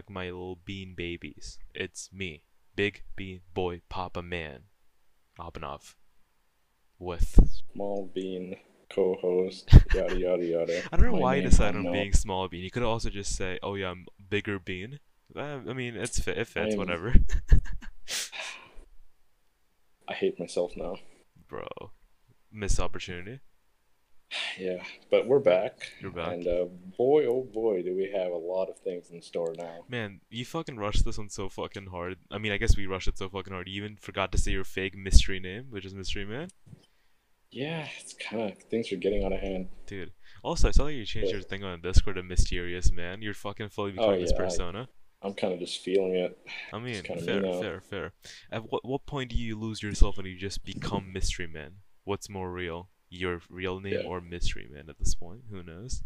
back, my little bean babies. It's me, Big Bean Boy Papa Man, Abhinav, with Small Bean co-host, yada yada yada. I don't know My why you decided on being Small Bean. You could also just say, "Oh yeah, I'm Bigger Bean." I mean, it's fit. It fits. I'm- Whatever, I hate myself now. bro. Missed opportunity. Yeah, but we're back. You're back. And uh, boy, oh boy, do we have a lot of things in store now. Man, you fucking rushed this one so fucking hard. I mean, I guess we rushed it so fucking hard. You even forgot to say your fake mystery name, which is Mystery Man. Yeah, it's kind of things are getting out of hand. Dude. Also, I saw that you changed Yeah. your thing on Discord to Mysterious Man. You're fucking fully Oh, becoming this yeah, I- persona. I'm kind of just feeling it. I mean, fair, fair, fair. At what what point do you lose yourself and you just become Mystery Man? What's more real, your real name Yeah. or Mystery Man at this point? Who knows?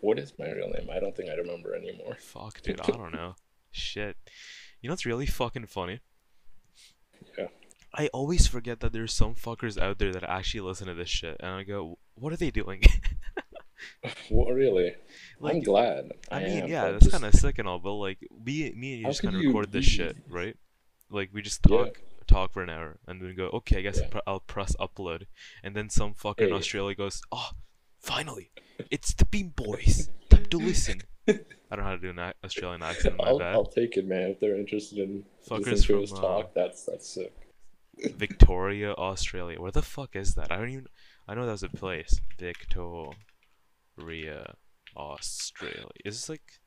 What is my real name? I don't think I remember anymore. Fuck, dude, I don't know. Shit. You know what's really fucking funny? Yeah. I always forget that there's some fuckers out there that actually listen to this shit, and I go, "What are they doing?" What really? I'm glad. I I, mean, am, yeah, that's just- kind of sick and all, but like, we, me and you How just kind of you record this shit, right? Like, we just Yeah. Talk, for an hour, and then go, okay, I guess Yeah. I'll press upload, and then some fucker in Australia goes, oh, finally, it's the Bean Boys, time to listen. I don't know how to do an Australian accent, my I'll, bad. I'll take it, man. If they're interested in Fuckers listening to us from, uh, talk, that's that's sick. Victoria, Australia. Where the fuck is that? I don't even. I know that was a place. Victoria, Australia. Is this like?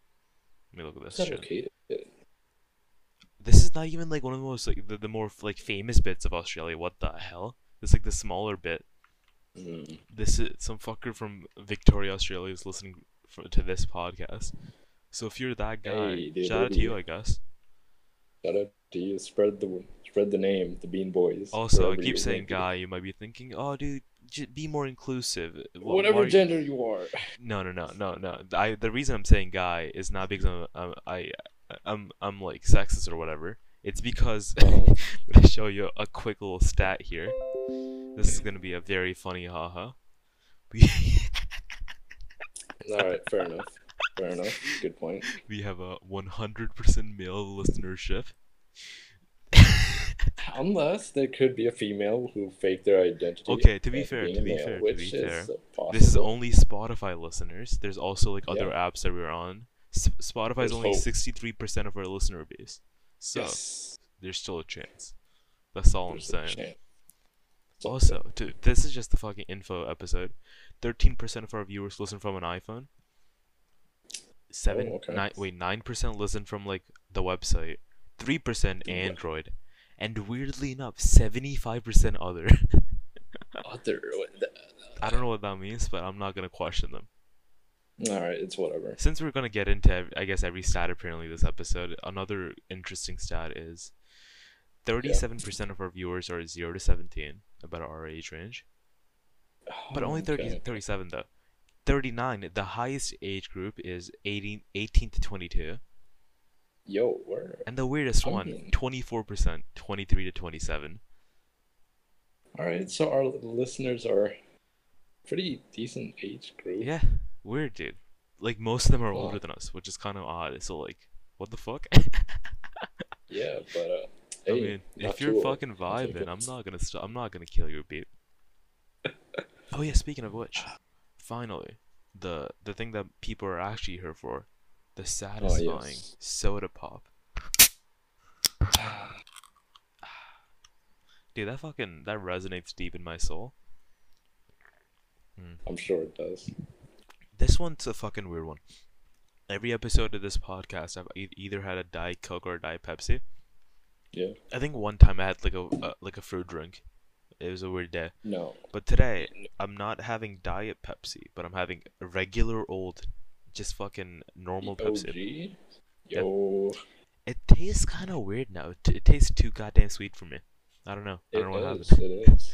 Let me look at Is this that shit. okay? This is not even like one of the most like the, the more like famous bits of Australia. What the hell? It's like the smaller bit. Mm. This is some fucker from Victoria, Australia is listening for, to this podcast. So if you're that guy, Hey, dude, shout out to you, I guess. Shout out to you. Spread the spread the name, the Bean Boys. Also, I keep saying guy. You might be thinking, oh, dude, j- be more inclusive. Wh- why Whatever are you- gender you are. No, no, no, no, no. I the reason I'm saying guy is not because I'm I'm I, I'm I'm like sexist or whatever. It's because. I'm gonna show you a quick little stat here. This is gonna be a very funny haha. All right, fair enough. Fair enough. Good point. we have a 100% male listenership. Unless there could be a female who faked their identity. Okay, to be fair, to be male, fair, to be fair. uh, This is only Spotify listeners. There's also like other Yeah. apps that we're on. S- Spotify is only 63% of our listener base. So yes. there's still a chance. That's all There's I'm saying. Also, dude, this is just the fucking info episode. Thirteen percent of our viewers listen from an iPhone. Seven, Oh, okay. nine, wait, nine percent listen from like the website. Three percent Android, and weirdly enough, seventy-five percent other. Other. I don't know what that means, but I'm not gonna question them. All right, it's whatever. Since we're gonna get into, I guess, every stat apparently this episode, another interesting stat is thirty-seven percent of our viewers are zero to seventeen, about our age range. But only 30, Oh, Okay. 37 though. 39, the highest age group is 18, 18 to 22. Yo, where? And the weirdest I one, mean- 24%, 23 to 27. All right, so our listeners are pretty decent age group. Yeah, weird, dude. Like, most of them are Wow. older than us, which is kind of odd. So, like, what the fuck? Yeah, but uh, I mean, if you're fucking vibing. I'm not gonna st- I'm not gonna kill your beat. oh yeah, speaking of which, finally, the the thing that people are actually here for, the satisfying Oh, yes. soda pop. Dude, that fucking that resonates deep in my soul. I'm sure it does. This one's a fucking weird one. Every episode of this podcast, I've e- either had a Diet Coke or a Diet Pepsi. Yeah. I think one time I had like a uh, like a fruit drink. It was a weird day. No. But today, I'm not having Diet Pepsi, but I'm having a regular old, just fucking normal Pepsi. OG. Yo. It tastes kind of weird now. It, it tastes too goddamn sweet for me. I don't know. I don't know what is. happened. It is.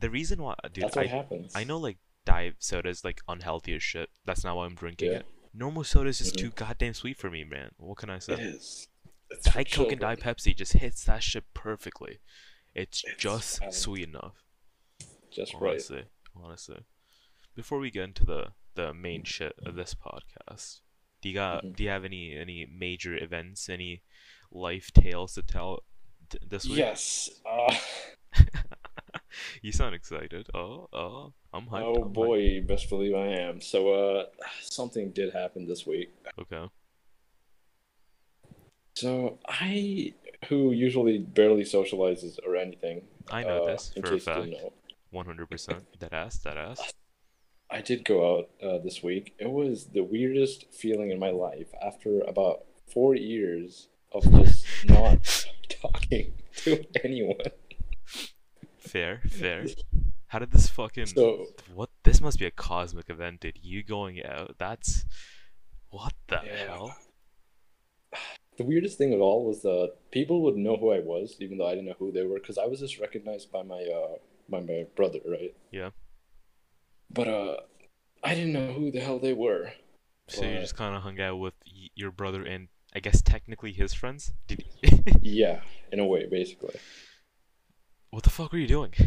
The reason why, dude, That's what I, happens. I know like diet soda is like unhealthy as shit. That's not why I'm drinking Yeah. it. Normal soda is just too goddamn sweet for me, man. What can I say? It is. It's Diet Coke and Diet. Pepsi just hits that shit perfectly. It's, It's, just um, sweet enough. Just right. Honestly, honestly. Before we get into the the main shit of this podcast, Do you got? Mhm. Do you have any any major events? Any life tales to tell t- this week? Yes. Uh, you sound excited. Oh, oh, I'm hyped. oh I'm boy, you best believe I am. So, uh, something did happen this week. Okay. So I, who usually barely socializes or anything, I know uh, this for a fact. One hundred percent. That ass. That ass. I did go out uh, this week. It was the weirdest feeling in my life after about four years of just not talking to anyone. Fair. Fair. How did this fucking? So What? This must be a cosmic event, dude. You going out? That's. What the Yeah. hell? the weirdest thing of all was that people would know who I was, even though I didn't know who they were, because I was just recognized by my uh by my brother, right? Yeah. But uh, I didn't know who the hell they were. So you just kind of hung out with y- your brother and I guess technically his friends. Did Yeah, in a way, basically. what the fuck were you doing?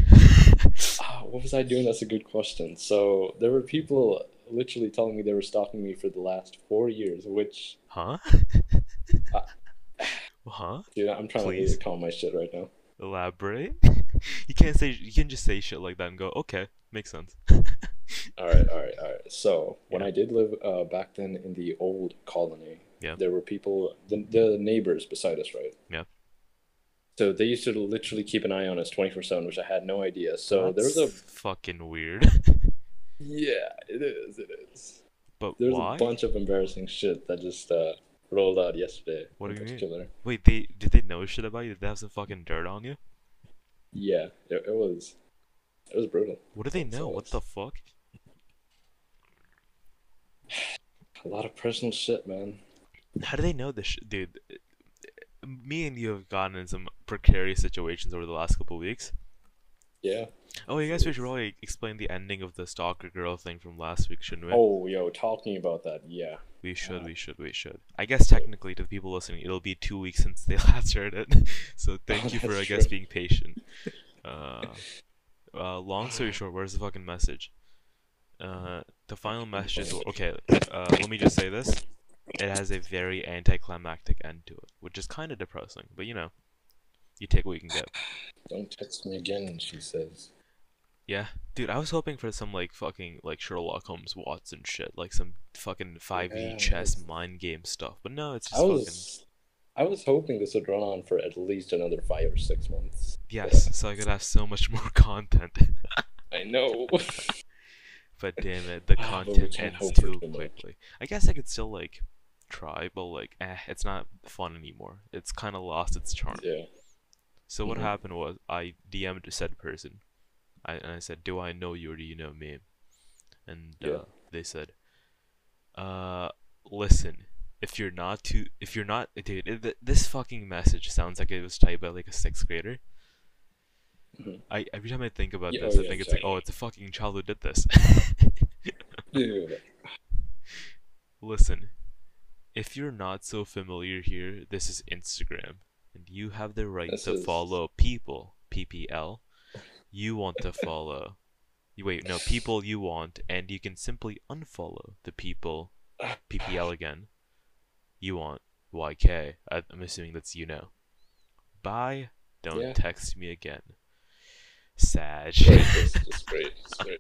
What was I doing? That's a good question. So there were people literally telling me they were stalking me for the last four years, which huh? Uh, huh? dude, I'm trying Please. to calm my shit right now. Elaborate. you can't say you can just say shit like that and go, okay, makes sense. All right, all right, all right. So when Yeah. I did live uh, back then in the old colony, Yeah. there were people, the, the neighbors beside us, right? Yeah. So they used to literally keep an eye on us 24 7, which I had no idea. So there was a. Fucking weird. Yeah, it is, it is. but There's why? a bunch of embarrassing shit that just uh, rolled out yesterday. What do you mean? Wait, they did they know shit about you? Did they have some fucking dirt on you? Yeah, it, it was. It was brutal. What do they know? What the fuck? A lot of personal shit, man. How do they know this, sh- dude? Me and you have gotten in some precarious situations over the last couple weeks. Yeah. Oh, you guys, we should probably explain the ending of the stalker girl thing from last week, shouldn't we? Oh, yo, talking about that, yeah. we should, uh, we should, we should. I guess technically, to the people listening, it'll be two weeks since they last heard it. so thank Oh, you for, I guess, being patient. Uh, uh, long story short, where's the fucking message? Uh, the final message is okay. Uh, let me just say this: it has a very anticlimactic end to it, which is kind of depressing. But you know, you take what you can get. Don't text me again, she says. Yeah, dude, I was hoping for some like fucking like Sherlock Holmes Watson shit, like some fucking 5D Yeah, chess that's- mind game stuff. But no, it's just I fucking was, I was hoping this would run on for at least another five or six months. yes, so I could have so much more content. I know. but damn it, the content ends too quickly. I guess I could still like try, but like, eh, it's not fun anymore. It's kind of lost its charm. yeah. So what Mhm. happened was I DM'd to said person, I, and I said, "Do I know you or do you know me?" And Yeah. uh, they said, "Uh, listen, if you're not too, if you're not, dude, it, this fucking message sounds like it was typed by like a sixth grader." Mhm. I every time I think about Yeah, this, oh, I yeah, think it's like, oh, it's a fucking child who did this. Dude. Listen, if you're not so familiar here, this is Instagram, and you have the right This to is- follow people, PPL. You want to follow. You wait, no, people you want, and you can simply unfollow the people, PPL again. You want YK. I'm assuming that's you know. Bye. Don't Yeah. text me again. Sag. Great, this is just great. It's great.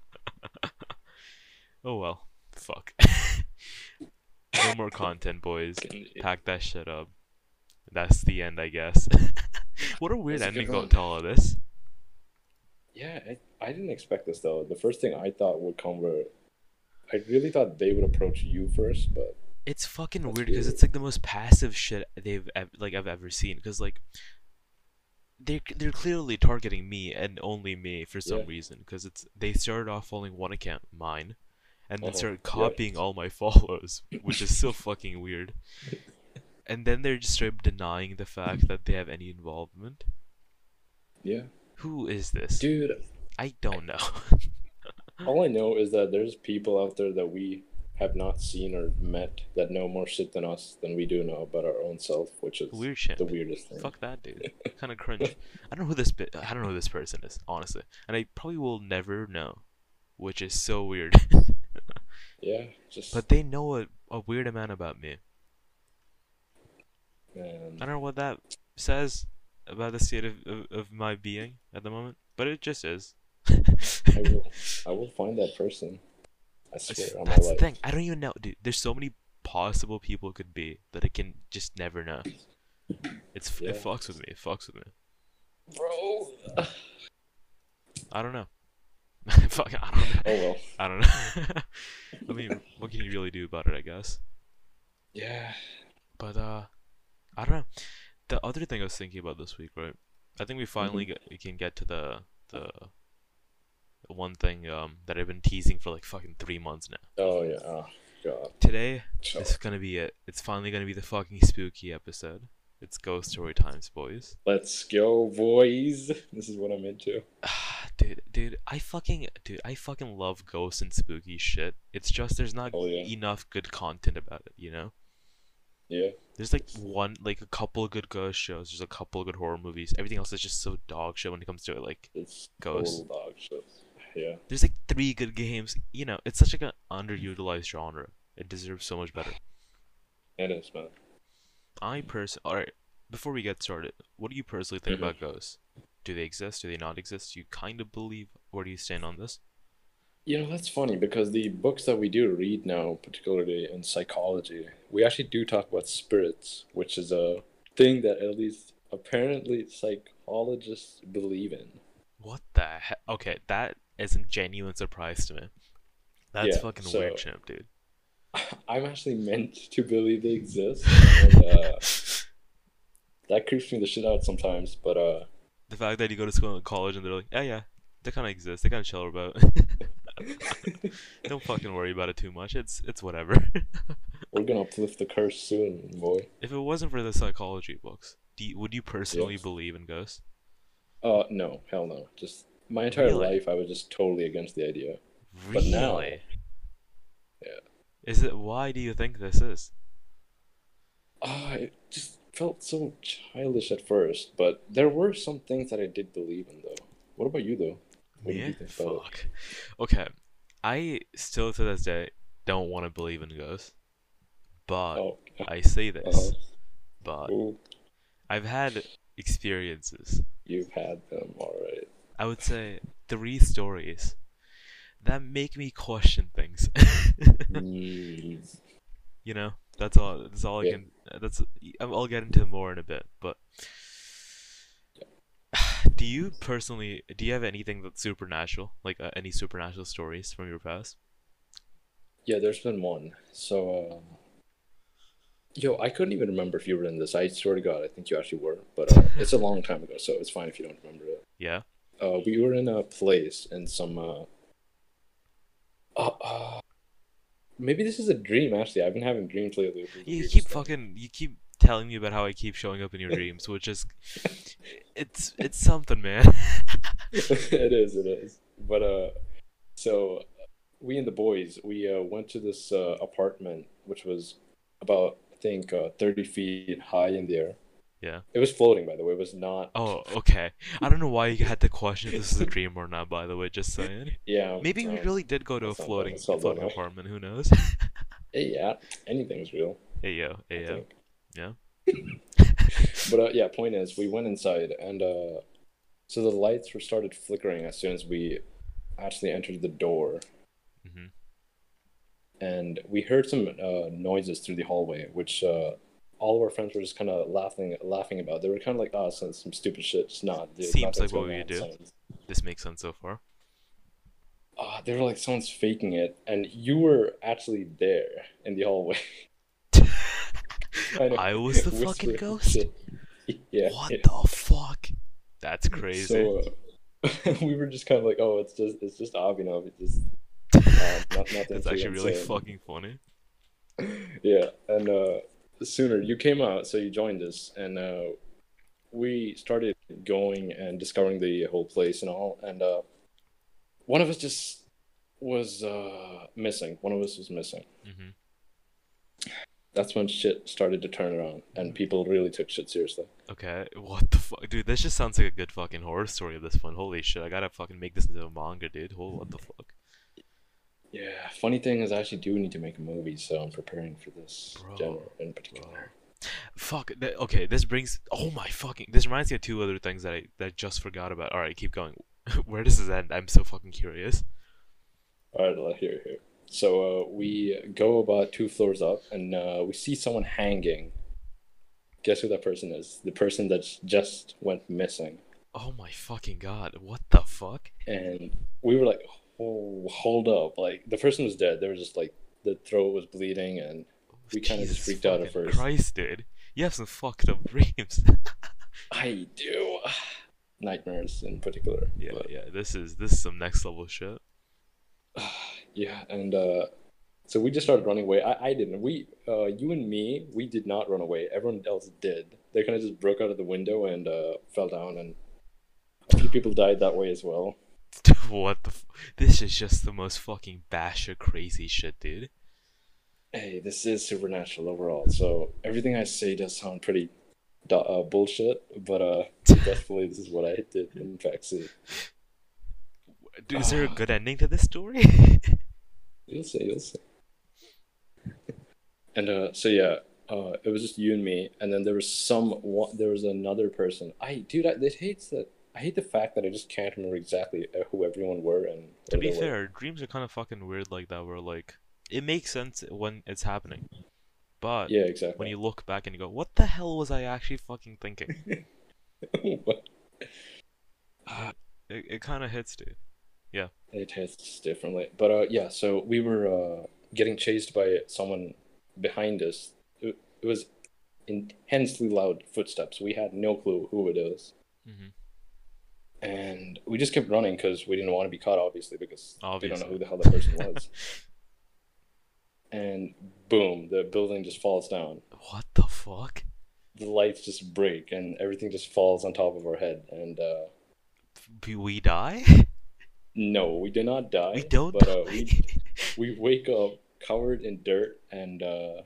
oh well. Fuck. no more content, boys. Pack that shit up. That's the end, I guess. what a weird That's ending to all of this. Yeah, I, I didn't expect this though. The first thing I thought would come were, I really thought they would approach you first, but It's fucking weird because it's like the most passive shit they've ev- like I've ever seen. Because like they they're clearly targeting me and only me for some Yeah. reason. Because it's they started off following one account, mine, and then Uh-huh, started yeah. copying all my follows, which is so fucking weird. And then they're just straight up denying the fact that they have any involvement. yeah, Who is this? dude. I don't know. All I know is that there's people out there that we have not seen or met that know more shit than us than we do know about our own self, which is Weird shit. the weirdest thing. Fuck that dude. kind of cringe. I don't know who this bit. I don't know who this person is, honestly, and I probably will never know, which is so weird. Yeah, just but they know a a weird amount about me. And I don't know what that says about the state of, of, of my being at the moment, but it just is. I will, I will find that person. I swear on my That's the thing. I don't even know, dude. There's so many possible people it could be that I can just never know. It's Yeah. it fucks with me. It fucks with me. Bro. I don't know. Fuck. I don't know. Oh well. I don't know. I mean, what can you really do about it? I guess. Yeah. But uh, I don't know. The other thing I was thinking about this week, right? I think we finally get, we can get to the the one thing um that I've been teasing for like fucking three months now. Oh yeah. Oh god. Today is gonna be it. It's finally gonna be the fucking spooky episode. It's ghost story times, boys. let's go, boys. This is what I'm into. Ah, dude, dude, I fucking, dude, I fucking love ghosts and spooky shit. It's just there's not Oh, yeah. enough good content about it, you know. Yeah. There's like one, like a couple of good ghost shows. There's a couple of good horror movies. Everything else is just so dog shit when it comes to it. Like, It's Ghosts. dog shit. Yeah. there's like three good games. You know, it's such like an underutilized genre. It deserves so much better. It is, man. I person, all right. Before we get started, what do you personally think Mhm. about ghosts? Do they exist? Do they not exist? Do you kind of believe? Where do you stand on this? You know, that's funny because the books that we do read now, particularly in psychology, we actually do talk about spirits, which is a thing that at least apparently psychologists believe in. What the heck? Okay, that is a genuine surprise to me. That's Yeah, fucking so- weird, champ, dude. I'm actually meant to believe they exist, and uh, that creeps me the shit out sometimes. But uh, The fact that you go to school and college and they're like, yeah, yeah, they kind of exist. They kind of chill about. Don't fucking worry about it too much. It's it's whatever. we're gonna uplift the curse soon, boy. if it wasn't for the psychology books, do you, would you personally Yes. believe in ghosts? Uh, no, hell no. Just my entire Really? life, I was just totally against the idea. But Really? now- Yeah. Yeah. Is it? Why do you think this is? Ah, it just felt so childish at first, but there were some things that I did believe in, though. What about you, though? What Me? you? Fuck. Okay. I still to this day don't want to believe in ghosts, but Oh, I say this, uh-huh. but Ooh, I've had experiences. you've had them, all right. I would say three stories that make me question things. Mm, you know, that's all. That's all I Yeah. can. That's. I'll get into more in a bit, but. Do you personally? Do you have anything that's supernatural, like uh, any supernatural stories from your past? yeah, there's been one. So, uh, yo, I couldn't even remember if you were in this. I swear to God, I think you actually were, but uh, it's a long time ago, so it's fine if you don't remember it. Yeah. Uh, we were in a place in some. Uh, maybe this is a dream. Actually, I've been having dreams lately. the You keep fucking. You keep telling me about how I keep showing up in your dreams, which is. It's it's something, man. it is. It is. But uh, so we and the boys we uh, went to this uh, apartment which was about I think uh, thirty feet high in the air. Yeah. It was floating, by the way. It was not. Oh, okay. I don't know why you had to question if this is a dream or not. By the way, just saying. Yeah. Maybe we um, really did go to a floating floating apartment. Who knows? hey, yeah. Anything's real. hey yo, hey yo. Yeah. But uh, yeah, point is, we went inside, and uh, so the lights were started flickering as soon as we actually entered the door, Mm-hmm. and we heard some uh, noises through the hallway, which uh, all of our friends were just kind of laughing laughing about. They were kind of like, "Oh, some, some stupid shit." It's not. Dude, Seems like what we on. do. Someone's- This makes sense so far. Ah, they were like, "Someone's faking it," and you were actually there in the hallway. Of I was the fucking ghost. shit. Yeah. what yeah. the fuck? That's crazy. So uh, we were just kind of like, "Oh, it's just it's just Abhinav. It's just uh, not nothing." That's actually really insane." fucking funny. Yeah, and uh, sooner you came out, so you joined us, and uh, we started going and discovering the whole place and all. And uh, one of us just was uh, missing. One of us was missing. hmm That's when shit started to turn around, and people really took shit seriously. Okay, what the fuck, dude? This just sounds like a good fucking horror story. This one, holy shit! I gotta fucking make this into a manga, dude. Hold, what the fuck? Yeah, funny thing is, I actually do need to make a movie, so I'm preparing for this Bro, genre in particular. Fuck. th- okay, this brings. Oh my fucking. This reminds me of two other things that I that I just forgot about. All right, keep going. Where does this end? I'm so fucking curious. All right, let here, here. So uh, we go about two floors up, and uh, we see someone hanging. Guess who that person is? The person that just went missing. Oh my fucking god. What the fuck? And we were like, "Oh, hold up!" Like the person was dead. They were just like the throat was bleeding, and We kinda just freaked out at first. Christ, dude. You have some fucked up dreams. I do nightmares in particular. yeah, but- yeah. This is this is some next level shit. yeah, and uh, so we just started running away. I, I didn't. We, uh, you and me, we did not run away. Everyone else did. They kind of just broke out of the window and uh, fell down, and a few people died that way as well. What the? F- this is just the most fucking basher crazy shit, dude. Hey, this is supernatural overall. So everything I say does sound pretty uh, bullshit, but uh, definitely this is what I did in fact see. Dude, is there a good ending to this story? You'll see, you'll see. and uh, so yeah, uh, it was just you and me, and then there was some one, there was another person. I dude, I, it hates that. I hate the fact that I just can't remember exactly uh, who everyone were and to be they were. fair, dreams are kind of fucking weird like that. Where like it makes sense when it's happening, but Yeah, exactly. when you look back and you go, "What the hell was I actually fucking thinking?" What? It, it kind of hits, dude. Yeah. It hits differently, but uh, yeah. So we were uh, getting chased by someone behind us. It, it was intensely loud footsteps. We had no clue who it was. hmm and we just kept running because we didn't want to be caught, obviously, because we don't know who the hell that person was. and boom, the building just falls down. What the fuck? The lights just break, and everything just falls on top of our head. And uh, We, we die? no, we did not die. We don't but die. uh, we we wake up covered in dirt and uh,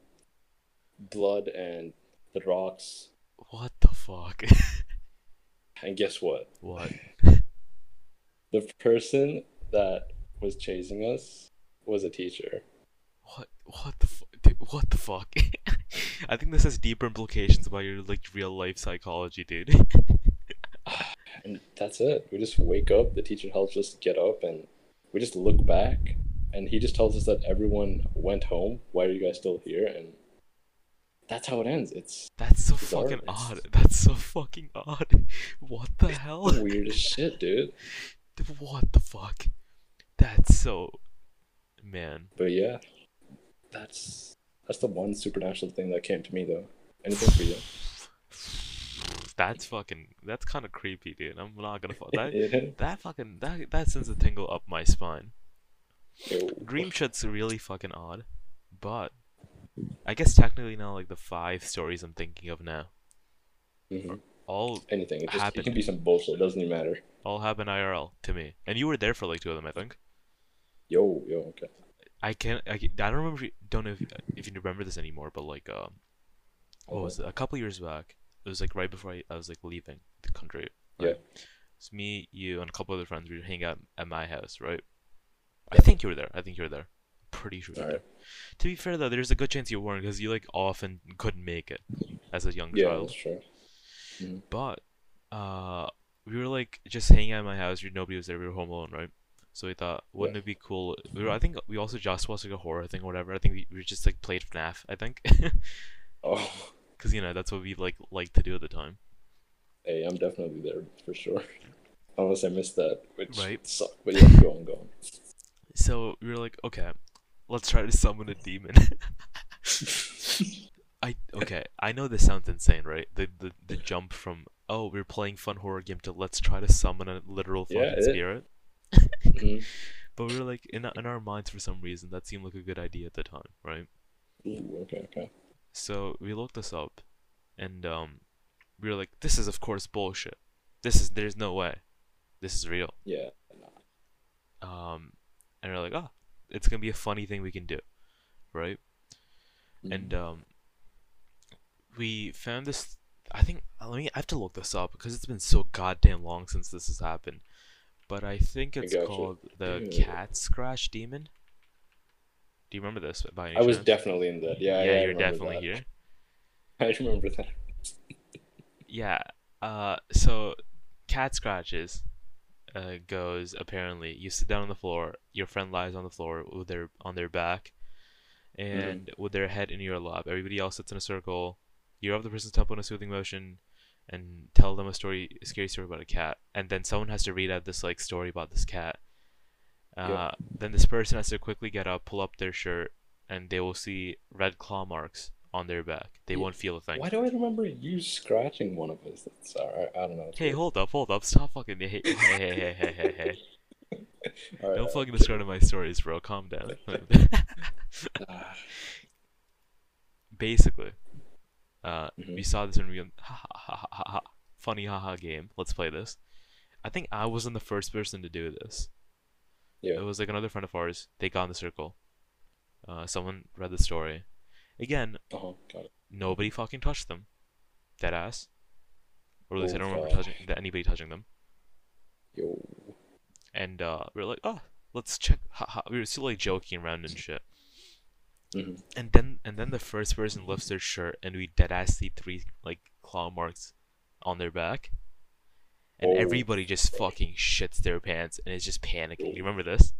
blood and the rocks. what the fuck? And guess what? what? The person that was chasing us was a teacher. What? What the fuck? Dude, what the fuck? I think this has deeper implications about your like real life psychology, dude. And that's it. We just wake up. The teacher helps us get up, and we just look back. And he just tells us that everyone went home. Why are you guys still here? And that's how it ends. It's That's so Bizarre. fucking It's- odd. That's so fucking odd. What the hell? the weirdest shit, dude. What the fuck? That's so. Man. But yeah, that's that's the one supernatural thing that came to me though. Anything for you? That's fucking. That's kind of creepy, dude. I'm not gonna. fu- That Yeah. that fucking that that sends a tingle up my spine. Dream shit's really fucking odd, but I guess technically now like the five stories I'm thinking of now Mhm. all Anything. It, just, it can be some bullshit. It doesn't even matter. all happen IRL to me, and you were there for like two of them, I think. Yo, yo, okay. I can't. I, can't- I don't remember. if you- Don't know if if you remember this anymore, but like um, what was it? A couple years back. It was like right before I, I was like leaving the country. Yeah. It's me, you, and a couple other friends. We were hanging out at my house, right? I think you were there. I think you were there. Pretty sure. To be fair though, there's a good chance you weren't because you like often couldn't make it as a young Yeah, child. that's true. But uh, we were like just hanging out at my house. Nobody was there. We were home alone, right? So we thought, wouldn't it be cool? We were, I think we also just watched like a horror thing or whatever. I think we, we just like played FNAF. I think, Oh, because you know that's what we like like to do at the time. hey, I'm definitely there for sure. Unless I missed that, which Right. sucked. But yeah, go on, go on. So we were like, okay, let's try to summon a demon. I okay. I know this sounds insane, right? The the the jump from oh we're playing fun horror game to let's try to summon a literal fucking Yeah, it- spirit. Mhm. But we were like in in our minds for some reason that seemed like a good idea at the time, right? Ooh, okay, okay. So we looked this up, and um, we were like, this is of course bullshit. This is there's no way, this is real. Yeah. Um, and we're like, oh, it's gonna be a funny thing we can do, right? and um, we found this. I think let me. I have to look this up because it's been so goddamn long since this has happened. But I think it's gotcha. called the Yeah. cat scratch demon. Do you remember this by any I was chance? definitely in that. Yeah, yeah, yeah, you're definitely that. here. I remember that. Yeah. Uh, so cat scratches uh, goes apparently you sit down on the floor, your friend lies on the floor with their on their back, and with their head in your lap. Everybody else sits in a circle. You rub the person's temple in a soothing motion, and tell them a story, a scary story about a cat, and then someone has to read out this like story about this cat. Uh, Yeah. Then this person has to quickly get up, pull up their shirt, and they will see red claw marks on their back. They Yeah. won't feel a thing. Why do I remember you scratching one of us? That's alright. I don't know. Hey, hold up, hold up, stop fucking. Hey, hey, hey, hey, hey, hey, hey. Alright, Don't alright, fucking discard my stories, bro. Calm down. Basically, uh, Mhm. we saw this we went, ha ha ha ha ha. Funny haha game. Let's play this. I think I wasn't the first person to do this. Yeah. It was like another friend of ours. They got in the circle. Uh, someone read the story. Again, Uh-huh. Got it. nobody fucking touched them. Dead ass. Or at least I Oh, don't remember touching that anybody touching them. Yo. And uh, we were like, oh, let's check. Ha ha. We were still like joking around and shit. Mhm. And then and then the first person lifts their shirt and we dead ass see three like claw marks on their back. And Oh. everybody just fucking shits their pants and is just panicking. You remember this?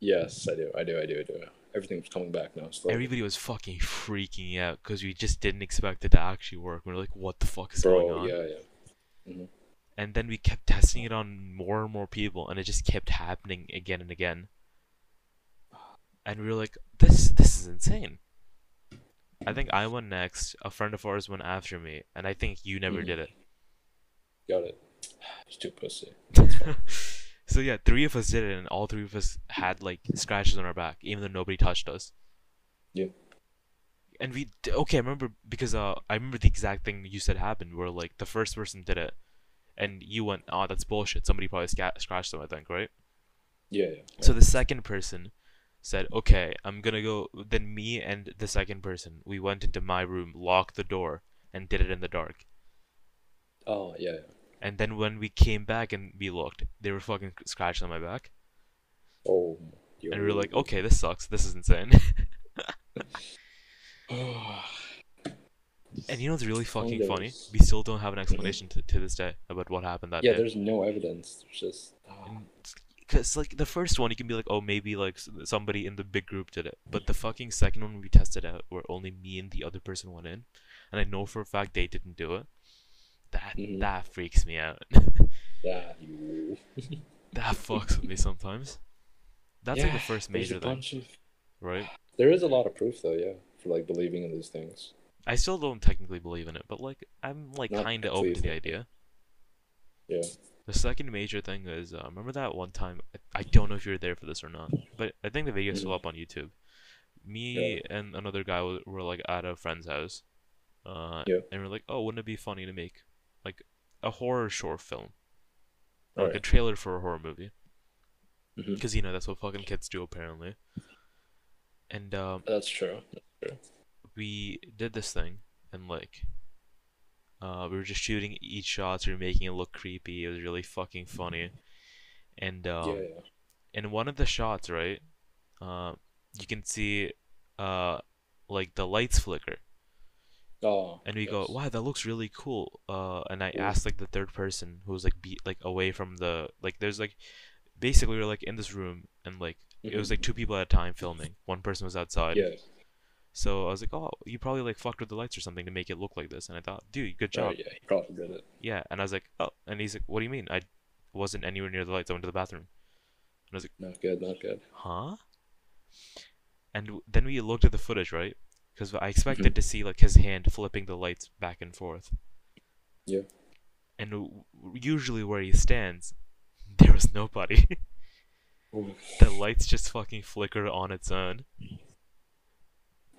Yes, I do. I do. I do. I do. Everything's coming back now. Slowly. Everybody was fucking freaking out because we just didn't expect it to actually work. We were like, what the fuck is going Bro, on? yeah, yeah. And then we kept testing it on more and more people and it just kept happening again and again. And we were like, this this is insane. I think I went next, a friend of ours went after me, and I think you never Mhm. did it. Got it. It's too pussy. so yeah, three of us did it, and all three of us had like scratches on our back, even though nobody touched us. Yeah. And we okay, I remember because uh, I remember the exact thing you said happened, where like the first person did it, and you went, "Oh, that's bullshit." Somebody probably sca- scratched them, I think, right? Yeah, yeah. So the second person said, "Okay, I'm gonna go." Then me and the second person, we went into my room, locked the door, and did it in the dark. Oh, yeah, yeah. And then when we came back and we looked, they were fucking scratched on my back. Oh. Yo. And we were like, okay, this sucks. This is insane. and you know what's really fucking funny? We still don't have an explanation to, to this day about what happened that yeah, day. Yeah, there's no evidence. There's just. ah. Because like the first one, you can be like, oh, maybe like somebody in the big group did it. But the fucking second one we tested out, where only me and the other person went in, and I know for a fact they didn't do it. That Mhm. that freaks me out. that that fucks with me sometimes. That's like the first major thing, of. right? There is a lot of proof, though. Yeah, for like believing in these things. I still don't technically believe in it, but like I'm like kind of open to the idea. Yeah. The second major thing is uh, remember that one time I, don't know if you were there for this or not, but I think the video's still Mhm. up on YouTube. Me and another guy were, were like at a friend's house, uh, Yeah. and we're like, oh, wouldn't it be funny to make like a horror short film, like a trailer for a horror movie? Because you know that's what fucking kids do apparently. And um, That's true. That's true. We did this thing and like uh, we were just shooting each shots we were making it look creepy it was really fucking funny and um, yeah, yeah. in one of the shots right uh, you can see uh, like the lights flicker Oh. and we go wow that looks really cool uh, and i Ooh. asked like the third person who was like be like away from the like there's like basically we were like in this room and like it was Mhm. like two people at a time filming one person was outside Yeah. So I was like, oh, you probably like fucked with the lights or something to make it look like this. And I thought, dude, good job. Oh, yeah. He probably did it. Yeah. And I was like, oh, and he's like, what do you mean? I wasn't anywhere near the lights. I went to the bathroom. And I was like, not good. Not good. Huh? And then we looked at the footage, right? Because I expected Mhm. to see like his hand flipping the lights back and forth. Yeah. And w- usually where he stands, there was nobody. The lights just fucking flickered on its own.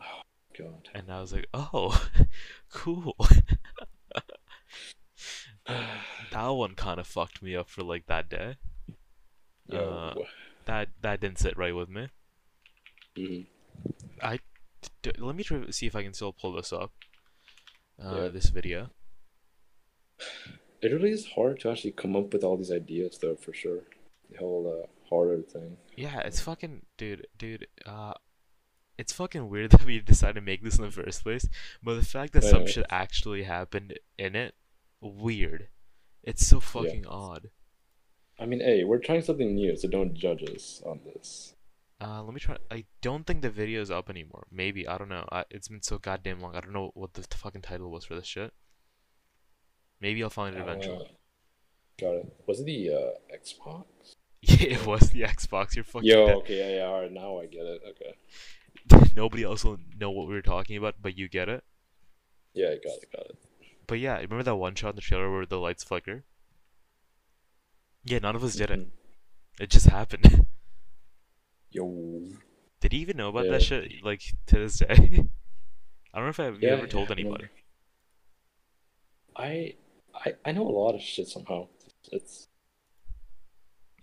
Oh god. And I was like, oh, cool. that one kind of fucked me up for like that day. Uh, That that didn't sit right with me. Mhm. D- let me try to see if I can still pull this up. Uh, Yeah. This video. It really is hard to actually come up with all these ideas, though, for sure. The whole uh, horror thing. Yeah, it's fucking dude, dude. Uh, it's fucking weird that we decided to make this in the first place. But the fact that I some know. shit actually happened in it, weird. It's so fucking odd. I mean, hey, we're trying something new, so don't judge us on this. Uh, let me try. I don't think the video is up anymore. Maybe I don't know. I, it's been so goddamn long. I don't know what the fucking title was for this shit. Maybe I'll find it eventually. Uh, got it. Was it the uh, Xbox? Yeah, it was the Xbox. You're fucking Yo, dead. okay, yeah, yeah, alright, now I get it. Okay. Nobody else will know what we were talking about, but you get it. Yeah, I got it, got it. But yeah, remember that one shot in the trailer where the lights flicker? Yeah, none of us did it. Mhm. It just happened. Yo. Did he even know about Yeah. that shit? Like to this day? I don't know if I've Yeah, ever told anybody. I, I, I know a lot of shit somehow. It's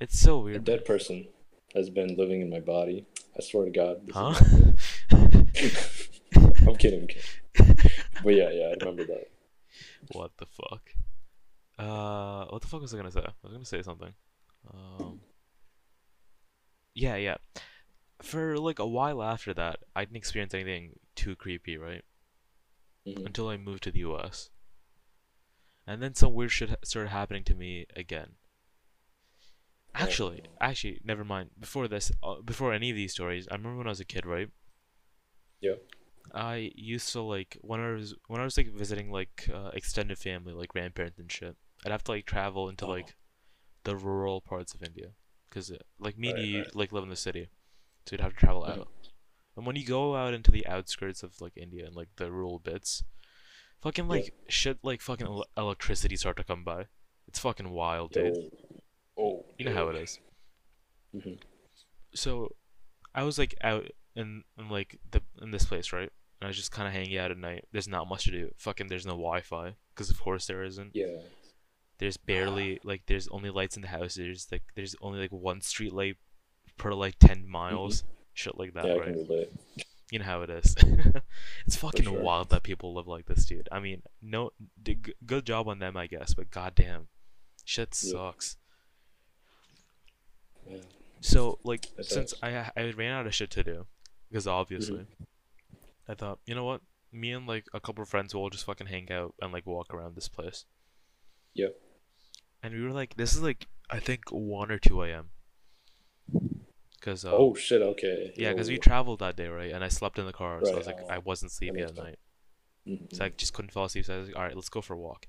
It's so weird. a dead person has been living in my body. I swear to God. Huh? I'm kidding. I'm kidding. But yeah, yeah, I remember that. what the fuck? Uh, what the fuck was I gonna say? I was gonna say something. Um. Yeah, yeah. For like a while after that, I didn't experience anything too creepy, right? Mhm. Until I moved to the U.S. And then some weird shit started happening to me again. Actually, actually, never mind. Before this, uh, before any of these stories, I remember when I was a kid, right? Yeah. I used to like when I was when I was like visiting like uh, extended family, like grandparents and shit. I'd have to like travel into Oh. like the rural parts of India, cause uh, like me and you right. like live in the city, so you'd have to travel Mhm. out. And when you go out into the outskirts of like India and like the rural bits, fucking Yeah. like shit like fucking el- electricity start to come by. It's fucking wild, dude. Yo. Oh. You know how it is. Mhm. So, I was like out in, in like the in this place, right? And I was just kind of hanging out at night. There's not much to do. Fucking, there's no Wi-Fi, because of course there isn't. Yeah. There's barely like there's only lights in the house. There's like there's only like one street light per like ten miles, shit like that, Mm-hmm. yeah, right? You know how it is. it's fucking sure. wild that people live like this, dude. I mean, no, d- good job on them, I guess. But goddamn, shit Yeah. sucks. Man. So like It since does. I I ran out of shit to do, because obviously, Mm-hmm. I thought you know what, me and like a couple of friends will just fucking hang out and like walk around this place. Yep. And we were like, this is like I think one or two a.m. Cause uh, Oh shit. Okay. yeah, cause we traveled that day, right? And I slept in the car, so I was like, oh, I wasn't sleepy at night, Mhm. so I just couldn't fall asleep. So I was like, all right, let's go for a walk.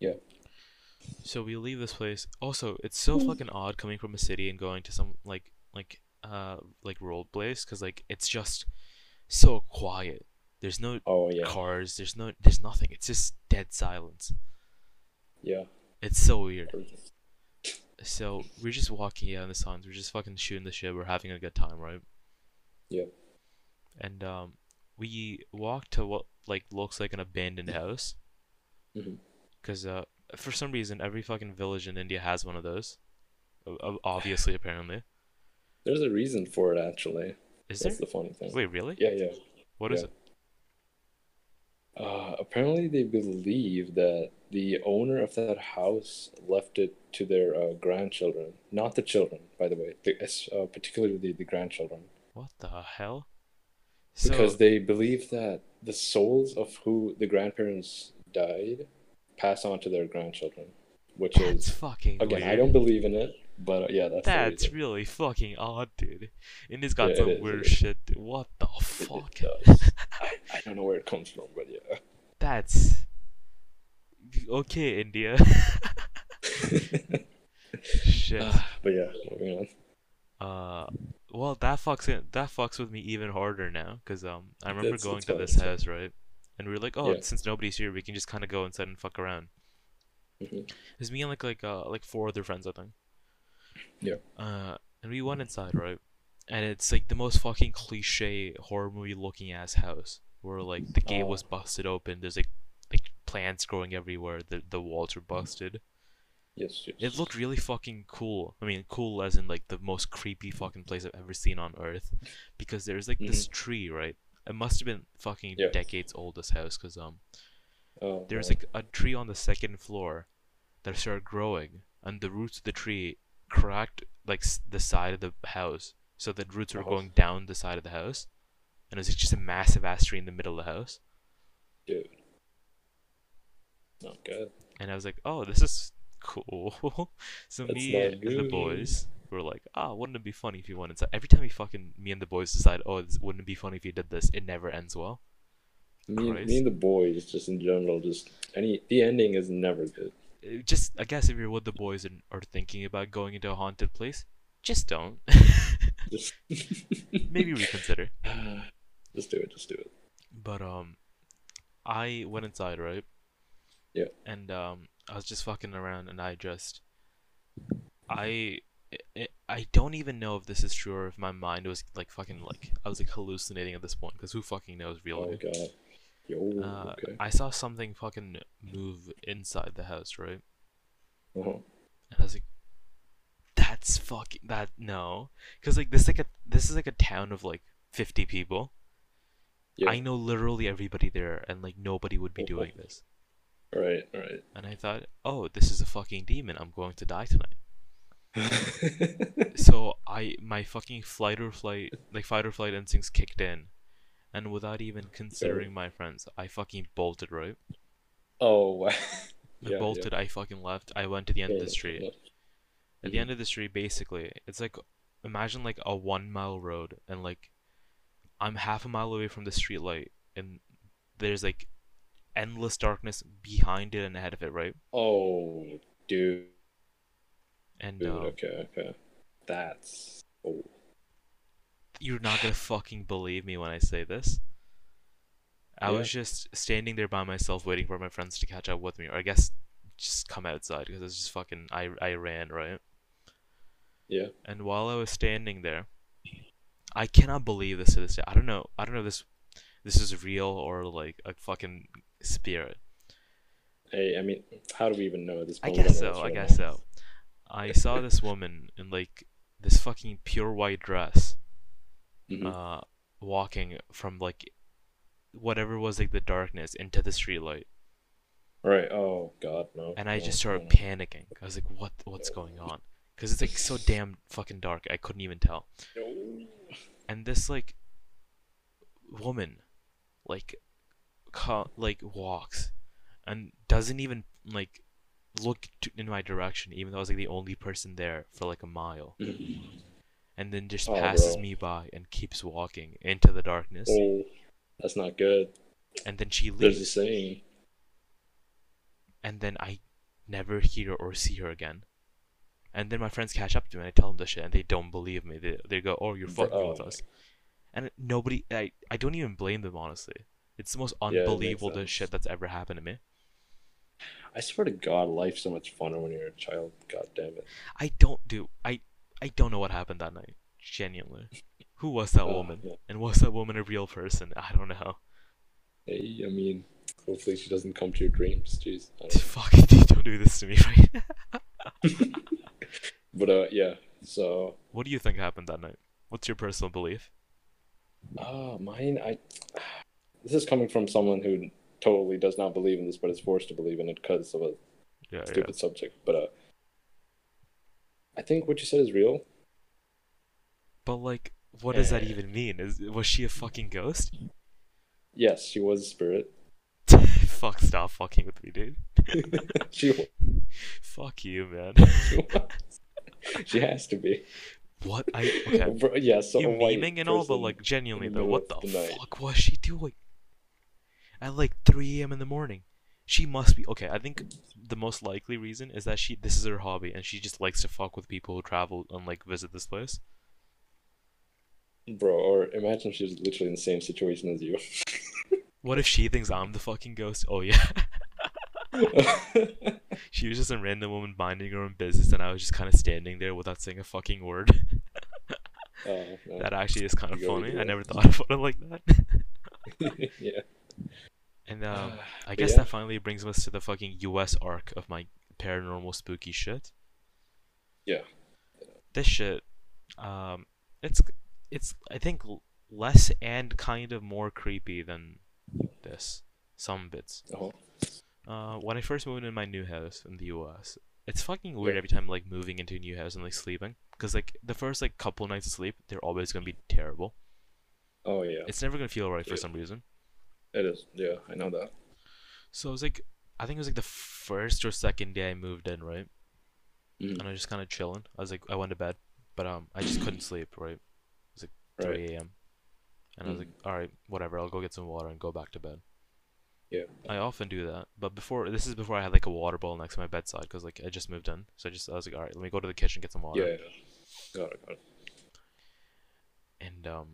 Yeah. So we leave this place. Also, it's so fucking odd coming from a city and going to some like like uh like rural place because like it's just so quiet. There's no Oh yeah. cars. There's no. There's nothing. It's just dead silence. Yeah. It's so weird. So we're just walking out in the sun. We're just fucking shooting the shit. We're having a good time, right? Yeah. And um, we walked to what like looks like an abandoned house. Mhm. Cause uh, for some reason, every fucking village in India has one of those. Obviously, apparently. There's a reason for it actually. Is there? The funny thing. Wait, really? Yeah, yeah. What is yeah. it? Uh, apparently, they believe that the owner of that house left it to their uh, grandchildren, not the children, by the way, the, uh, particularly the, the grandchildren, What the hell? because So, they believe that the souls of who the grandparents died pass on to their grandchildren, which that's is fucking again, weird. I don't believe in it, but uh, yeah, that's That's really fucking odd, dude. India's got Yeah, some is, it weird is. shit. dude. What the fuck? I, I don't know where it comes from, but yeah. That's okay, India. shit. but yeah, moving on. Uh, well, that fucks in, that fucks with me even harder now, cause um, I remember That's- going that's to this house, right? And we were like, oh, Yeah. since nobody's here, we can just kind of go inside and fuck around. Mhm. There's me and like like uh like four other friends, I think. Yeah. Uh, and we went inside, right? And it's like the most fucking cliche horror movie looking ass house, where like the gate Oh. was busted open. There's like like plants growing everywhere. The the walls are busted. Yes, yes. It looked really fucking cool. I mean, cool as in like the most creepy fucking place I've ever seen on earth, because there's like this tree, right? It must have been fucking Yeah. decades old. This house, cause um, Oh, there's like a tree on the second floor that started growing, and the roots of the tree cracked like the side of the house, so the roots were Oh. going down the side of the house. and it was just a massive ass tree in the middle of the house. Dude. Not good. And I was like, oh, this is cool. so That's me and the boys were like, ah, wouldn't it be funny if you went inside? Every time we fucking me and the boys decide, oh, this, wouldn't it be funny if you did this? It never ends well. Me, Christ. me and the boys, just in general, just any the ending is never good. Just, I guess, if you're with the boys and are thinking about going into a haunted place, just don't. Maybe reconsider. just do it. Just do it. But um, I went inside, right? Yeah. And um, I was just fucking around, and I just, I, I, I don't even know if this is true or if my mind was like fucking like I was like hallucinating at this point because who fucking knows really? Oh god. Yo. Uh, okay. I saw something fucking move inside the house, right? Uh-huh. And I was like, "That's fucking that no," because like this is like a this is like a town of like fifty people. Yeah. I know literally everybody there, and like nobody would be doing this. Right. Right. And I thought, oh, this is a fucking demon. I'm going to die tonight. So I, my fucking flight or flight, like fight or flight instincts kicked in, and without even considering my friends, I fucking bolted. Right, oh wow. I Yeah, yeah. bolted. I fucking left. I went to the end of the street. yeah. At the end of the street, basically, it's like imagine like a one mile road, and like I'm half a mile away from the street light, and there's like endless darkness behind it and ahead of it, right? Oh, dude. And Dude. um, Okay. Okay. That's. Oh. You're not gonna fucking believe me when I say this. I Yeah. was just standing there by myself, waiting for my friends to catch up with me, or I guess just come outside because it's just fucking. I I ran right, Yeah. and while I was standing there, I cannot believe this to this day. I don't know. I don't know if this this is real or like a fucking spirit. Hey, I mean, how do we even know at this I point? Guess so. I guess so. I saw this woman in like this fucking pure white dress. Mhm. uh, walking from like whatever was like the darkness into the streetlight, Right. Oh God, no. and I no, just started no. panicking. I was like, "What? What's going on?" Because it's like so damn fucking dark. I couldn't even tell. And this like woman, like, co- like walks, and doesn't even like look to, in my direction, even though I was like the only person there for like a mile, and then just Oh, passes bro. me by and keeps walking into the darkness, Oh, that's not good. and then she leaves. There's a saying. and then I never hear or see her again. And then my friends catch up to me and I tell them this shit and they don't believe me. They they go, "Oh, you're fucking with oh us," and nobody. I I don't even blame them honestly. It's the most unbelievable sense. shit that's ever happened to me. I swear to God, life's so much funner when you're a child. God damn it. I don't do. I I don't know what happened that night. Genuinely, who was that Oh, woman? yeah. And was that woman a real person? I don't know. Hey, I mean, hopefully she doesn't come to your dreams. Jeez. Fuck, don't do this to me, right? But uh, yeah. So, what do you think happened that night? What's your personal belief? uh, mine. I. This is coming from someone who totally does not believe in this, but is forced to believe in it because of a Yeah, yeah. stupid subject. But uh, I think what you said is real. But like, what does that Eh. even mean? Is was she a fucking ghost? Yes, she was a spirit. Fuck, stop fucking with me, dude. she, Fuck you, man. she. She has to be. what? I okay. Bro, yeah, so you a white memeing and all, but like genuinely though, what the, the fuck was she doing? At like 3 a.m. in the morning. She must be okay. I think the most likely reason is that she this is her hobby and she just likes to fuck with people who travel and like visit this place. Bro, or imagine she's literally in the same situation as you. What if she thinks I'm the fucking ghost? Oh yeah. she was just a random woman minding her own business and I was just kind of standing there without saying a fucking word. Oh, no. that actually is kind of You go, you funny. I never thought about it like that. yeah. And um, I guess yeah. that finally brings us to the fucking US arc of my paranormal spooky shit. Yeah. This shit, um, it's it's I think less and kind of more creepy than this. Some bits. Uh-huh. Uh, when I first moved in my new house in the US, it's fucking weird Yeah. every time like moving into a new house and like sleeping, because like the first like couple nights of sleep, they're always gonna be terrible. Oh yeah, It's never gonna feel right for some reason. It is. Yeah, I know that. So it was like, I think it was like the first or second day I moved in, right? Mhm. And I was just kind of chilling. I was like, I went to bed, but um, I just couldn't sleep, right? It was like 3 Right. a.m. And I was like, all right, whatever. I'll go get some water and go back to bed. Yeah. I often do that, but before this is before I had like a water bowl next to my bedside because like I just moved in, so I just I was like, all right, let me go to the kitchen get some water. Yeah, yeah. Got it. Got it. And um,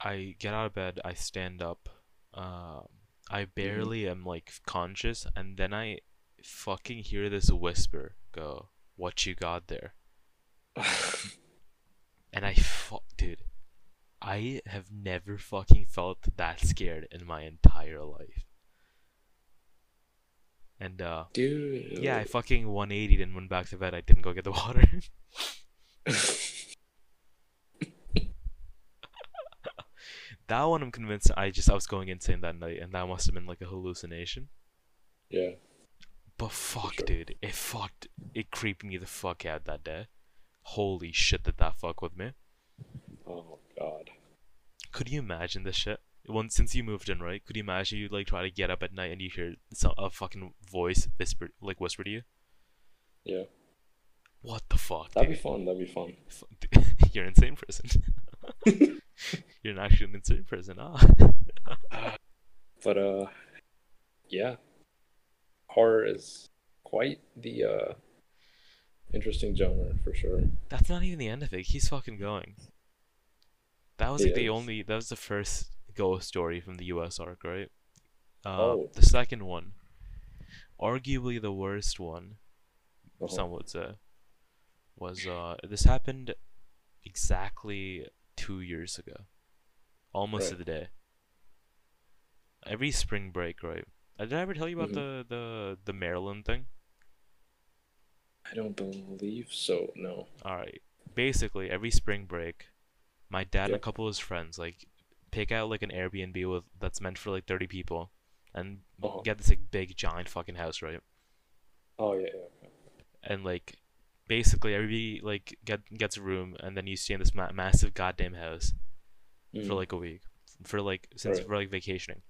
I get out of bed, I stand up, um, I barely am like conscious, and then I fucking hear this whisper go, "What you got there?" And I, fu- dude, I have never fucking felt that scared in my entire life. And uh, Dude. yeah, I fucking 180'd and went back to bed. I didn't go get the water. that one, I'm convinced I just I was going insane that night, and that must have been like a hallucination. yeah. But fuck, sure. dude, it fucked. It creeped me the fuck out that day. Holy shit, did that fuck with me? Oh God. Could you imagine this shit? Once since you moved in, right? Could you imagine you like try to get up at night and you hear some, a fucking voice whisper, like whisper to you? Yeah. What the fuck? That'd be fun. That'd be fun. You're an insane person. You're actually an actual insane person. Ah. But uh, yeah, horror is quite the uh interesting genre for sure. That's not even the end of it. He's fucking going. That was like the only. That was the first ghost story from the U.S. arc, right? Uh, Oh. The second one, arguably the worst one, Uh-huh. some would say, was uh. This happened exactly two years ago, almost to the day. Every spring break, right? Uh, Did I ever tell you about Mhm. the the the Maryland thing? I don't believe so. No. All right. Basically, every spring break, my dad and a couple of his friends like pick out like an Airbnb with that's meant for like 30 people and Uh-huh. get this like big giant fucking house, right? Oh yeah. yeah. And like basically everybody like get gets a room and then you stay in this ma- massive goddamn house for Mm. like a week for like since Right. for like vacationing.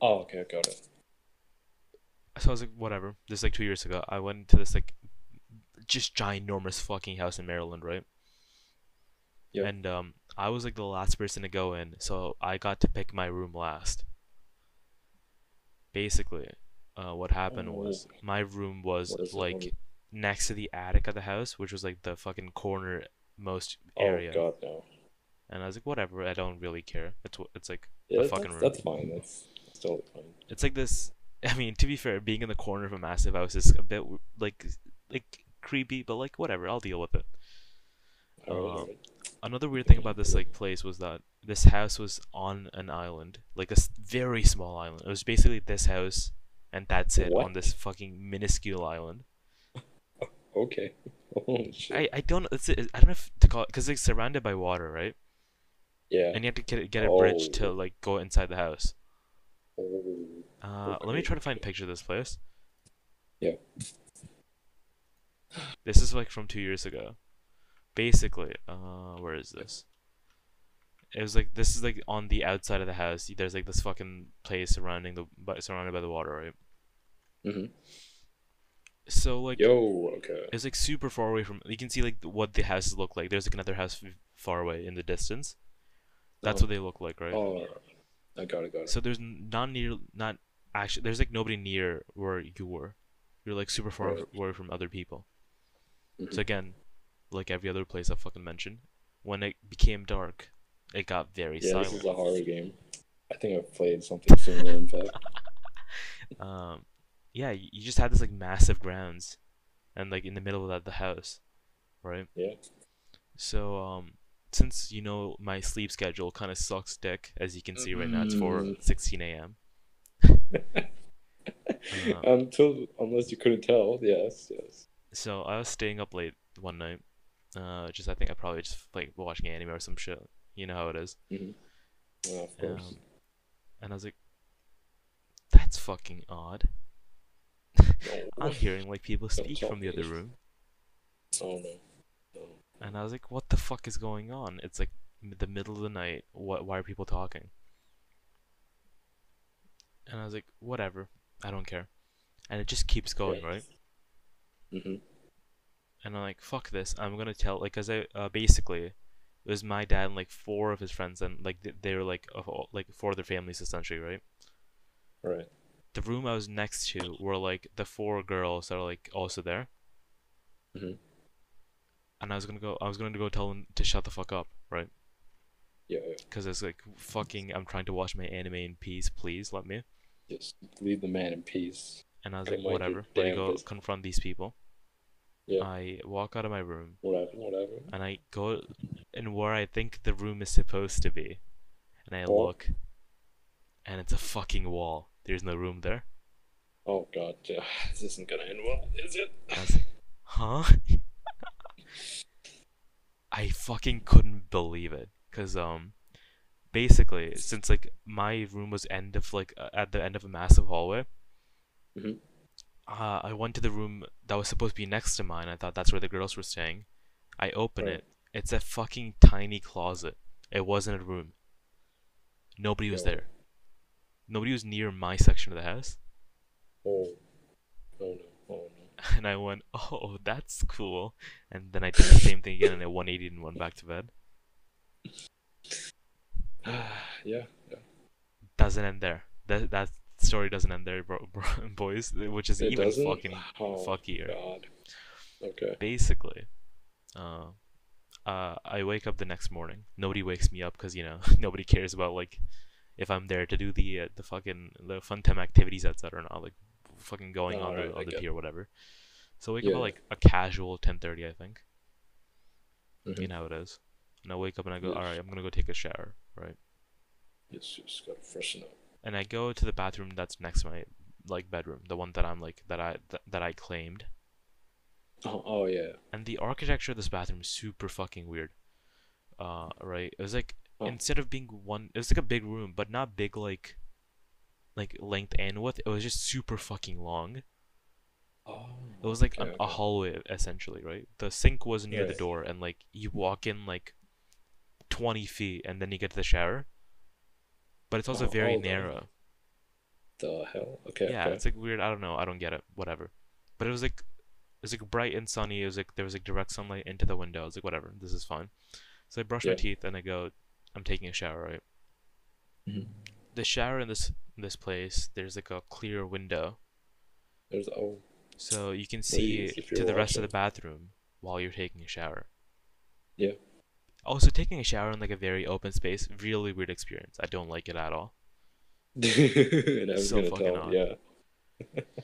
Oh okay. I got it. So I was like, whatever. This is like two years ago. I went to this like just ginormous fucking house in Maryland, right? Yeah. And um, I was like the last person to go in, so I got to pick my room last. Basically, uh, what happened was Oh. my room was like next to the attic of the house, which was like the fucking corner most area. Oh God no. And I was like, whatever. I don't really care. It's it's like Yeah, fucking room. that's fine. That's that's totally fine. it's like this. I mean, to be fair, being in the corner of a massive house is a bit like like creepy, but like whatever. I'll deal with it. Um. Another weird thing about this like place was that this house was on an island, like a very small island. It was basically this house, and that's it on this fucking minuscule island. Okay. Holy shit. I, I don't it's I don't know if to call it because it's surrounded by water, right? yeah. And you have to get get a bridge to Oh. like go inside the house. Oh. Uh, let me try to find a picture of this place. Yeah. This is like from two years ago. Basically, uh, where is this? It was like this is like on the outside of the house. There's like this fucking place surrounding the but surrounded by the water, right? Mhm. So like Yo. Okay. it's like super far away from. You can see like what the houses look like. There's like another house far away in the distance. That's Oh. what they look like, right? Oh. I got it. Got it. So there's not near, not actually. There's like nobody near where you were. You're like super far Right. away from other people. Mhm. So again, like every other place I fucking mentioned, when it became dark, it got very yeah, this silent. is a horror game. I think I've played something similar. In fact. Um, yeah, you just had this like massive grounds, and like in the middle of that the house, right? Yeah. So um, since you know my sleep schedule kind of sucks dick, as you can see right now, it's for Mm. 16 a.m. Uh, Until unless you couldn't tell. Yes. Yes. So I was staying up late one night. Uh, just I think I probably just like watching anime or some shit. You know how it is. Mhm. Yeah, of course. Um, and I was like, "That's fucking odd." I'm hearing like people speak from the other room, Oh no. No. and I was like, "What the fuck is going on?" It's like the middle of the night. What? Why are people talking? And I was like, whatever, I don't care. And it just keeps going, right? hmm And I'm like, fuck this. I'm gonna tell, like, cause I uh, basically, it was my dad and like four of his friends, and like they were like of all, like four of their families essentially, right? Right. The room I was next to were like the four girls that are like also there. Mhm. And I was gonna go. I was gonna go tell them to shut the fuck up, right? Yeah, yeah. Because it's like fucking. I'm trying to watch my anime in peace. Please let me. Just leave the man in peace. And I was like, whatever. Let me go business. confront these people. Yeah. I walk out of my room Whatever, whatever. and I go in where I think the room is supposed to be, and I Wall? look, and it's a fucking wall. There's no room there. Oh god, yeah. this isn't gonna end well, is it? Like, huh? I fucking couldn't believe it, cause um, basically, since like my room was end of like uh, at the end of a massive hallway, Mhm. Uh, I went to the room that was supposed to be next to mine. I thought that's where the girls were staying. I open Right. it. It's a fucking tiny closet. It wasn't a room. Nobody was there. Nobody was near my section of the house. Oh. Oh no. Oh no. And I went, oh, that's cool. And then I did the same thing again, and I 180 and went back to bed. yeah, yeah. Doesn't end there. That that story doesn't end there, bro, bro, boys. Which is It even doesn't? fucking Oh, fuckier. God. Okay. Basically, uh, uh, I wake up the next morning. Nobody wakes me up because you know nobody cares about like if I'm there to do the uh, the fucking the fun time activities outside or not, like fucking going on Alright, the I on the pier or whatever. So I wake Yeah. up at like a casual 10:30, I think. Mhm. You know how it is. And I wake up and I go, Yes. all right, I'm gonna go take a shower, right? Yes, just gotta freshen up. And I go to the bathroom that's next to my like bedroom, the one that I'm like that I th- that I claimed. Oh, oh yeah. And the architecture of this bathroom is super fucking weird. Uh, right? It was like Oh. instead of being one, it was like a big room, but not big like like length and width. It was just super fucking long. Oh. It was like okay, a okay. hallway essentially, right? The sink was near the door, and like you walk in like twenty feet, and then you get to the shower. But it's also Oh, very oh, narrow. The hell? Okay. yeah, okay. it's like weird. I don't know. I don't get it. Whatever. But it was like it was like bright and sunny. It was like there was like direct sunlight into the window. I was like, whatever, this is fine. So I brush my teeth and I go. I'm taking a shower, right? Mhm. The shower in this this place, there's like a clear window, There's oh. so you can see to the rest of the bathroom while you're taking a shower. Yeah. Also, taking a shower in like a very open space, really weird experience. I don't like it at all. and I was So gonna fucking tell. odd. Yeah.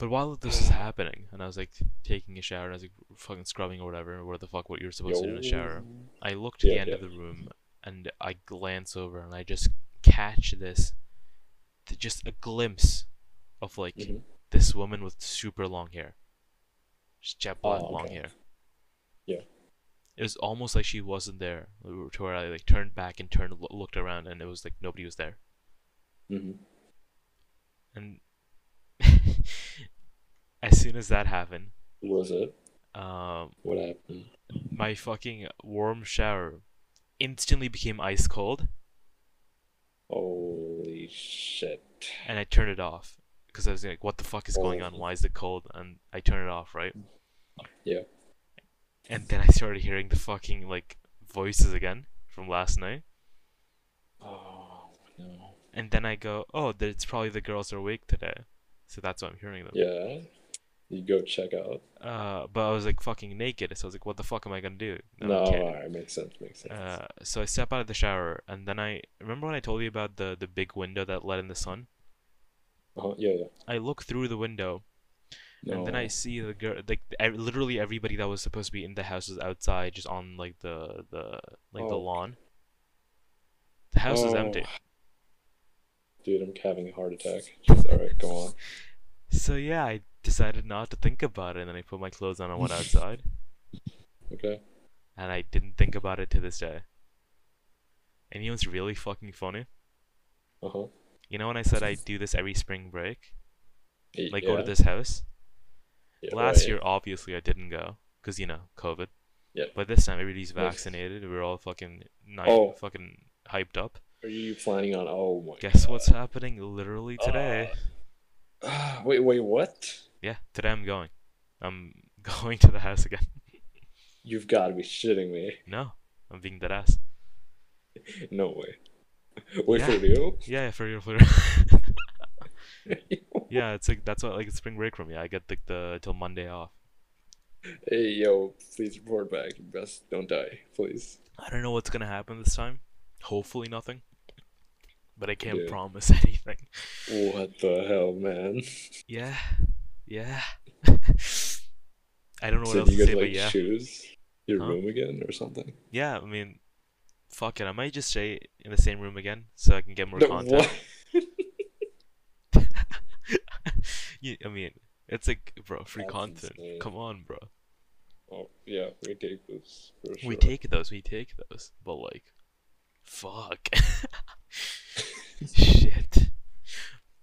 But while this is happening, and I was like taking a shower, and I was like fucking scrubbing or whatever, where the fuck what you're supposed to do in a shower. I look to the end yeah. of the room, and I glance over, and I just catch this, just a glimpse of like Mhm. this woman with super long hair, just jet black Oh, long hair. Yeah. It was almost like she wasn't there, to where I like turned back and turned looked around, and it was like nobody was there. Mhm. And as soon as that happened, Was it? um, What happened? my fucking warm shower instantly became ice cold, Holy shit. and I turned it off because I was like, "What the fuck is going on? Oh. Why is it cold?" And I turned it off, right? Yeah. And then I started hearing the fucking like voices again from last night, Oh no. and then I go, "Oh, it's probably the girls are awake today," so that's why I'm hearing them. Yeah. You go check out. Uh, but I was like fucking naked, so I was like, "What the fuck am I gonna do?" No, alright, makes sense, makes sense. Uh, so I step out of the shower, and then I remember when I told you about the the big window that let in the sun. uh-huh, yeah, yeah. I look through the window, and then I see the girl, like literally everybody that was supposed to be in the house is outside, just on like the the like the Oh. lawn. The house is empty. Oh. Dude, I'm having a heart attack. It's alright, go on. So yeah, I decided not to think about it, and then I put my clothes on and went outside, Okay. and I didn't think about it to this day. And you know what's really fucking funny? Uh huh. You know when I said I do this every spring break, like yeah. go to this house. Yeah, Last right. year, obviously, I didn't go because you know COVID. Yeah. But this time everybody's vaccinated. We're all fucking ni- Oh. fucking hyped up. Are you planning on? Oh my. Guess God. what's happening literally today? Ah, wait, wait, what? yeah, today I'm going. I'm going to the house again. You've got to be shitting me. No, I'm being dead ass. No way. Wait Yeah. for real? Yeah, for real, for real. yeah, it's like that's what like it's spring break for me. I get like the till Monday off. hey, yo, please report back. Best don't die, please. I don't know what's gonna happen this time. Hopefully nothing. But I can't promise anything. What the hell, man? Yeah, yeah. I don't know what so else you to say, like but yeah, choose your Huh? room again or something? yeah. I mean, fuck it. I might just stay in the same room again so I can get more No, content. Yeah, I mean, it's like, bro, free That's content. insane. Come on, bro. Oh, yeah, we take this for sure. We take those. We take those. But like, fuck. Shit.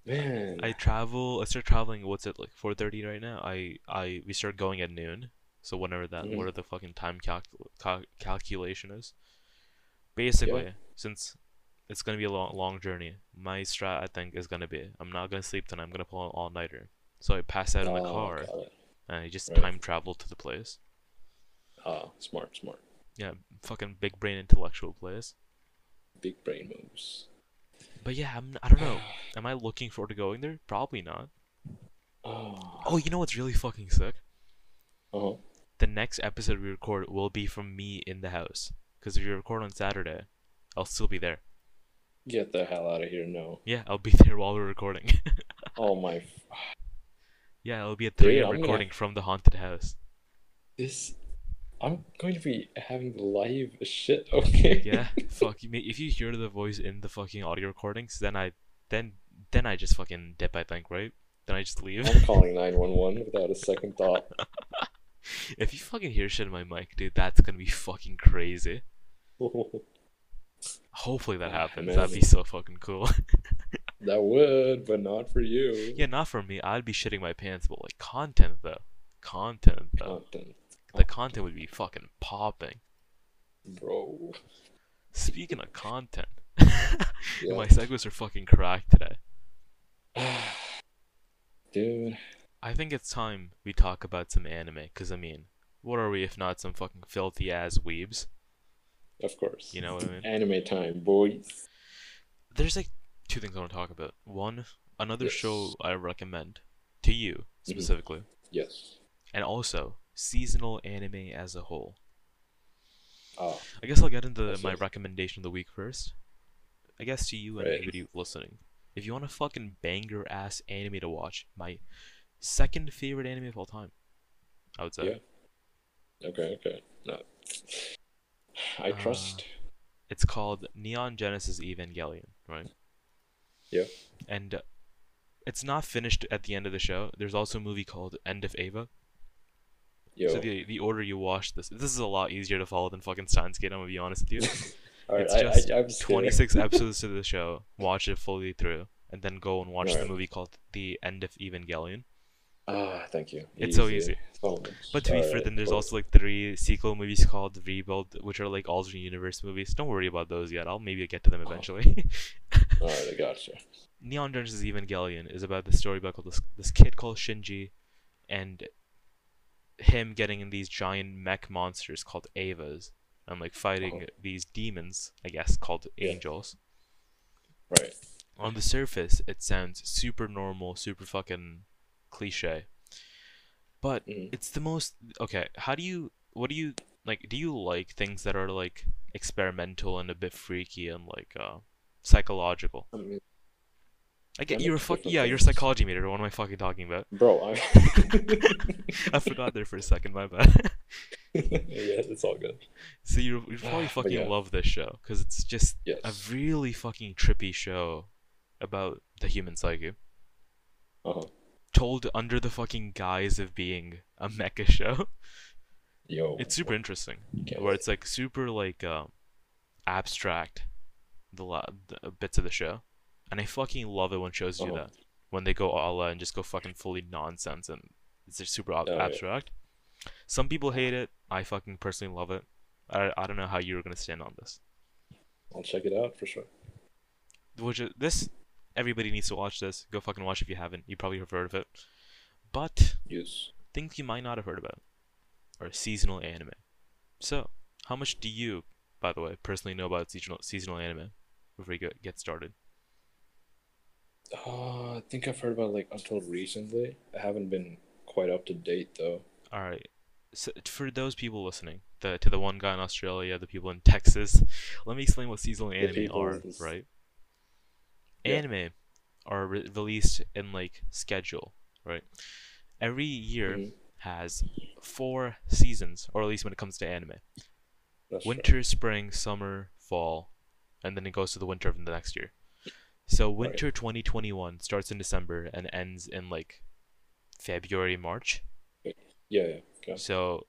Man. I travel. I start traveling. What's it like? Four thirty right now. I I we start going at noon. So whenever that, Mhm. whatever the fucking time calcul- cal- calculation is. Basically, since it's gonna be a long long journey, my strat I think is gonna be I'm not gonna sleep tonight. I'm gonna pull an all nighter. So I pass out in the Oh, car and I just Right. time travel to the place. Ah, smart, smart. Yeah, fucking big brain intellectual place. Big brain moves. But yeah, I'm, I don't know. Am I looking forward to going there? Probably not. Oh. Oh, you know what's really fucking sick? Uh-huh. The next episode we record will be from me in the house. Because if you record on Saturday, I'll still be there. Get the hell out of here, no. Yeah, I'll be there while we're recording. Oh my. F- yeah, I'll be at 3 Dude. I'm gonna- recording from the haunted house. this. I'm going to be having live shit, okay? Yeah, fuck. you. If you hear the voice in the fucking audio recordings, then I, then, then I just fucking dip. I think, right? Then I just leave. I'm calling 911 without a second thought. if you fucking hear shit in my mic, dude, that's gonna be fucking crazy. Hopefully that happens. That'd be so fucking cool. that would, but not for you. yeah, not for me. I'd be shitting my pants, but like content though, content though, Content, the content would be fucking popping. bro. Speaking of content, Yeah. my segues are fucking cracked today. Dude. I think it's time we talk about some anime, cause I mean, what are we if not some fucking filthy ass weebs? Of course. You know what I mean? Anime time, boys. There's like two things I want to talk about. One, another Yes. show I recommend to you Mhm. specifically. Yes. and also seasonal anime as a whole. Ah, I guess I'll get into That's my nice. recommendation of the week first. I guess to you and Right. anybody listening, if you want a fucking banger ass anime to watch, my second favorite anime of all time, I would say. Yeah. okay, okay. No. I Uh, trust. It's called Neon Genesis Evangelion, right? Yeah. And it's not finished at the end of the show. There's also a movie called End of Eva. Yo. So the the order you watch this, this is a lot easier to follow than fucking Steins Gate. I'm gonna be honest with you. It's I, just I, I'm 26 episodes to the show, watch it fully through, and then go and watch the Right. movie called The End of Evangelion. Ah, thank you. It's so easy. So. But to be fair, Alright, then there's cool. also like three sequel movies called Rebuild, which are like alternate universe movies. Don't worry about those yet. I'll maybe get to them eventually. Alright, I gotcha. Neon Genesis Evangelion is about the story about called this, this kid called Shinji, and him getting in these giant mech monsters called Evas, and like fighting Oh. these demons, I guess, called Yeah. angels. Right. on the surface it sounds super normal super fucking cliche but Mhm. it's the most okay how do you what do you like do you like things that are like experimental and a bit freaky and like uh psychological I mean, i get They're you're a fuck yeah you're a psychology major what am i fucking talking about bro, I'm. i forgot there for a second my bad yeah, it's all good. so you you probably fucking yeah. love this show because it's just Yes. a really fucking trippy show about the human psyche Uh huh. Told under the fucking guise of being a mecha show. Yo. It's super interesting. Where it's like super like uh, abstract the, la- the bits of the show, and I fucking love it when shows do Uh-huh. that. When they go all and just go fucking fully nonsense and it's just super ab- Oh, yeah. abstract. Some people hate it. I fucking personally love it. I I don't know how you're gonna stand on this. I'll check it out for sure. Which is, this everybody needs to watch this. Go fucking watch if you haven't. You probably have heard of it. But Yes. things you might not have heard about are seasonal anime. So, how much do you, by the way, personally know about seasonal seasonal anime before you get, get started? Uh, I think I've heard about like until recently. I haven't been quite up to date though. All right. So for those people listening, the to the one guy in Australia, the people in Texas, let me explain what seasonal anime are. is- Right. Yeah. Anime are re- released in like schedule, right? Every year Mhm. has four seasons, or at least when it comes to anime. That's winter, spring, summer, fall, and then it goes to the winter of the next year. So Right. winter 2021 starts in December and ends in like February, March. Yeah, yeah. Okay. So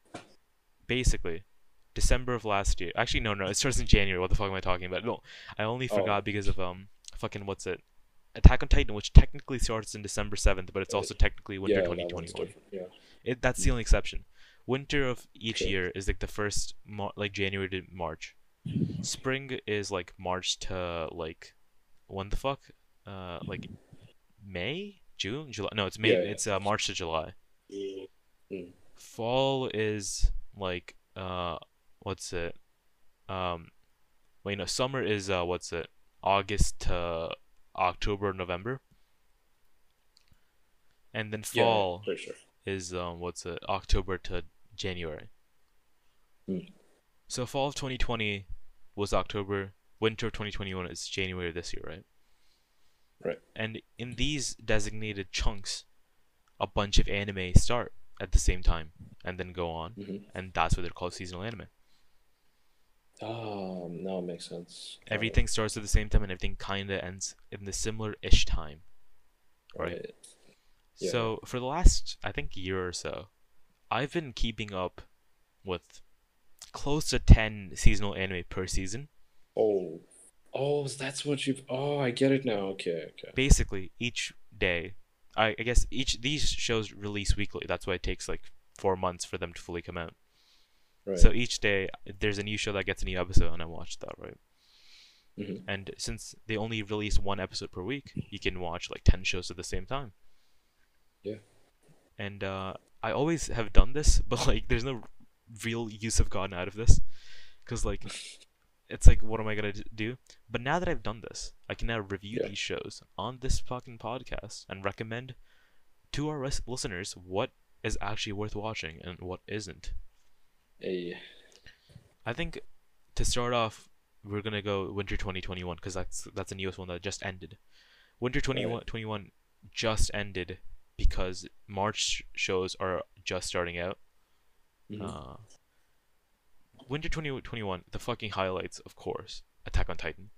basically, December of last year. Actually, no, no, it starts in January. What the fuck am I talking about? No, I only Oh. forgot because of um, fucking what's it? Attack on Titan, which technically starts in December 7th, but it's Uh, also technically winter yeah, 2021. Yeah. It that's the only exception. Winter of each Okay. year is like the first Mar- like January to March. Spring is like March to like when the fuck? Uh like May? June? July? No, it's May Yeah, yeah. it's uh, March to July. Mm. Fall is like uh what's it? Um wait no, summer is uh what's it? August to October, November. And then fall for sure. is um what's it October to January. Hmm. So fall of 2020 was October. Winter of 2021 is January this year, right? Right. And in these designated chunks, a bunch of anime start at the same time and then go on, hmm and that's what they're called seasonal anime. Oh, now it makes sense. Everything starts at the same time and everything kind of ends in the similar-ish time. right. Yeah. So for the last, I think, year or so, I've been keeping up with close to 10 seasonal anime per season. Oh, oh, that's what you've. Oh, I get it now. Okay, okay. Basically, each day, I, I guess each these shows release weekly. That's why it takes like four months for them to fully come out. Right. So each day, there's a new show that gets a new episode, and I watch that, right? Mhm. And since they only release one episode per week, you can watch like 10 shows at the same time. Yeah. And uh, I always have done this, but like, there's no real use I've gotten out of this. Because, like, it's like, what am I going to do? But now that I've done this, I can now review Yeah. these shows on this fucking podcast and recommend to our res- listeners what is actually worth watching and what isn't. A I think to start off, we're gonna go winter 2021 because that's that's the newest one that just ended. Winter 21 21 just ended because March shows are just starting out. Mhm. Uh, winter 2021, the fucking highlights, of course, Attack on Titan.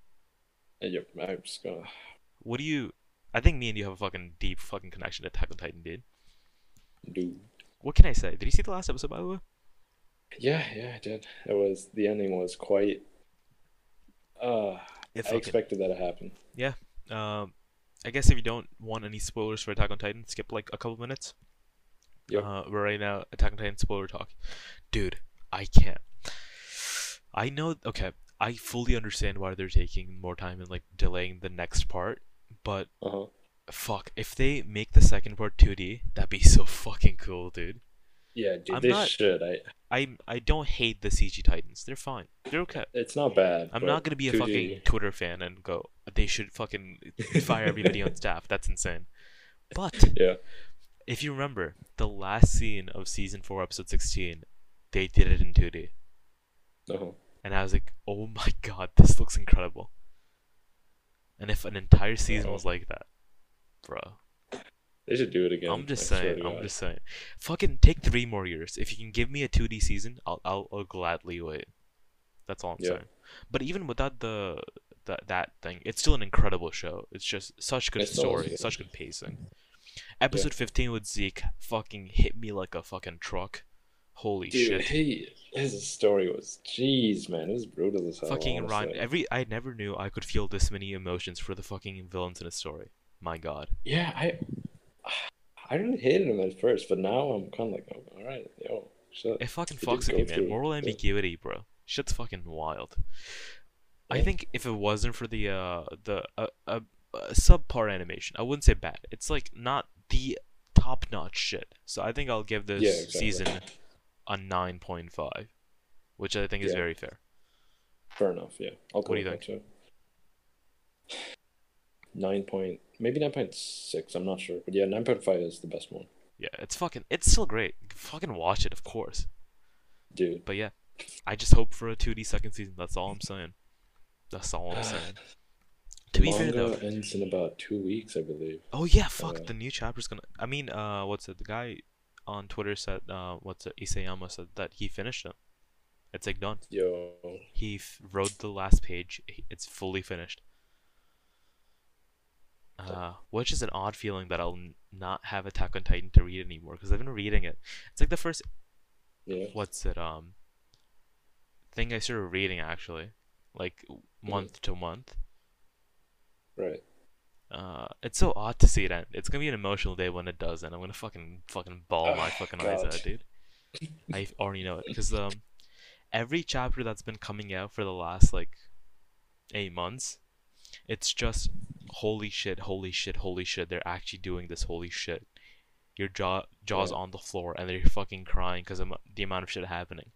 Yep, I'm just gonna. What do you? I think me and you have a fucking deep fucking connection to Attack on Titan, dude. do. What can I say? Did you see the last episode by the way? Yeah, yeah, I did. It was the ending was quite. Uh, It I expected that to happen. Yeah. Um, I guess if you don't want any spoilers for Attack on Titan, skip like a couple minutes. Yeah. Uh, we're right now Attack on Titan spoiler talk. Dude, I can't. I know. Okay, I fully understand why they're taking more time and like delaying the next part, but Uh huh. fuck, if they make the second part 2D, that'd be so fucking cool, dude. Yeah, dude, I'm they not- should. I. I I don't hate the CG Titans. They're fine. They're okay. It's not bad. I'm not gonna be a 2D fucking Twitter fan and go. They should fucking fire everybody on staff. That's insane. But Yeah. if you remember the last scene of season four, episode sixteen, they did it in 2D, Uh-huh. and I was like, "Oh my god, this looks incredible." And if an entire season was like that, bro, They should do it again. I'm just I saying, I'm just saying, fucking take three more years. If you can give me a 2D season, I'll I'll, I'll gladly wait. That's all I'm Yeah. saying. But even without the that that thing, it's still an incredible show. It's just such good It still is story, good. such good pacing. Episode 15 with Zeke fucking hit me like a fucking truck. Holy Dude, shit. he his story was jeez, man, it was brutal as hell. fucking Ryan, every I never knew I could feel this many emotions for the fucking villains in a story. My god. Yeah, I I really hated him at first, but now I'm kind of like, oh, all right, yo, Shut. It fucking It fucks with you, man. through, Moral yeah. ambiguity, bro. Shit's fucking wild. I think if it wasn't for the uh the uh, uh, uh subpar animation, I wouldn't say bad. It's like not the top notch shit. So I think I'll give this Yeah, exactly. season a nine point five, which I think is Yeah. very fair. Fair enough. Yeah. I'll What do you think? Nine point, maybe nine point six. I'm not sure, but yeah, nine point five is the best one, Yeah, it's fucking it's still great. Fucking watch it, of course. dude. But yeah, I just hope for a 2D second season. That's all I'm saying. That's all I'm saying. To be fair though, ends in about two weeks, I believe. oh yeah, fuck, Uh, the new chapter's gonna. I mean, uh, what's it? The guy on Twitter said, uh, what's it? Isayama said that he finished it. It's like done. Yo, He f- wrote the last page. It's fully finished. Uh, which is an odd feeling that I'll n- not have Attack on Titan to read anymore because I've been reading it. It's like the first yeah, what's it um thing I started reading actually, like month to month. right. Uh, it's so odd to see it end. It's gonna be an emotional day when it does, and I'm gonna fucking fucking bawl my Oh, fucking eyes out, dude. I already know it because um, every chapter that's been coming out for the last like eight months, it's just holy shit, holy shit, holy shit. They're actually doing this. Holy shit. Your jaw jaws Yeah. on the floor, and they're fucking crying because of the amount of shit happening.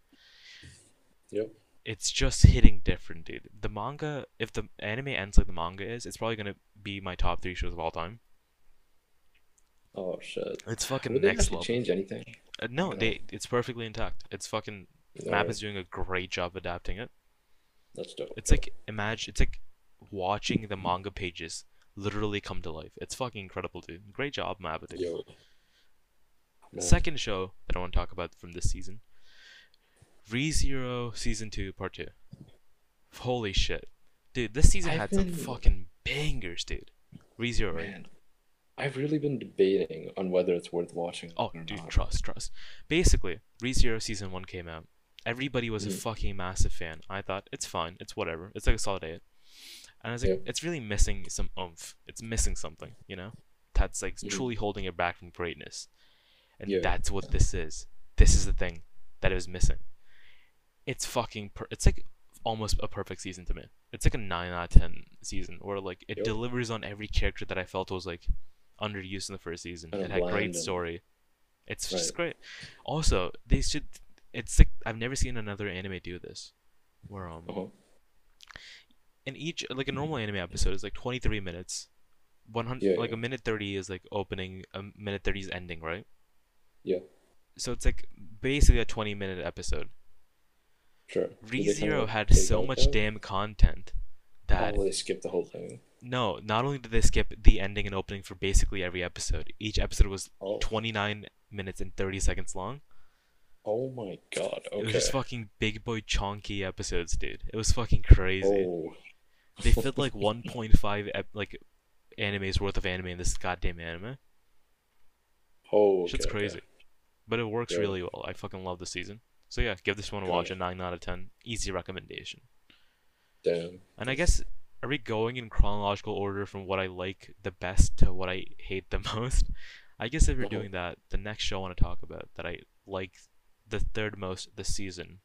Yep. it's just hitting different, dude. The manga, if the anime ends like the manga is, it's probably gonna be my top three shows of all time. Oh shit. It's fucking Would they next level. change anything? Uh, no, they it's perfectly intact. It's fucking MAPPA Alright, is doing a great job adapting it. That's dope. It's like imagine it's like watching the manga pages literally come to life. It's fucking incredible, dude. Great job, MAPPA. dude. yo. Man. Second show that I want to talk about from this season, ReZero season two part two. Holy shit, dude! This season I've had some fucking bangers, dude. ReZero, right? I've really been debating on whether it's worth watching. Oh, dude, not. trust, trust. Basically, ReZero season one came out. Everybody was a Mhm. fucking massive fan. I thought it's fine, it's whatever. It's like a solid eight. And it's like, Yeah. it's really missing some oomph. It's missing something, you know? That's like Mhm. truly holding it back from greatness. And Yeah. that's what this is. This is the thing that it was missing. It's fucking. Per- it's like almost a perfect season to me. It's like a nine out of ten season where like it Yep. delivers on every character that I felt was like underused in the first season. Kinda it had great and- story. It's just great. Also, they should. It's like I've never seen another anime do this, where um Uh-huh. In each like a normal anime episode is like 23 minutes 100 Yeah, like yeah. a minute 30 is like opening a minute 30 is ending right Yeah. so it's like basically a 20 minute episode Sure. ReZero had so much that? damn content that Oh, they skipped the whole thing. no not only did they skip the ending and opening for basically every episode each episode was Oh. 29 minutes and 30 seconds long Oh my god. Okay. it was just fucking big boy chonky episodes dude it was fucking crazy Oh. They fit like 1.5 ep- like animes worth of anime in this goddamn anime Oh. Okay, Shit's okay. crazy. But it works Yeah. really well. I fucking love the season. So yeah, give this one a watch. A nine out of ten. Easy recommendation. Damn. And I guess are we going in chronological order from what I like the best to what I hate the most? I guess if we're Uh-huh. doing that, the next show I want to talk about that I like the third most this season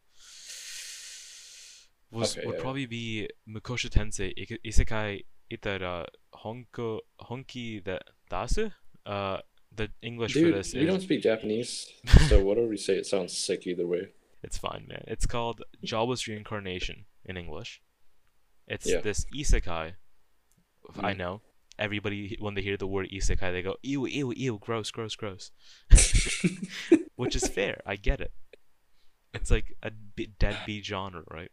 was Okay, would yeah, yeah. probably be Mukosha Tensei Isekai Itara Honko Honki da Dasu. Uh, the English for Dude, this we is don't speak Japanese, so whatever we say, it sounds sick either way. It's fine, man. It's called Jobless Reincarnation in English. It's Yeah. this isekai. I Mm. know. Everybody, when they hear the word isekai, they go, ew, ew, ew, gross, gross, gross. Which is fair. I get it. It's like a deadbeat genre, right?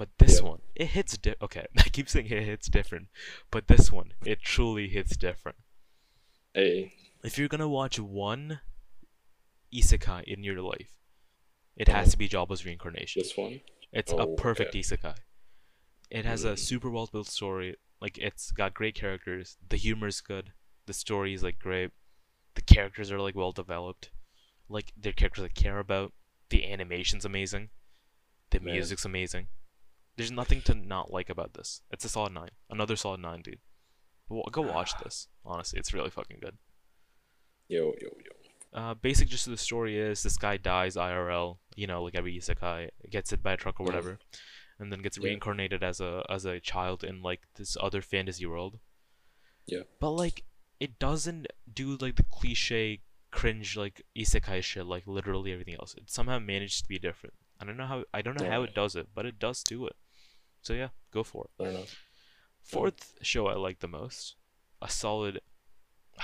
But this Yeah. one, it hits di- Okay, I keep saying it hits different. But this one, it truly hits different. Hey. If you're gonna watch one isekai in your life, it has Uh-huh. to be Jobless Reincarnation. This one? It's Oh, a perfect okay. isekai. It has a Mm. super well built story. Like it's got great characters. The humor is good. The story is like great. The characters are like well developed. Like they're characters I care about. The animation's amazing. The Man. music's amazing. There's nothing to not like about this. It's a solid nine. Another solid nine, dude. Wa- Go watch this. Honestly, it's really fucking good. Yo, yo, yo. Uh, basic gist of the story is this guy dies IRL, you know, like every isekai, gets hit by a truck or Mhm. whatever, and then gets Yeah. reincarnated as a as a child in like this other fantasy world. Yeah. But like, it doesn't do like the cliche cringe like isekai shit like literally everything else. It somehow managed to be different. I don't know how I don't know how it does it, but it does do it. So yeah, go for it. Don't know. Fourth show I like the most, a solid.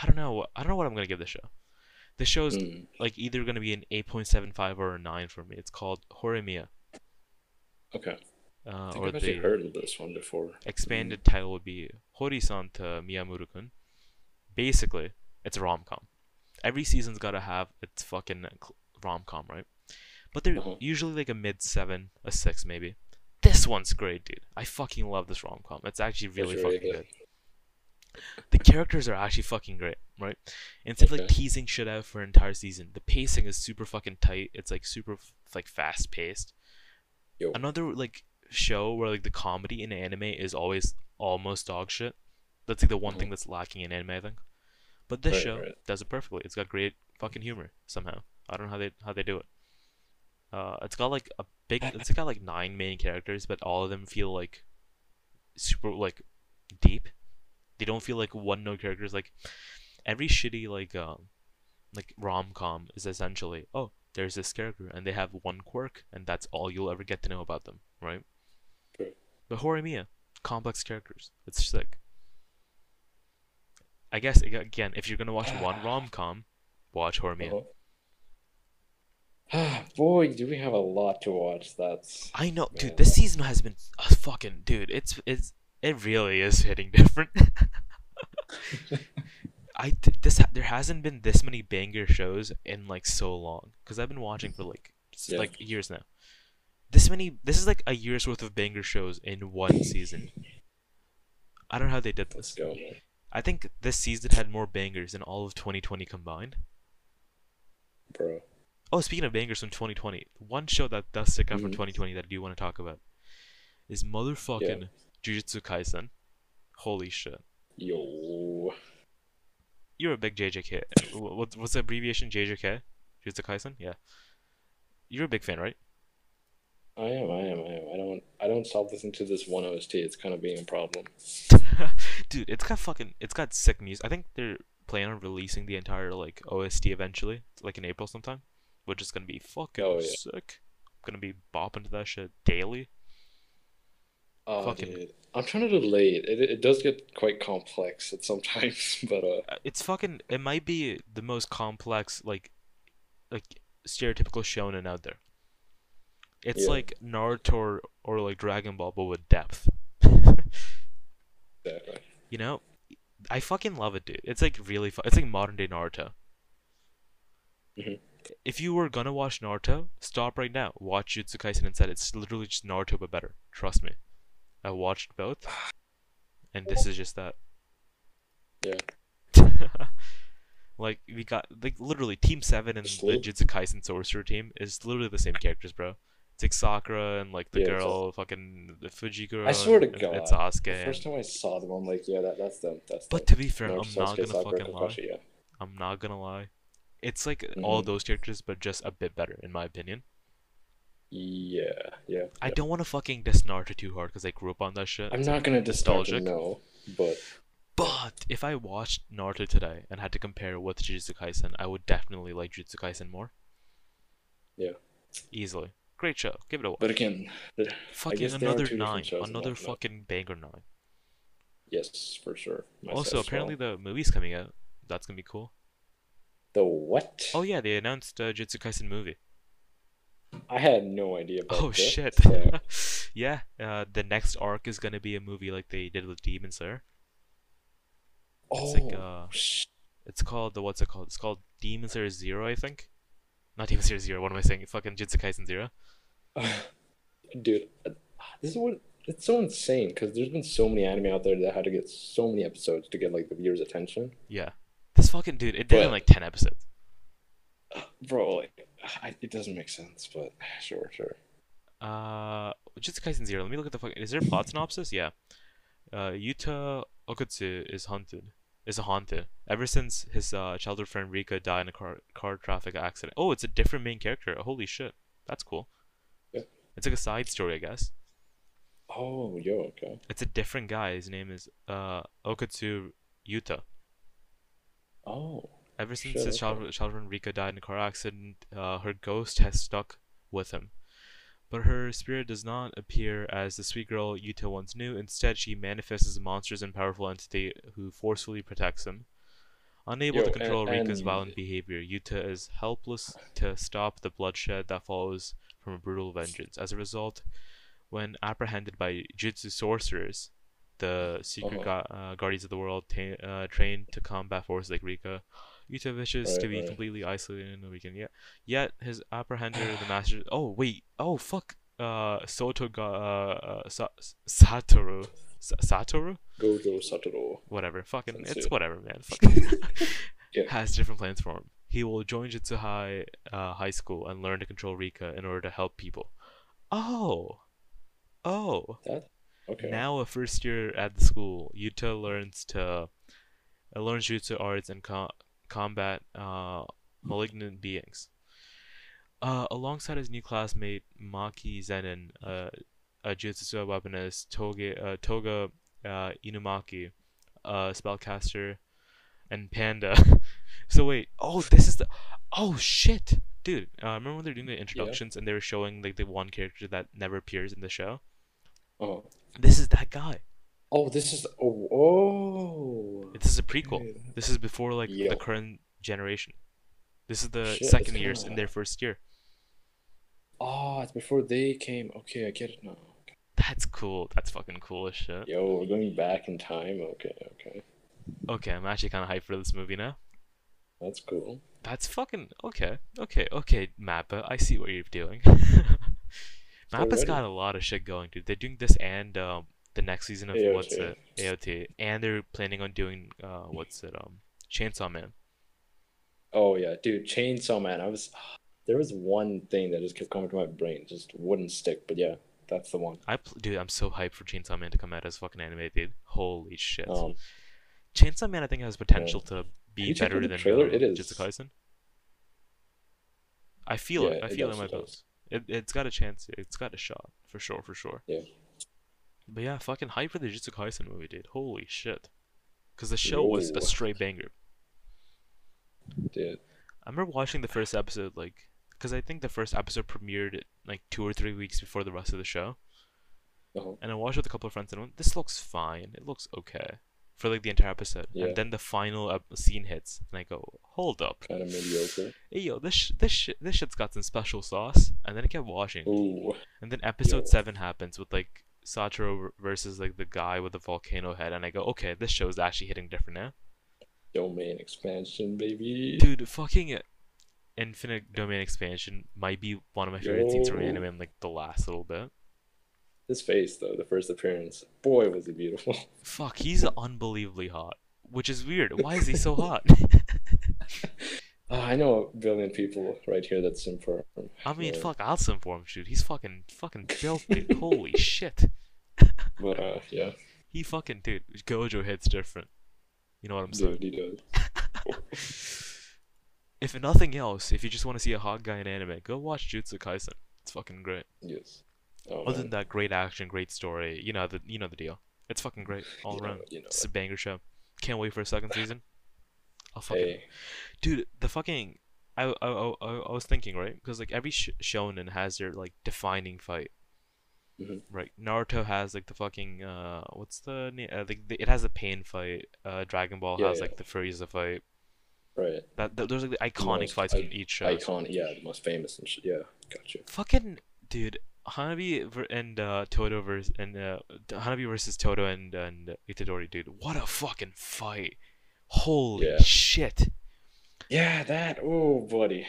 I don't know. I don't know what I'm gonna give the show. The show's Mm, like either gonna be an 8.75 or a 9 for me. It's called Horimiya. okay. Uh, I think or I've actually heard of this one before. expanded title would be Hori-san to Miyamura-kun. Basically, it's a rom-com. Every season's gotta have its fucking rom-com, right? But they're Uh-huh. usually like a mid seven, a six maybe. This one's great, dude. I fucking love this rom-com. It's actually really really fucking good. good. The characters are actually fucking great, right? Instead of like teasing shit out for an entire season, the pacing is super fucking tight. It's like super like fast paced. Another like show where like the comedy in anime is always almost dog shit. That's like the one thing Mhm. that's lacking in anime, I think. But this Right, show right. does it perfectly. It's got great fucking humor somehow. I don't know how they how they do it. Uh, it's got like a big. It's got like nine main characters, but all of them feel like super like deep. They don't feel like one note characters. Like every shitty like um like rom com is essentially oh there's this character and they have one quirk and that's all you'll ever get to know about them, right? True. But Horimiya, complex characters. It's sick. I guess again, if you're gonna watch one rom com, watch Horimiya. Uh-huh. Boy, do we have a lot to watch. That's I know, Man, dude. This season has been a fucking dude. It's it's it really is hitting different. I th- this there hasn't been this many banger shows in like so long because I've been watching for like Yeah. like years now. This many this is like a year's worth of banger shows in one season. I don't know how they did let's this. go. I think this season had more bangers than all of 2020 combined. bro. Oh, speaking of bangers from 2020, one show that does stick out from Mhm. 2020 that I do want to talk about is motherfucking Jujutsu Kaisen. Holy shit. Yo. You're a big JJK. wh- What, what's the abbreviation? JJK? Jujutsu Kaisen? Yeah. You're a big fan, right? I am, I am, I am. I don't I don't stop listening to this one OST. It's kind of being a problem. Dude, it's got fucking, it's got sick music. I think they're planning on releasing the entire like OST eventually, like in April sometime, which is gonna be fucking Oh, yeah. sick. gonna be bopping to that shit daily. Oh, Fucking- dude. I'm trying to delay it. it. It does get quite complex at sometimes, but uh, Uh, It's fucking. It might be the most complex, like, like stereotypical shonen out there. It's Yeah. like Naruto or, or like Dragon Ball, but with depth. exactly. You know, I fucking love it, dude. It's like really fun. It's like modern day Naruto. Mhm. If you were gonna watch Naruto, stop right now. Watch Jutsu Kaisen instead. It's literally just Naruto but better. Trust me. I watched both, and this is just that. Yeah. like we got like literally Team Seven and the. Jutsu Kaisen Sorcerer team is literally the same characters, bro. It's like Sakura and like the Yeah, girl, fucking the Fuji girl. I swear to and, God, it's Sasuke. First time I saw them, I'm like, yeah, that, that's them. That's But them. to be fair, I'm Naruto, not gonna Sakura, fucking lie. Yeah. I'm not gonna lie. It's like all Mhm. those characters, but just a bit better, in my opinion. Yeah, yeah. I yeah. don't want to fucking diss Naruto too hard because I grew up on that shit. I'm It's not gonna disturb nostalgic. no, but But if I watched Naruto today and had to compare with Jujutsu Kaisen, I would definitely like Jujutsu Kaisen more. Yeah. Easily. Great show. Give it a watch. but again, the- fucking guess there are another nine. Another fucking banger nine. yes, for sure. Also, apparently well. the movie's coming out. That's gonna be cool. The what? Oh yeah, they announced uh, Jujutsu Kaisen movie. I had no idea about Oh this. shit. so- yeah, uh, the next arc is gonna be a movie like they did with Demon Slayer. oh, It's like uh, sh- it's called the what's it called? It's called Demon Slayer Zero, I think. Not Demon Slayer Zero. What am I saying? Fucking Jujutsu Kaisen Zero. dude, uh, this is what it's so insane because there's been so many anime out there that had to get so many episodes to get like the viewers' attention. Yeah. This fucking dude, it did in like ten episodes. Bro, like, I, it doesn't make sense, but sure, sure. Uh, Jujutsu Kaisen Zero. Let me look at the fucking. Is there a plot synopsis? Yeah. Uh, Yuta Okkotsu is haunted. is a haunted Ever since his uh, childhood friend Rika died in a car car traffic accident. Oh, it's a different main character. Holy shit, that's cool. Yeah. It's like a side story, I guess. Oh, yo, okay. It's a different guy. His name is uh Okkotsu Yuta. Oh, Ever since Shit, his okay. childhood, childhood Rika died in a car accident, uh, her ghost has stuck with him. But her spirit does not appear as the sweet girl Yuta once knew. Instead, she manifests as a monstrous and powerful entity who forcefully protects him. Unable Yo, to and- control Rika's and- violent behavior, Yuta is helpless to stop the bloodshed that follows from a brutal vengeance. As a result, when apprehended by Jutsu sorcerers, the secret Uh-huh. gu- uh, guardians of the world uh, trained to combat forces like Rika, Yuta wishes to Right, be right. completely isolated in the weekend. Yet, yet his apprehender, the master. Oh wait. Oh fuck. Uh, Soto ga uh, uh Sa- Satoru. Sa- Satoru. Gojo Satoru. Whatever. Fucking. It's whatever, man. Fucking. Yeah. Has different plans for him. He will join Jitsu High uh, High School and learn to control Rika in order to help people. Oh. Oh. That okay. Now, a first year at the school, Yuta learns to uh, learns jutsu arts and co- combat uh, malignant beings. Uh, alongside his new classmate Maki Zenin, uh, a jutsu weaponist, Toge, uh, Toga uh, Inumaki, a spellcaster, and Panda. so wait, oh, this is the, oh shit, dude. Uh, remember when they're doing the introductions and they were showing like the one character that never appears in the show? Oh. This is that guy. Oh, this is oh oh. This is a prequel. Okay. This is before like Yo. the current generation. This is the Shit, second years in their first year. Oh, it's before they came. Okay, I get it now. That's cool. That's fucking cool as shit. Yo, we're going back in time. Okay, okay. Okay, I'm actually kind of hyped for this movie now. That's cool. That's fucking okay. Okay, okay, MAPPA. I see what you're doing. MAPPA's got a lot of shit going, dude. They're doing this and um the next season of AOT. what's it AOT, and they're planning on doing uh what's it um Chainsaw Man. Oh yeah, dude, Chainsaw Man. I was there was one thing that just kept coming to my brain, just wouldn't stick. But yeah, that's the one. I pl- dude, I'm so hyped for Chainsaw Man to come out as fucking anime, dude. Holy shit. Um, Chainsaw Man, I think, has potential to be better than trailer? uh, It is- Jujutsu Kaisen. I feel it. I feel it in my bones. It it's got a chance. It's got a shot for sure, for sure. Yeah. But yeah, fucking hype for the Jujutsu Kaisen movie, dude. Holy shit. Because the show was a straight banger. dude. I remember watching the first episode, like, because I think the first episode premiered like two or three weeks before the rest of the show. Uh-huh. and I watched with a couple of friends and I went, this looks fine. It looks okay for like the entire episode. Yeah. And then the final scene hits, and I go, hold up, Kind of mediocre. hey yo, this sh- this sh- this shit's got some special sauce. And then I kept watching, Ooh. and then episode Yo. seven happens with like Satoru versus like the guy with the volcano head, and I go, okay, this show's actually hitting different now. Domain expansion, baby. Dude, fucking uh, Infinite Domain expansion might be one of my favorite scenes from Yo. anime in like the last little bit. His face though, the first appearance. Boy, was he beautiful. Fuck, he's unbelievably hot. Which is weird. Why is he so hot? Ah, I know a billion people right here that sim for him. I mean, Yeah. fuck, I'll sim for him, dude. He's fucking, fucking filthy. Holy shit. But uh, yeah, He fucking, dude, Gojo hits different. You know what I'm saying? dude, he does. If nothing else, if you just want to see a hot guy in anime, go watch Jutsu Kaisen. It's fucking great. Yes. Oh, Other than that, great action, great story. You know the, you know the deal. It's fucking great all You around. it, you know It's a banger show. Can't wait for a second season. I'll fucking Hey, dude the fucking I I, I, I was thinking right because like every sh- shonen has their like defining fight Mhm. right Naruto has like the fucking uh what's the name uh, the, the, it has a pain fight uh Dragon Ball Yeah, has yeah. like the Frieza fight right. that, th- those are the iconic most fights from i- each show Icon, yeah, the most famous and shit. Yeah, gotcha. fucking dude Hanami and uh Todo versus and uh Hanami versus Todo and and Itadori dude what a fucking fight holy Yeah. shit Yeah, that. Oh, buddy,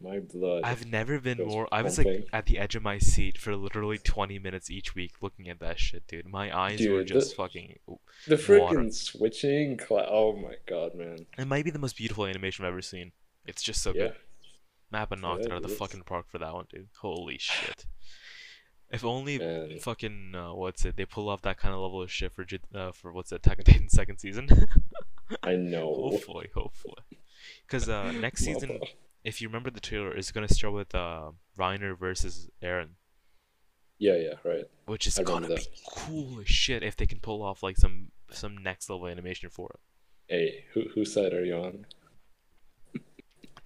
my blood. I've never been more. I was like at the edge of my seat for literally 20 minutes each week looking at that shit, dude. My eyes were Dude, the- just fucking. the freaking switching. Cla- oh my god, man. It might be the most beautiful animation I've ever seen. It's just so Yeah. good. MAPPA knocked it Yeah, out of the is. fucking park for that one, dude. Holy shit. If only Man. fucking uh, what's it? They pull off that kind of level of shit for uh, for what's it? Attack on Titan second season. I know. hopefully, hopefully. Because uh, next season, if you remember the trailer, is gonna start with uh, Reiner versus Eren, Yeah, yeah, right. which is gonna be cool as shit if they can pull off like some some next level animation for it. Hey, who whose side are you on?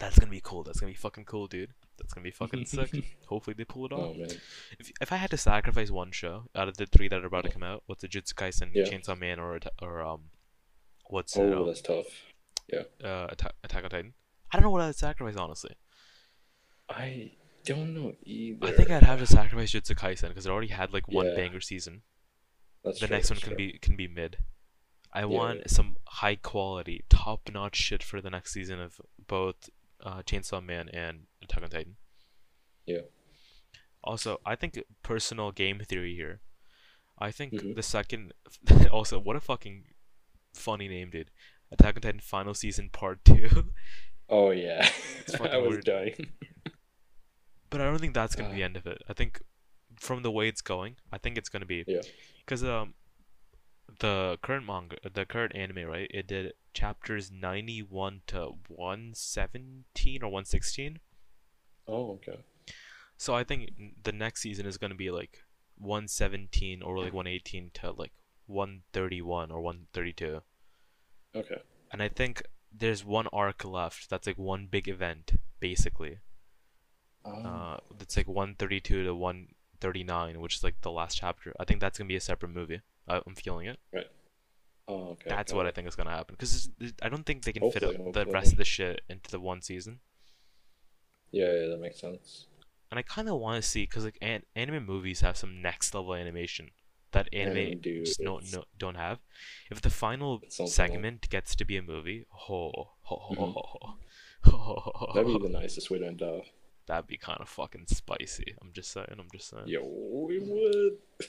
That's gonna be cool. That's gonna be fucking cool, dude. That's gonna be fucking sick. Hopefully they pull it Oh off. man. If, if I had to sacrifice one show out of the three that are about to come out, what's the Jutsu Kaisen, Yeah. Chainsaw Man, or Atta- or um, what's Oh, it? um, that's tough. Yeah. Uh, Atta- Attack on Titan. I don't know what I'd sacrifice honestly. I don't know either. I think I'd have to sacrifice Jutsu Kaisen because it already had like one Yeah. banger season. That's the true, next one can true. be can be mid. I want yeah. some high quality, top notch shit for the next season of both uh, Chainsaw Man and Attack on Titan. Yeah. Also, I think personal game theory here. I think Mhm. the second. also, what a fucking funny name, dude. Attack on Titan Final Season Part Two. Oh yeah. I was weird. dying. But I don't think that's gonna be Uh. the end of it. I think from the way it's going, I think it's gonna be Yeah. because um the current manga, the current anime, right? It did chapters ninety one to one seventeen or one sixteen. Oh okay. So I think the next season is gonna be like one seventeen or like one eighteen to like one thirty one or one thirty two. Okay. And I think there's one arc left that's like one big event basically. Um, Uh, it's like 132 to 139, which is like the last chapter. I think that's gonna be a separate movie. I'm feeling it. Right. Oh okay. that's got what I think is gonna happen. Because I don't think they can fit Hopefully, up the rest of the shit into the one season. Yeah, yeah, that makes sense. And I kind of want to see, because like an- anime movies have some next level animation that anime just no, no don't have. If the final segment gets to be a movie, ho ho ho ho ho ho, ho, ho, ho, That'd be the nicest way to end off. that'd be kind of fucking spicy. I'm just saying. I'm just saying. Yo, we would.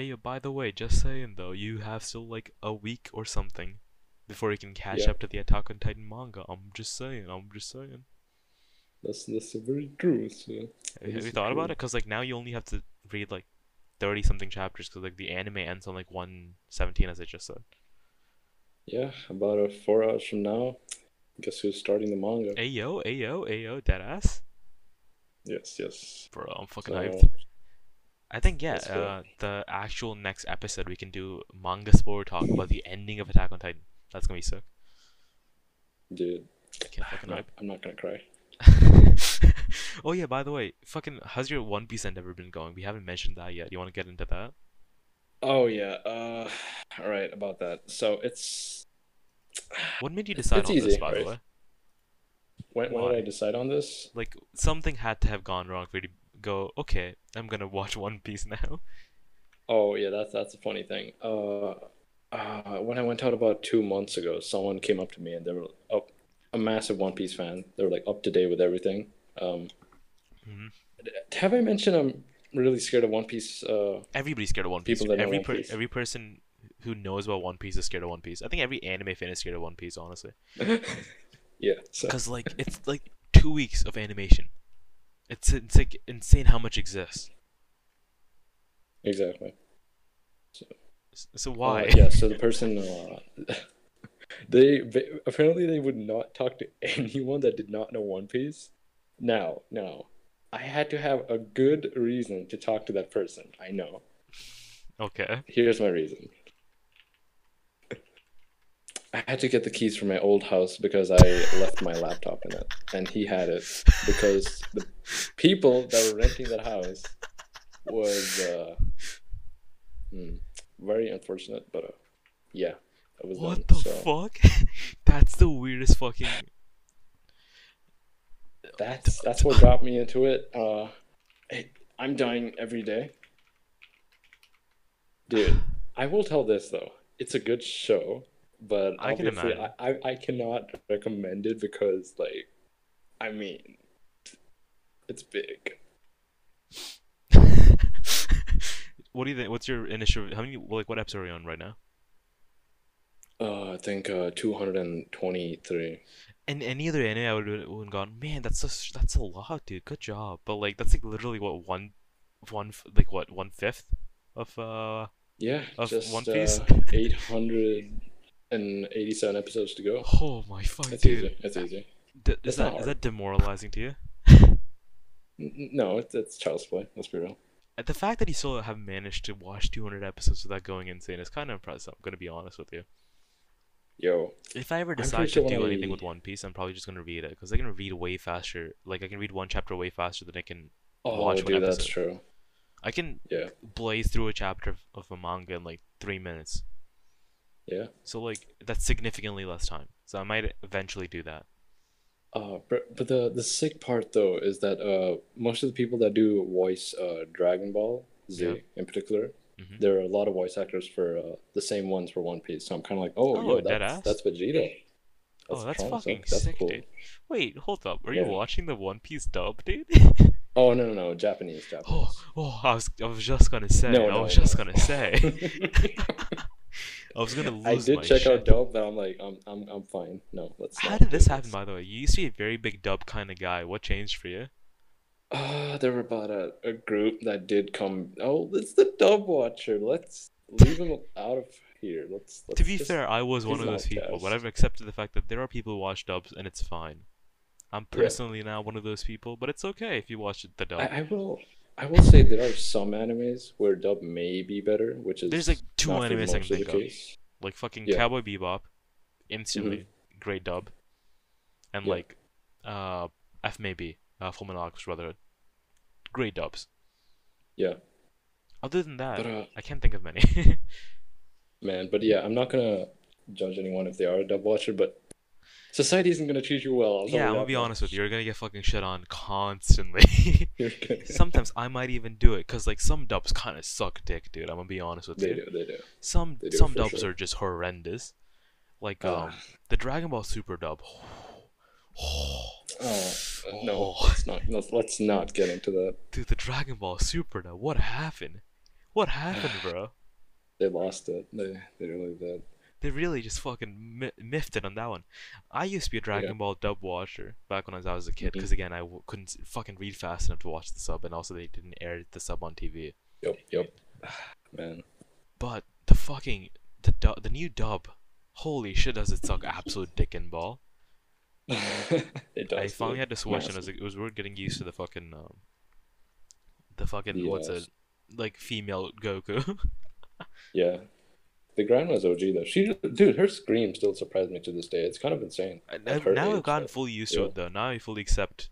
Hey, by the way, just saying though, you have still like a week or something before you can catch Yeah. up to the Attack on Titan manga. I'm just saying, I'm just saying. That's that's very true. So. Have, you thought about it? Because like now you only have to read like 30 something chapters because like the anime ends on like 117 as I just said. Yeah, about uh, four hours from now, guess who's starting the manga? Ayo, ayo, ayo, deadass. Yes, yes. Bro, I'm fucking So, hyped. I think yeah, uh, the actual next episode we can do manga spoiler talk about the ending of Attack on Titan. That's gonna be sick. dude, I can't I'm fucking not. I'm not gonna cry. oh yeah, by the way, fucking how's your One Piece end ever been going? We haven't mentioned that yet. You want to get into that? Oh yeah. Uh, all right about that. So it's What made you decide It's on this, easy, by the way? when when Why? did I decide on this? Like something had to have gone wrong for you to go. Okay, I'm gonna watch One Piece now. Oh yeah, that's that's a funny thing. Uh, uh, when I went out about two months ago, someone came up to me and they were up, a massive One Piece fan. They were like up to date with everything. Um, hmm have I mentioned I'm really scared of One Piece? Uh, Everybody's scared of One Piece. People that know every One per- Piece. every person who knows about One Piece is scared of One Piece. I think every anime fan is scared of One Piece, honestly, yeah. So because like it's like two weeks of animation. It's it's like insane how much exists. exactly. S- So Uh, why? yeah. So the person, uh, they they- apparently they would not talk to anyone that did not know One Piece. Now, now, I had to have a good reason to talk to that person. I know. Okay. Here's my reason. I had to get the keys from my old house because I left my laptop in it, and he had it because the people that were renting that house was uh, hmm, very unfortunate. But uh, yeah, that was What done. the so fuck? That's the weirdest fucking. that's that's what got me into it. Uh, hey, I'm dying every day, dude. I will tell this though, it's a good show, but I can imagine. I, I, I cannot recommend it because like, I mean, it's big. what do you think? What's your initial? How many? Like, what episode are you on right now? Uh, I think uh, two hundred and twenty-three. In any other anime, I would have gone, man, that's a that's a lot, dude. Good job. But like, that's like literally what one, one like what one fifth of uh Yeah, Of just One Piece? uh, eight hundred and 87 episodes to go. Oh my fuck, It's dude. easy. It's easy. D- is that is that demoralizing to you? N- No, it's, it's child's play. Let's be real. The fact that you still have managed to watch 200 episodes without going insane is kind of impressive. I'm gonna be honest with you. Yo, If I ever decide sure to do anything with One Piece, I'm probably just gonna read it because I can read way faster. Like I can read one chapter way faster than I can. oh, Watch one dude, that's true. I can Yeah, blaze through a chapter of, of a manga in like three minutes. Yeah. So like that's significantly less time. So I might eventually do that. Uh, but, but the the sick part though is that uh most of the people that do voice uh Dragon Ball Z Yeah. in particular, Mhm. there are a lot of voice actors for uh, the same ones for One Piece. So I'm kind of like, oh, Oh, yo, dead that's ass? that's Vegeta. oh, that's promising. fucking That's sick, cool. dude. Wait, hold up. Are Yeah. you watching the One Piece dub, dude? Oh no no no Japanese oh, Japanese. oh, I was I was just gonna say. No, I no, was just no. gonna say. I was gonna lose I did check shit. out dub, but I'm like, I'm I'm I'm fine. No, let's. How did this happen, by the way? You used to be a very big dub kind of guy. What changed for you? Uh, there were about a, a group that did come. Oh, it's the dub watcher. Let's leave him out of here. Let's. let's to be fair, I was one of those people, but cast. I've accepted the fact that there are people who watch dubs and it's fine. I'm Yeah. personally now one of those people, but it's okay if you watch the dub. I, I will. I will say there are some animes where dub may be better, which is There's, like, two animes I can think of. case. like fucking Yeah. Cowboy Bebop, instantly Mm-hmm. great dub, and Yeah. like uh F maybe uh Full Metal Alchemist Brotherhood, great dubs. Yeah, Other than that, but uh, I can't think of many. man, but yeah, I'm not gonna judge anyone if they are a dub watcher, but society isn't gonna treat you well. Yeah, I'm gonna be much. honest with you. You're gonna get fucking shit on constantly. Sometimes I might even do it, cause like some dubs kind of suck dick, dude. I'm gonna be honest with they you. do. They do. Some They do, some dubs sure. are just horrendous. Like Ah. um the Dragon Ball Super dub. Oh no, Oh. let's not. Let's, let's not get into that. Dude, the Dragon Ball Super dub. What happened? What happened, bro? They lost it. They they really did. They really just fucking mi- miffed it on that one. I used to be a Dragon Yeah. Ball dub watcher back when I was, I was a kid, because again, I w- couldn't fucking read fast enough to watch the sub, and also they didn't air the sub on TV. Yep. Yep. Man. But the fucking the du- the new dub, holy shit, does it suck absolute dick and ball. it does. I finally had to switch, and it was, Massive. it was weird getting used to the fucking um, the fucking what's it like female Goku. Yeah. The grandma's OG though. She dude, her scream still surprised me to this day. It's kind of insane. I've- now I've gotten fully used to it though. Now I fully accept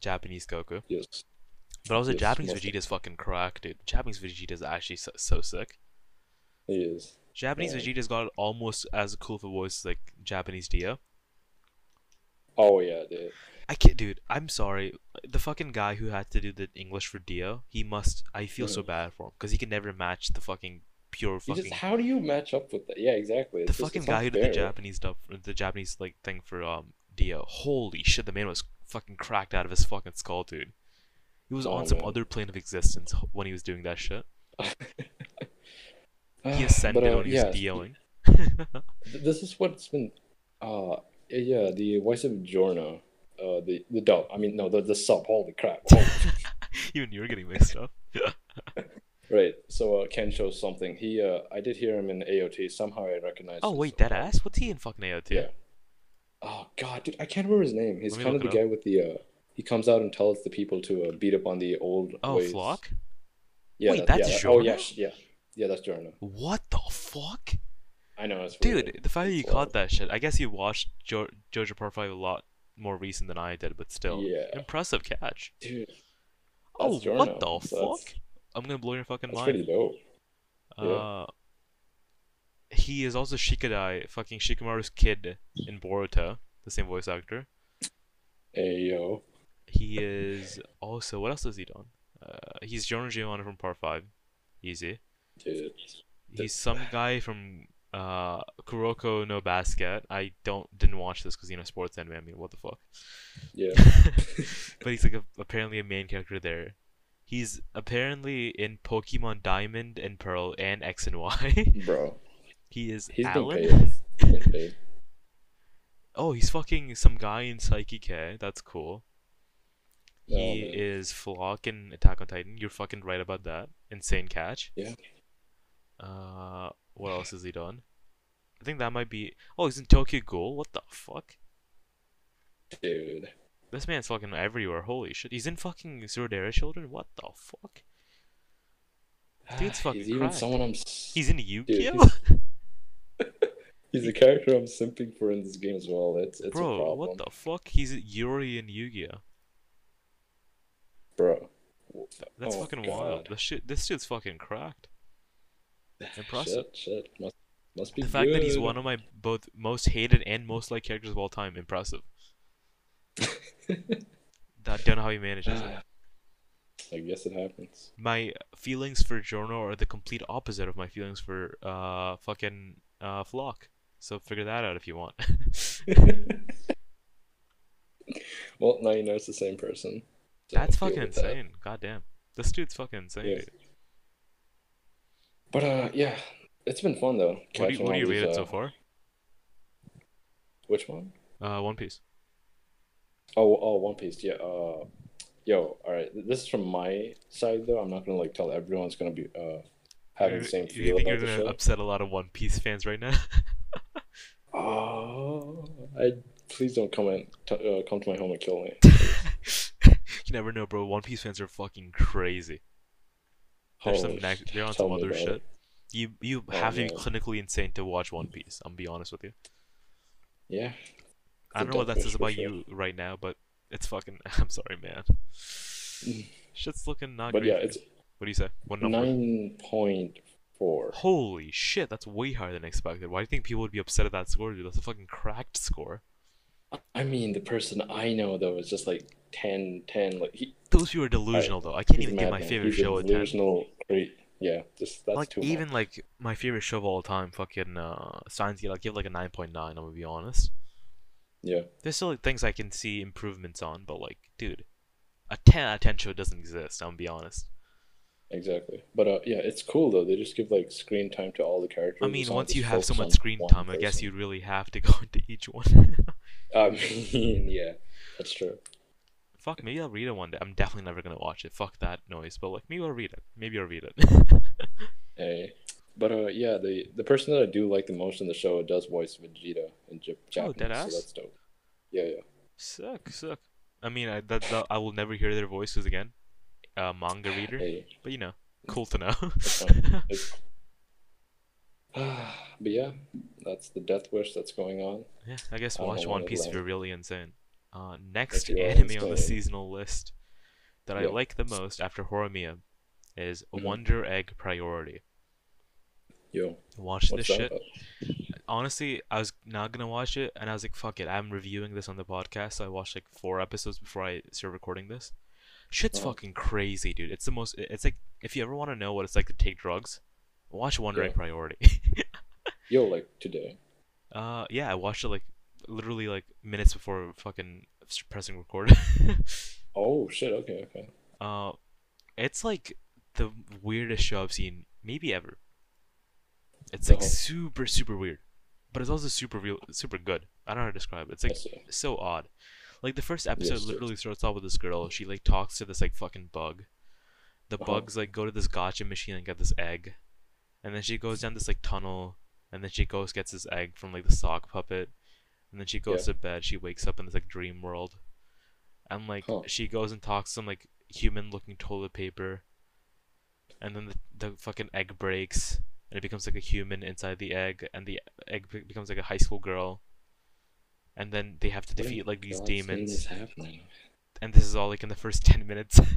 Japanese Goku. Yes. But also Yes, Japanese Vegeta's fucking cracked, dude. Japanese Vegeta's actually so, so sick. He is. Japanese. Vegeta's got almost as cool of a voice as like Japanese Dio. Oh yeah, dude. I can't, dude. I'm sorry. The fucking guy who had to do the English for Dio, he must. I feel so Mhm. bad for him because he can never match the fucking pure fucking. just how do you match up with that? Yeah, exactly. the just- fucking guy who did the. Japanese stuff, the Japanese like thing for um Dio. Holy shit, the man was fucking cracked out of his fucking skull, dude. He was Oh, on some man. other plane of existence when he was doing that shit. He But, ascended uh, when he yeah, was Dioing. this is what's been uh yeah, the voice of Giorno. Uh the the dub. I mean no the the sub, holy crap. Holy Even you're getting mixed up. Right. So uh, Kensho something. He uh I did hear him in AOT. Somehow I recognized. oh wait, uh, ass. What's he in fucking AOT? Yeah. Oh god, dude, I can't remember his name. He's kind of the guy with the uh he comes out and tells the people to uh, beat up on the old Oh, ways. Floch. Yeah, Wait, that- that's yeah, that- Oh yeah, yeah. Yeah, that's Giorno. What the fuck, I know it's dude? weird. The fact that you caught that shit. I guess you watched jo- JoJo Part Five a lot more recent than I did, but still, Yeah. impressive catch. Dude, Oh, That's what the so fuck? I'm gonna blow your fucking that's mind. pretty dope. yeah. Uh, he is also Shikadai, fucking Shikamaru's kid in Boruto, the same voice actor. Hey yo. He is also what else has he done? Uh, he's Giorno Giovanna from Part Five, easy. Dude. He's some guy from uh Kuroko no Basket. I don't didn't watch this because you know sports anime. I mean, what the fuck? Yeah. but he's like a, apparently a main character there. He's apparently in Pokemon Diamond and Pearl and X and Y. Bro. he is He's Alan. been paid. Oh, he's fucking some guy in Saiki K. That's cool. Oh, He man. is Floch in Attack on Titan. You're fucking right about that. Insane catch. Yeah. Uh, what else has he done? I think that might be. Oh, he's in Tokyo Ghoul. What the fuck? Dude. This man's fucking everywhere. Holy shit. He's in fucking Zero Dare Children. What the fuck? Dude's fucking He's even someone I'm. He's in Yu-Gi-Oh. he's- He's a character I'm simping for in this game as well. It's it's a Bro, problem, what the fuck? He's Yuri in Yu-Gi-Oh. bro. That's Oh, fucking wild. This shit. This shit's fucking cracked. Impressive. Shit, shit. Must must be The fact that he's one of my both most hated and most liked characters of all time, impressive. I don't know how he manages it. I guess it happens. My feelings for Giorno are the complete opposite of my feelings for uh fucking uh Floch. So figure that out if you want. well, now you know it's the same person. so That's fucking that. insane. God damn. This dude's fucking insane, Yeah. dude. But uh, yeah, it's been fun though. What do you, what do you rate it uh, so far? Which one? Uh, One Piece. Oh, oh, One Piece. Yeah. Uh, yo, all right. This is from my side though. I'm not gonna like tell everyone's gonna be uh having the same you feel think about you're gonna upset a lot of One Piece fans right now? Oh, I please don't come and t- uh, come to my home and kill me. you never know, bro. One Piece fans are fucking crazy. There's some Holy next, sh- they're on some other shit. it. You you Oh, have to be clinically insane to watch One Piece. I'm be honest with you. Yeah. I don't know what that says about sure. you right now, but it's fucking. I'm sorry, man. Shit's looking not But great. yeah, it's. What do you say? What number? nine point four. Holy shit, that's way higher than expected. Why do you think people would be upset at that score, dude? That's a fucking cracked score. I mean, the person I know though is just like 10, 10. Like he, Those people are delusional, though. I can't even give my favorite He's show a a 10. delusional. Great. Yeah, just that's like even much. like my favorite show of all time, fucking uh, Steins;Gate, I'll give like a nine point nine. I'm gonna be honest. Yeah. There's still like, things I can see improvements on, but like, dude, a ten out of ten show doesn't exist. I'm gonna be honest. Exactly. But uh, yeah, it's cool though. They just give like screen time to all the characters. I mean, once you have so much on screen time, I guess you really have to go into each one. I mean, yeah, that's true. Fuck, maybe I'll read it one day. I'm definitely never gonna watch it. Fuck that noise. But like, maybe I'll read it. Maybe I'll read it. Hey. But uh, yeah, the the person that I do like the most in the show does voice Vegeta in Jap- Japanese, Oh, deadass? so that's dope. Yeah, yeah. Suck, suck. I mean, I that, that I will never hear their voices again. Uh, manga reader, Hey, but you know, cool to know. that's fine. It's- but yeah, that's the death wish that's going on. yeah, I guess watch One Piece if you're really insane. Uh, next anime on the seasonal list that I like the most after Horimiya is Mhm. Wonder Egg Priority. Yo, Watch this shit. about? honestly, I was not gonna watch it, and I was like, "Fuck it, I'm reviewing this on the podcast." So I watched like four episodes before I started recording this. Shit's Oh. fucking crazy, dude. It's the most. It's like if you ever want to know what it's like to take drugs, watch Wonder Yeah. Priority. Yo, like today. uh, yeah, I watched it like literally like minutes before fucking pressing record. Oh shit. Okay, okay. uh, it's like the weirdest show I've seen maybe ever. It's like super super weird, but it's also super real, super good. I don't know how to describe it. It's like so odd. Like the first episode Yes, literally starts off with this girl. She like talks to this like fucking bug. The Uh-huh. bugs like go to this gotcha machine and get this egg, and then she goes down this like tunnel, and then she goes gets this egg from like the sock puppet, and then she goes to bed. She wakes up in this like dream world, and like Huh. she goes and talks to some like human looking toilet paper, and then the the fucking egg breaks. And it becomes like a human inside the egg, and the egg becomes like a high school girl. And then they have to What defeat like these demons. and this is all like in the first 10 minutes.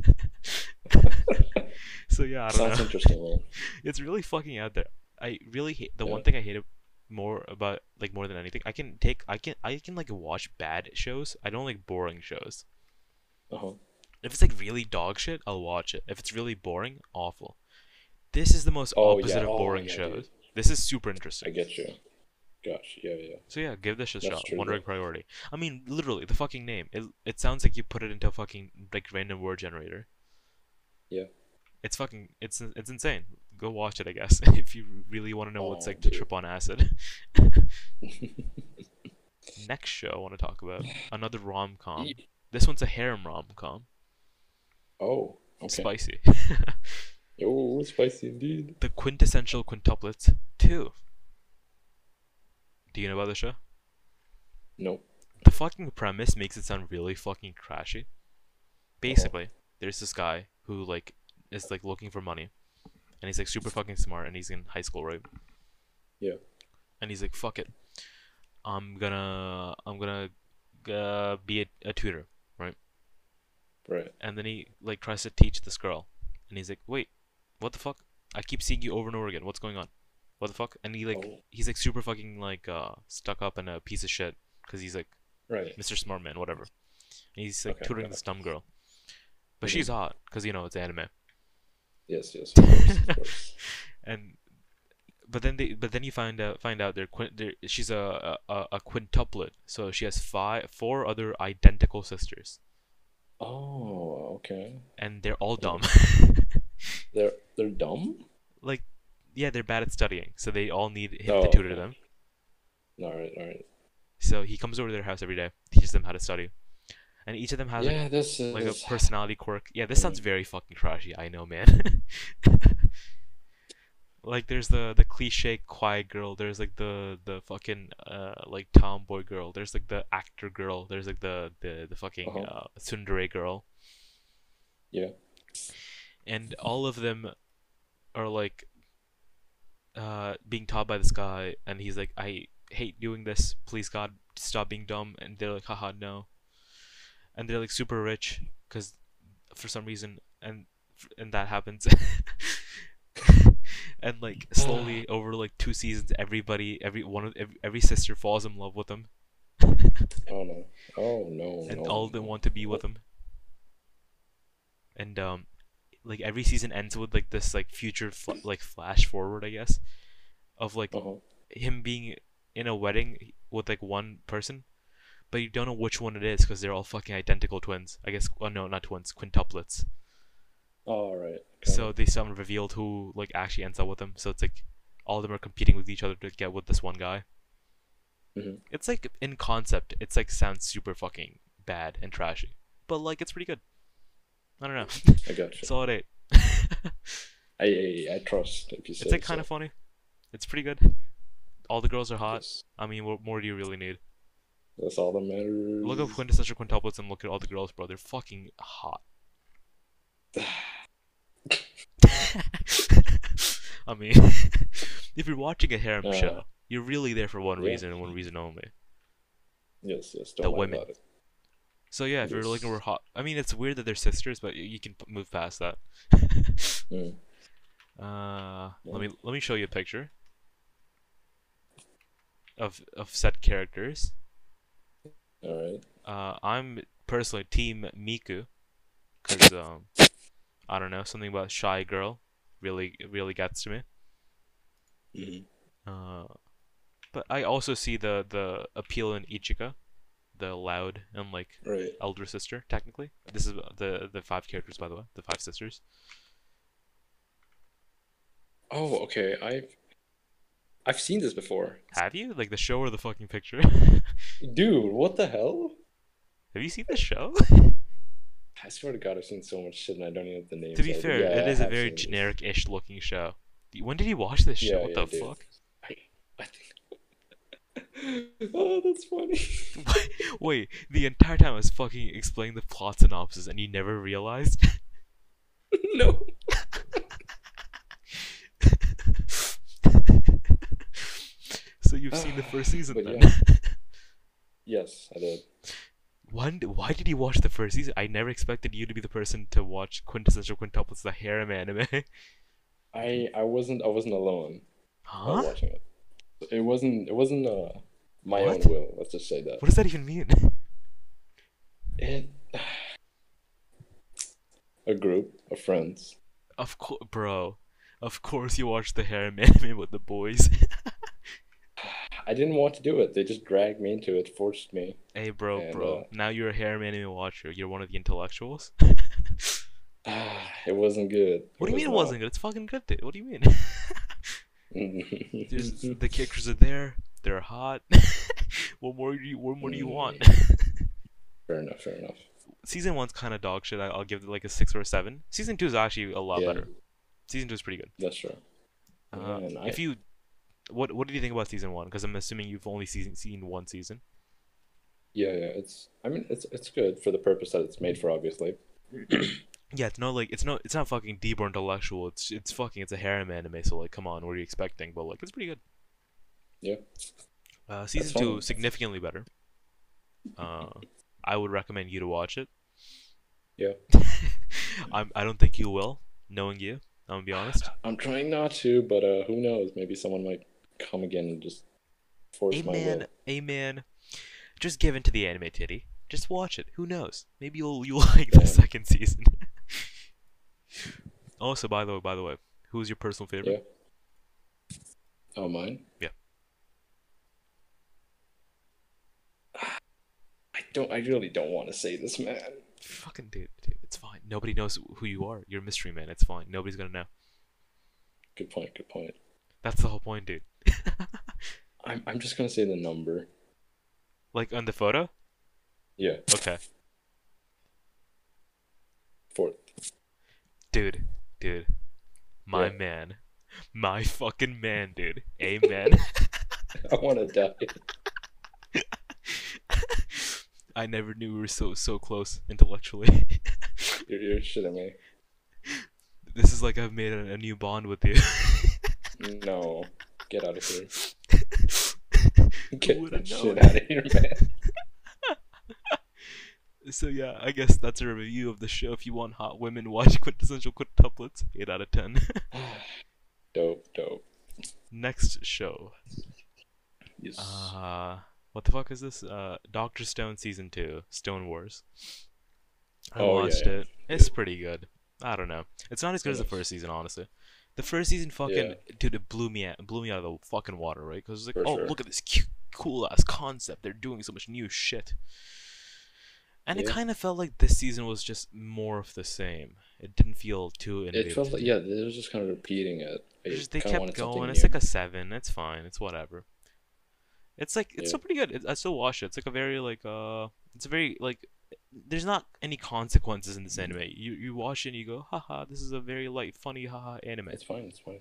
So yeah i don't Sounds know. interesting, man. it's really fucking out there. I really hate the one thing i hate more about like more than anything i can take i can i can like watch bad shows. I don't like boring shows. Uh huh. if it's like really dog shit i'll watch it. If it's really boring awful this is the most Oh, opposite yeah. of Oh, boring yeah, shows dude. this is super interesting. I get you. Gosh, yeah, yeah. So yeah, give this a That's shot. true, Wondering though. priority. I mean, literally, the fucking name. It it sounds like you put it into a fucking like random word generator. Yeah. It's fucking it's it's insane. Go watch it, I guess, if you really want to know what it's Oh, like to trip on acid. Next show I want to talk about another rom com. This one's a harem rom com. oh, okay. Spicy. Oh, spicy indeed. the quintessential quintuplets two. Do you know about the show? Nope. The fucking premise makes it sound really fucking trashy. Basically, there's this guy who like is like looking for money, and he's like super fucking smart, and he's in high school, right? Yeah. And he's like, "Fuck it, I'm gonna I'm gonna uh, be a, a tutor." Right?" Right. And then he like tries to teach this girl, and he's like, "Wait, what the fuck? I keep seeing you over and over again. What's going on? What the fuck?" And he like Oh. he's like super fucking like uh stuck up and a piece of shit because he's like Right. Mr. Smartman, whatever. And he's like Okay, tutoring this dumb girl, but Mhm. she's hot because you know it's anime. Yes. Yes. Of course. of course. And but then they but then you find out find out they're, quin- they're she's a, a a quintuplet, so she has five four other identical sisters, Oh. Okay. and they're all dumb. They're they're dumb. like yeah, they're bad at studying, so they all need him Oh, to tutor okay. them. All right. All right. So he comes over to their house every day, teaches them how to study, and each of them has like, This is like a personality quirk. Yeah, this sounds very fucking trashy. I know, man. like there's the the cliche quiet girl. There's like the the fucking uh like tomboy girl. There's like the actor girl. There's like the the the fucking Uh-huh. uh tsundere girl. Yeah. And all of them are like uh being taught by this guy, and he's like, I hate doing this. Please God, stop being dumb. And they're like, haha, no. And they're like super rich because for some reason, and and that happens. and like slowly over like two seasons, everybody, every one of every, every sister falls in love with him, Oh no. Oh no. and no, all of them want to be with him. And um, like every season ends with like this like future fl- like flash forward, I guess, of like Uh-huh. him being in a wedding with like one person, but you don't know which one it is because they're all fucking identical twins. I guess. Oh no, not twins, quintuplets. All right. So they someone revealed who like actually ends up with them. So it's like all of them are competing with each other to get with this one guy. Mhm. It's like in concept, it's like sounds super fucking bad and trashy, but like it's pretty good. I don't know. I got you. It's all eight. I, I I trust if you say it's like so. kind of funny. It's pretty good. All the girls are hot. Yes. I mean, what more do you really need? That's all that matters. Look up quintessential quintuplets and look at all the girls, bro. They're fucking hot. I mean, if you're watching a harem Uh, show, you're really there for one yeah. reason and one reason only. Yes, yes. The Don't lie women. about it. So yeah, if you're looking for hot, I mean, it's weird that they're sisters, but you, can move past that. Mm. Uh, let me let me show you a picture of of set characters. All right. Uh, I'm personally team Miku, cause um, I don't know something about shy girl, really really gets to me. Mhm. Uh, but I also see the the appeal in Ichika, the loud and like Right. elder sister. Technically, this is uh, the the five characters by the way, the five sisters. Oh, okay. I've I've seen this before. Have you like the show or the fucking picture? Dude, what the hell? Have you seen the show? I swear to God, I've seen so much shit and I don't even know the name. to be fair, Yeah, it is a very generic-ish looking show. When did you watch this show? Yeah, what yeah, the dude. fuck? I, I think. Oh, that's funny. Wait, the entire time I was fucking explaining the plot synopsis and you never realized? no. so you've seen the first season But then? yeah. Yes, I did. When, why did you watch the first season? I never expected you to be the person to watch Quintessential Quintuplets, the harem anime. I I wasn't I wasn't alone huh? watching it. It wasn't it wasn't uh my What? own will. Let's just say that. What does that even mean? It. A group of friends. Of course, bro. Of course you watched the harem anime with the boys. I didn't want to do it. They just dragged me into it, forced me. hey, bro, And, bro. uh, now you're a harem anime watcher. You're one of the intellectuals. it wasn't good. What do you mean it was wasn't good? It's fucking good, dude. What do you mean? good? There's, the characters are there. They're hot. what more do you? What more do you want? fair enough. Fair enough. Season one's kind of dog shit. I- I'll give it like a six or a seven. Season two is actually a lot Yeah. better. Season two is pretty good. That's true. Uh, Man, if you what what do you think about season one? Because I'm assuming you've only seen seen one season. Yeah, yeah. It's. I mean, it's it's good for the purpose that it's made for, obviously. Yeah, it's not like it's not it's not fucking deep or intellectual. It's it's fucking it's a harem anime. So like, come on, what are you expecting? But like, it's pretty good. Yeah. Uh, season two significantly better. Uh, I would recommend you to watch it. Yeah. I'm. I don't think you will, knowing you. I'm gonna be honest. I'm trying not to, but uh, who knows? Maybe someone might come again and just force my Amen. will. Amen. Just give in to the anime titty. Just watch it. Who knows? Maybe you'll you'll like the second season. also, by the way, by the way, who's your personal favorite? Oh, mine. Yeah. I don't. I really don't want to say this, man. Fucking dude, dude, it's fine. Nobody knows who you are. You're a mystery man. It's fine. Nobody's gonna know. Good point. Good point. That's the whole point, dude. I'm. I'm just gonna say the number. like on the photo. Yeah. Okay, Fourth. Dude, dude, my Yeah. man, my fucking man, dude. Amen. I want to die. I never knew we were so so close intellectually. You're, you're shitting me. this is like I've made a, a new bond with you. No. Get out of here. Get Would've that shit out of here, man. So yeah, I guess that's a review of the show. If you want hot women, watch quintessential quintuplets. Eight out of ten. dope. Dope. Next show. Yes. Uh, what the fuck is this? Uh, Doctor Stone season two, Stone Wars. I Oh, watched yeah. it. It's pretty good. I don't know. It's not as good as the first season, honestly. The first season, fucking Yeah. dude, it blew me out, blew me out of the fucking water, right? Because it's like, For oh, sure. look at this cute, cool ass concept. They're doing so much new shit. And it kind of felt like this season was just more of the same. It didn't feel too innovative. it felt like yeah, they were just kind of repeating it. Just- they kept going. It's new. like a seven. It's fine. It's whatever. It's like it's Yeah. still pretty good. It, I still watch it. It's like a very like uh, it's a very like. There's not any consequences in this Mm-hmm. anime. You you watch it and you go, haha, this is a very light, funny, haha anime. It's fine. It's fine.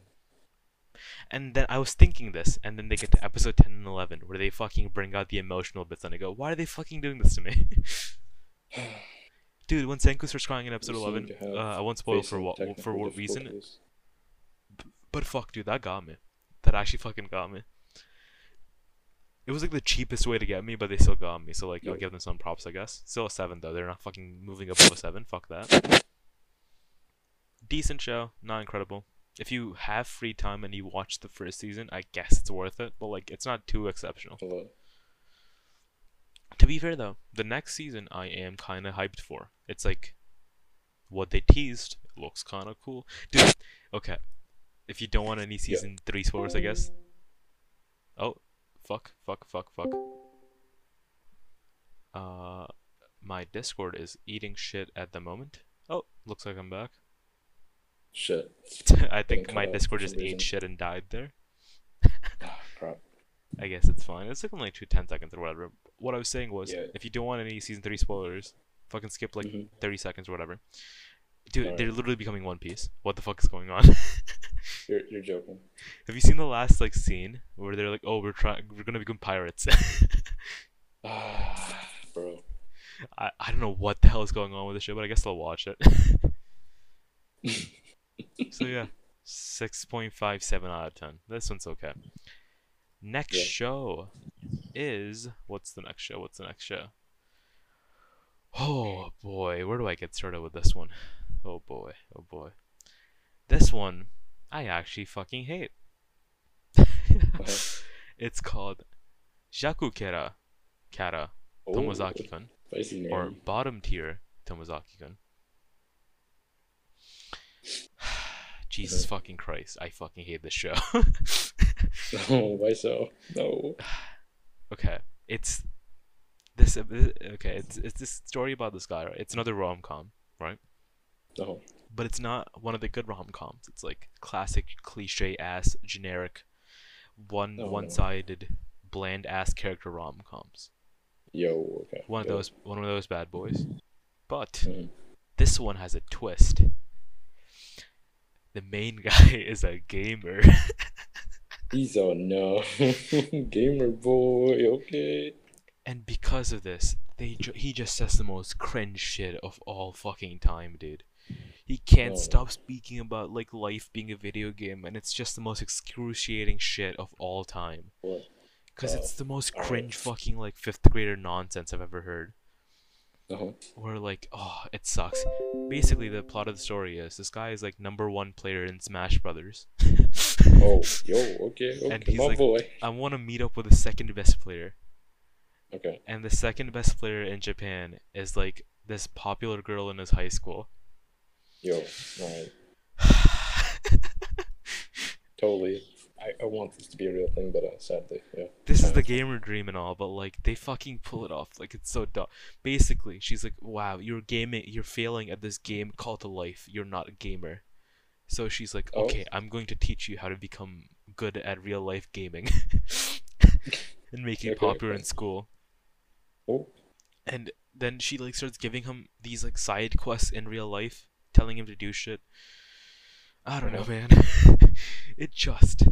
And then I was thinking this, and then they get to episode ten and eleven, where they fucking bring out the emotional bits, and I go, why are they fucking doing this to me? Dude, when Senku starts crying in episode eleven, uh, I won't spoil for what for what reason. But fuck, dude, that got me. That actually fucking got me. It was like the cheapest way to get me, but they still got me. So like, I'll give them some props, I guess. Still a seven though. They're not fucking moving above a seven. Fuck that. Decent show, not incredible. If you have free time and you watch the first season, I guess it's worth it. But like, it's not too exceptional. Hello. To be fair though, the next season I am kind of hyped for. It's like what they teased. Looks kind of cool, dude. Okay, if you don't want any season three spoilers, I guess. Oh, fuck, fuck, fuck, fuck. Uh, my Discord is eating shit at the moment. Oh, looks like I'm back. Shit. I think my Discord just ate shit and died there. Ah, crap. I guess it's fine. It's like only two ten seconds or whatever. What I was saying was, Yeah. if you don't want any season three spoilers, fucking skip like Mhm. thirty seconds or whatever. Dude, Alright. they're literally becoming One Piece. What the fuck is going on? You're you're joking. Have you seen the last like scene where they're like, "Oh, we're trying, we're gonna become pirates." Ah, bro. I I don't know what the hell is going on with the show, but I guess I'll watch it. so yeah, six point five seven out of ten. This one's okay. Next Yeah. show is what's the next show? What's the next show? Oh boy, where do I get started with this one? Oh boy, oh boy. This one I actually fucking hate. it's called Jaku Kera Kara Oh, Tomozaki kun name. or bottom tier Tomozaki kun. Jesus fucking Christ, I fucking hate this show. No, why so? No. okay, it's this. uh, Okay, it's it's this story about this guy. Right? It's another rom com, right? No. But it's not one of the good rom coms. It's like classic cliche ass generic, one Oh, no. one sided, bland ass character rom coms. Yo. Okay. One of those one of those bad boys. But Mhm. this one has a twist. The main guy is a gamer. He's oh no, gamer boy. Okay. And because of this, they ju- he just says the most cringe shit of all fucking time, dude. He can't Oh. stop speaking about like life being a video game, and it's just the most excruciating shit of all time. What? Cause Oh, it's the most cringe fucking like fifth grader nonsense I've ever heard. Uh huh. Where like, oh, it sucks. Basically, the plot of the story is this guy is like number one player in Smash Brothers. Oh, yo. Okay. And he's My like- boy. I want to meet up with the second best player. Okay. and the second best player in Japan is like this popular girl in his high school. Yo. Alright. Totally. I, I want this to be a real thing, but uh, sadly, yeah. this is the gamer dream and all, but like they fucking pull it off. Like it's so dumb. Basically, she's like, "Wow, you're gaming. You're failing at this game called to life. You're not a gamer." So she's like, Oh. "Okay, I'm going to teach you how to become good at real life gaming and make it Okay, popular in school." Oh. and then she like starts giving him these like side quests in real life, telling him to do shit. I don't know, uh-huh. man. it just.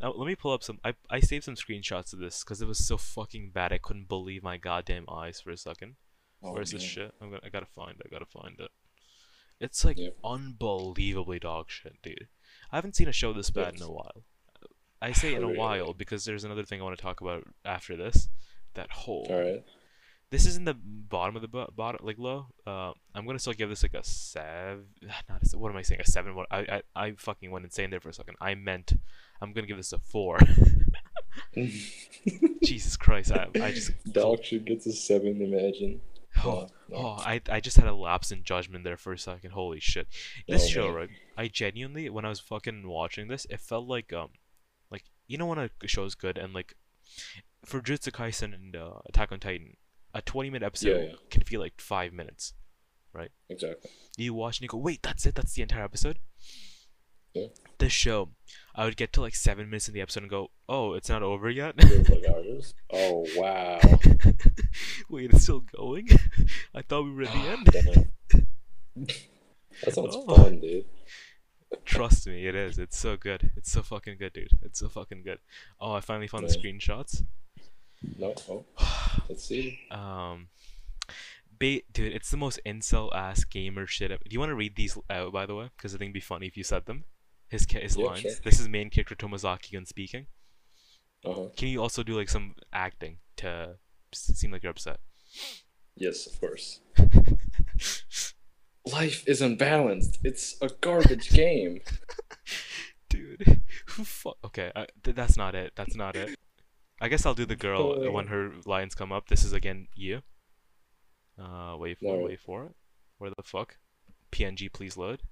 Now, let me pull up some. I I saved some screenshots of this because it was so fucking bad. I couldn't believe my goddamn eyes for a second. Oh, Where's this shit? I'm gonna. I gotta find it. I gotta find it. It's like Yeah. unbelievably dog shit, dude. I haven't seen a show this bad in a while. I say in a while because there's another thing I want to talk about after this. That whole Alright. this is in the bottom of the bo- bottom, like low. Uh, I'm gonna still give this like a seven. Not a, what am I saying? A seven. What I, I I fucking went insane there for a second. I meant I'm gonna give this a four. Jesus Christ! I I just Dog shit gets a seven. Imagine. oh, oh I I just had a lapse in judgment there for a second. Holy shit! This Oh, show, man. right? I genuinely, when I was fucking watching this, it felt like um, like you know when a show's good and like for Jujutsu Kaisen and uh, Attack on Titan, a 20 minute episode yeah. can feel like five minutes. Right? Exactly. you watch and you go, wait, that's it? That's the entire episode? Yeah. This show, I would get to like seven minutes in the episode and go, oh, it's not over yet? Feels like ours. Oh wow. wait, it's still going? I thought we were at the end. That sounds Oh. fun, dude. Trust me, it is. It's so good. It's so fucking good, dude. It's so fucking good. Oh, I finally found the screenshots. No. Oh. Let's see. Um, ba- dude, it's the most incel ass gamer shit. ever. Do you want to read these out, by the way? Because I think it'd be funny if you said them. His his Yeah, lines. sure. This is main character Tomozaki kun speaking. Uh huh. Can you also do like some acting to seem like you're upset? Yes, of course. Life is unbalanced. It's a garbage game. Dude, who fu- Okay, uh, th- that's not it. That's not it. I guess I'll do the girl when her lines come up. This is again you. Uh, wait for it. Wait for it. Where the fuck? PNG, please load.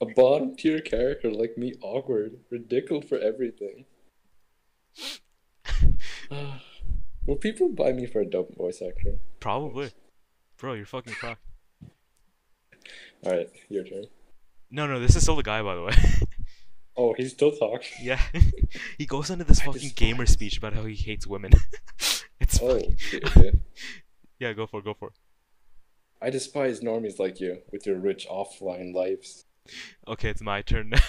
A bottom tier character like me, awkward, ridiculous for everything. Will people buy me for a dope voice actor? Probably. Bro, you're fucking cracked. Alright, your turn. No, no, this is still the guy, by the way. Oh, he's still talking. yeah. he goes into this I fucking gamer speech about how he hates women. it's Oh, fucking- shit. Yeah, go for it, go for it. I despise normies like you with your rich offline lives. Okay, it's my turn now.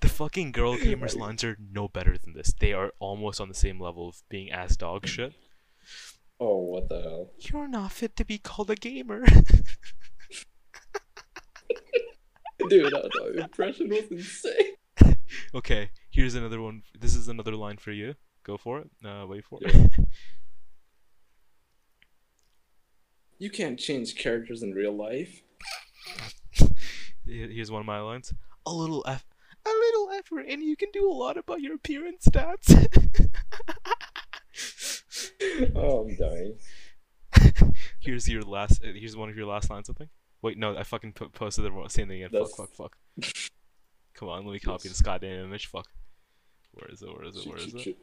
The fucking girl gamers lines are no better than this. They are almost on the same level of being ass dog shit. oh, what the hell? You're not fit to be called a gamer. Dude, that, that impression was insane. okay, here's another one. This is another line for you. Go for it. Uh, wait for it. You can't change characters in real life. Here- Here's one of my lines. A little F. A little effort, and you can do a lot about your appearance stats. Oh, I'm dying. here's your last. uh, Here's one of your last lines. I think. Wait, no, I fucking po- posted the wrong- same thing again. That's- Fuck, fuck, fuck. Come on, let me copy this goddamn image. Fuck. Where is it? Where is it? Where is it?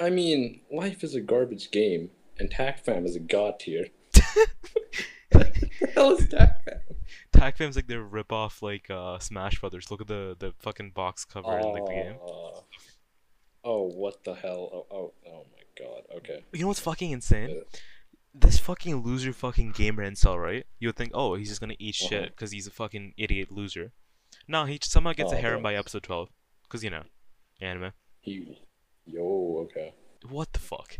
I mean, life is a garbage game, and TAC Fam is a god tier. The hell is TAC Fam? TAC like their rip off like uh Smash Brothers. Look at the the fucking box cover in like the game. Uh, oh, what the hell? Oh, oh, oh my god. Okay. You know what's fucking insane? Yeah. this fucking loser fucking gamer incel, right? You would think, oh, he's just gonna eat Uh-huh. shit because he's a fucking idiot loser. No, he somehow gets a Oh, harem by episode 12. Because, you know, anime. He, yo, okay. What the fuck?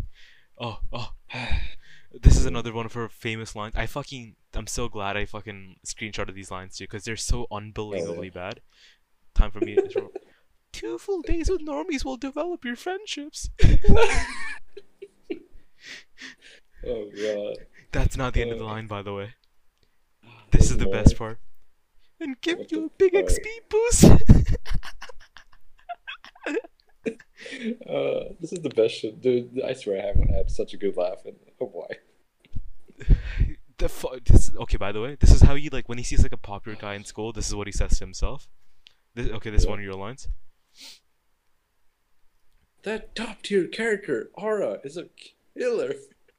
Oh, oh. This is another one of her famous lines. I fucking, I'm so glad I fucking screenshotted these lines too, because they're so unbelievably bad. Time for me to. Two full days with normies will develop your friendships. Oh god. That's not the end of the Uh, line, by the way. This is the best part. And give you a big? XP boost. Uh, this is the best shit, dude. I swear I haven't had such a good laugh in a while. the fu- this, okay, by the way, this is how he like when he sees like a popular guy in school. This is what he says to himself. This, okay, this is Yeah. one of your lines. That top tier character, Aura, is a killer.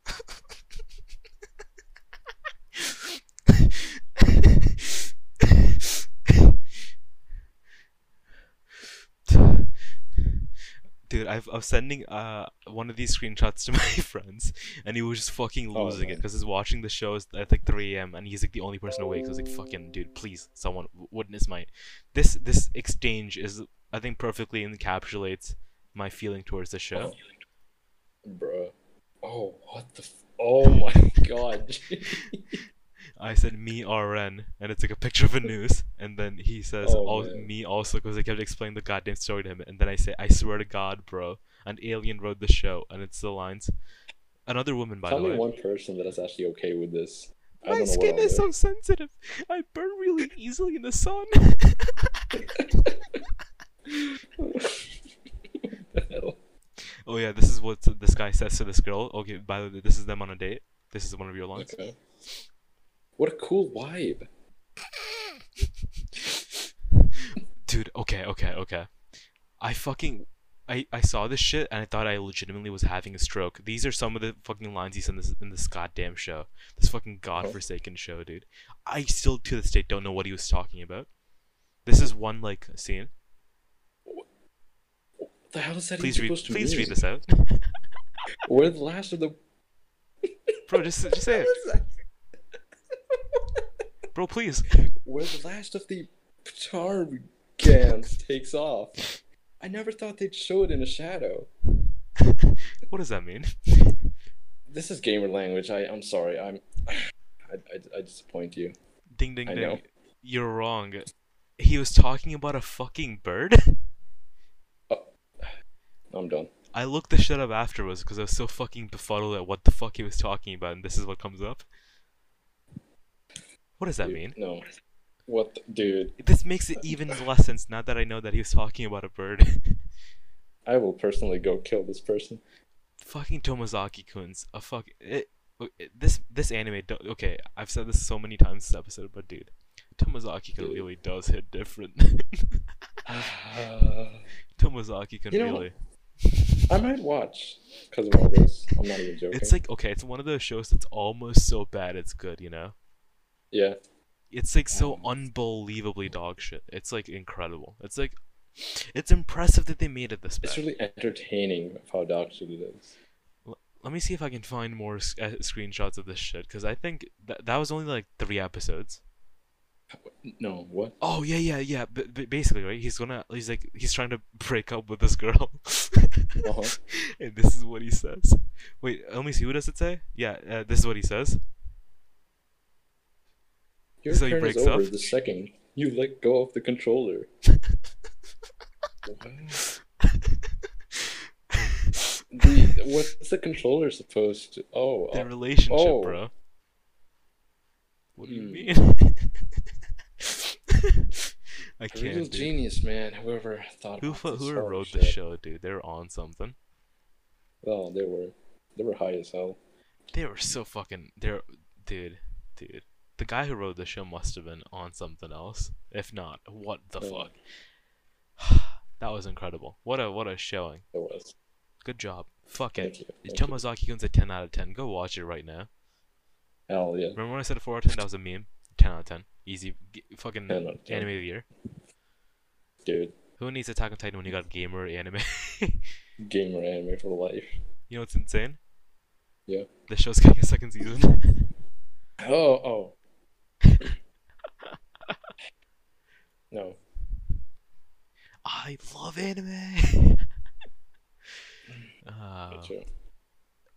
Dude, I've, I'm sending uh one of these screenshots to my friends, and he was just fucking Oh, losing it because he's watching the shows at like 3 a.m. and he's like the only person awake. So I was like, "Fucking dude, please, someone witness my this this exchange is I think perfectly encapsulates my feeling towards the show." Bro, Oh, what the f- Oh my god. I said me RN, and it took a picture of a news, and then he says Oh, al- me also because I kept explaining the goddamn story to him, and then I say I swear to God, bro, an alien wrote the show, and it's the lines. Another woman, by Tell the me way. one person that is actually okay with this. I My skin is so sensitive. I burn really easily in the sun. The oh yeah, this is what this guy says to this girl. Okay, by the way, this is them on a date. This is one of your lines. Okay. What a cool vibe. Dude, okay, okay, okay. I fucking I, I saw this shit and I thought I legitimately was having a stroke. These are some of the fucking lines he said in this in this goddamn show. This fucking godforsaken show, dude. I still to this day don't know what he was talking about. This is one like scene. What the hell is that Please read supposed to please read this out. We're the last of the. Bro, just just say it. What is that? Bro, please. Where the last of the Gans takes off. I never thought they'd show it in a shadow. What does that mean? This is gamer language. I I'm sorry. I'm. I, I, I disappoint you. Ding ding I ding. know. You're wrong. He was talking about a fucking bird? Oh, I'm done. I looked the shit up afterwards because I was so fucking befuddled at what the fuck he was talking about, and this is what comes up. What does that Dude, mean? No. What, the, dude? This makes it even less sense now that I know that he was talking about a bird. I will personally go kill this person. fucking Tomozaki Kun's a fuck. It, it- this this anime. Okay, I've said this so many times this episode, but dude, Tomozaki Kun really does hit different. Uh, Tomozaki Kun You know, really. I might watch because of all this. I'm not even joking. It's like okay, it's one of those shows that's almost so bad it's good, you know. Yeah, It's like so Um, unbelievably dog shit. It's like incredible. It's like, it's impressive that they made it this bad. it's really entertaining of how dog shit it is. Let me see if I can find more s- uh, screenshots of this shit because I think that that was only like three episodes. No, what? Oh yeah, yeah, yeah. But, but basically, right? He's gonna. He's like he's trying to break up with this girl. Uh-huh. and this is what he says. Wait, let me see. What does it say? Yeah, uh, this is what he says. Your So turn is over the second you let go of the controller. the what's the controller supposed to? Oh, Their uh, relationship, oh. bro. What do you Hmm. mean? I a real can't. Dude. genius, man. Whoever thought Who about fu- this whoever whole wrote the show, dude? They were on something. Oh, they were, they were high as hell. They were so fucking. They're dude, dude. The guy who wrote the show must have been on something else. If not, what the Yeah. fuck? that was incredible. What a what a showing. It was. Good job. Fuck it. Thank you. Thank you. Tomozaki Kun's a 10 out of 10. Go watch it right now. Hell yeah. Remember when I said a 4 out of 10? That was a meme. 10 out of 10. Easy. G- fucking 10 out of 10. anime of the year. Dude, Who needs Attack on Titan when you got gamer anime? gamer anime for life. you know what's insane? Yeah. The show's getting a second season. Oh, oh. no. I love anime. uh,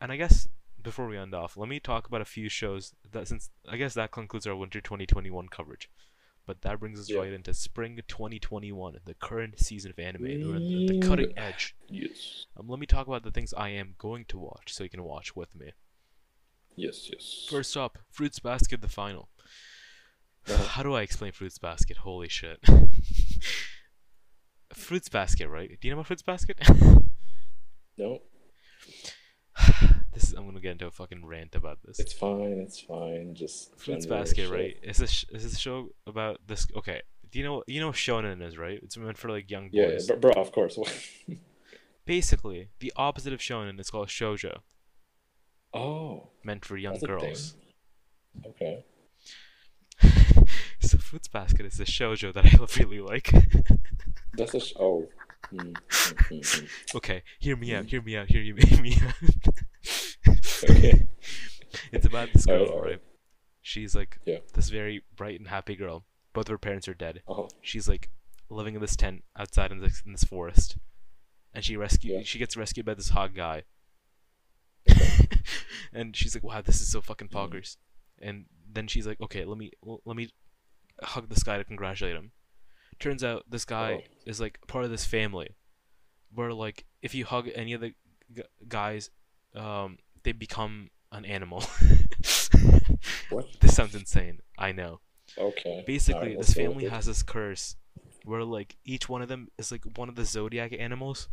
and I guess before we end off, let me talk about a few shows that since I guess that concludes our winter 2021 coverage. But that brings us Yeah. right into spring 2021, the current season of anime. the, the cutting edge. Yes. Um, let me talk about the things I am going to watch, so you can watch with me. Yes, yes. First up, Fruits Basket, the final. Uh-huh. How do I explain Fruits Basket? Holy shit. Fruits Basket, right? Do you know about Fruits Basket? No, this is, I'm gonna get into a fucking rant about this. it's fine. It's fine. Just Fruits Basket, right? Is this sh- is this a show about this? Okay, do you know you know what shonen is, right? It's meant for like young Yeah, yeah, boys. bro, of course. Basically, the opposite of shonen is called shoujo, oh, meant for young That's a thing. girls. okay. Fruits Basket is the shoujo that I really like. That's a sh- oh. Hmm, hmm, hmm, okay, hear me out, hear me out, hear me out. Okay. it's about this girl, alright. right? She's like Yeah. this very bright and happy girl. Both of her parents are dead. Oh, She's like living in this tent outside in this in this forest, and she rescue Yeah. she gets rescued by this hog guy. and she's like, "Wow, this is so fucking Mm. And then she's like, "Okay, let me let me hug this guy to congratulate him." Turns out this guy Oh. is like part of this family, where like if you hug any of the g- guys, um, they become an animal. what? this sounds insane. I know. Okay. Basically, Alright, this let's go with family has this curse where like each one of them is like one of the zodiac animals,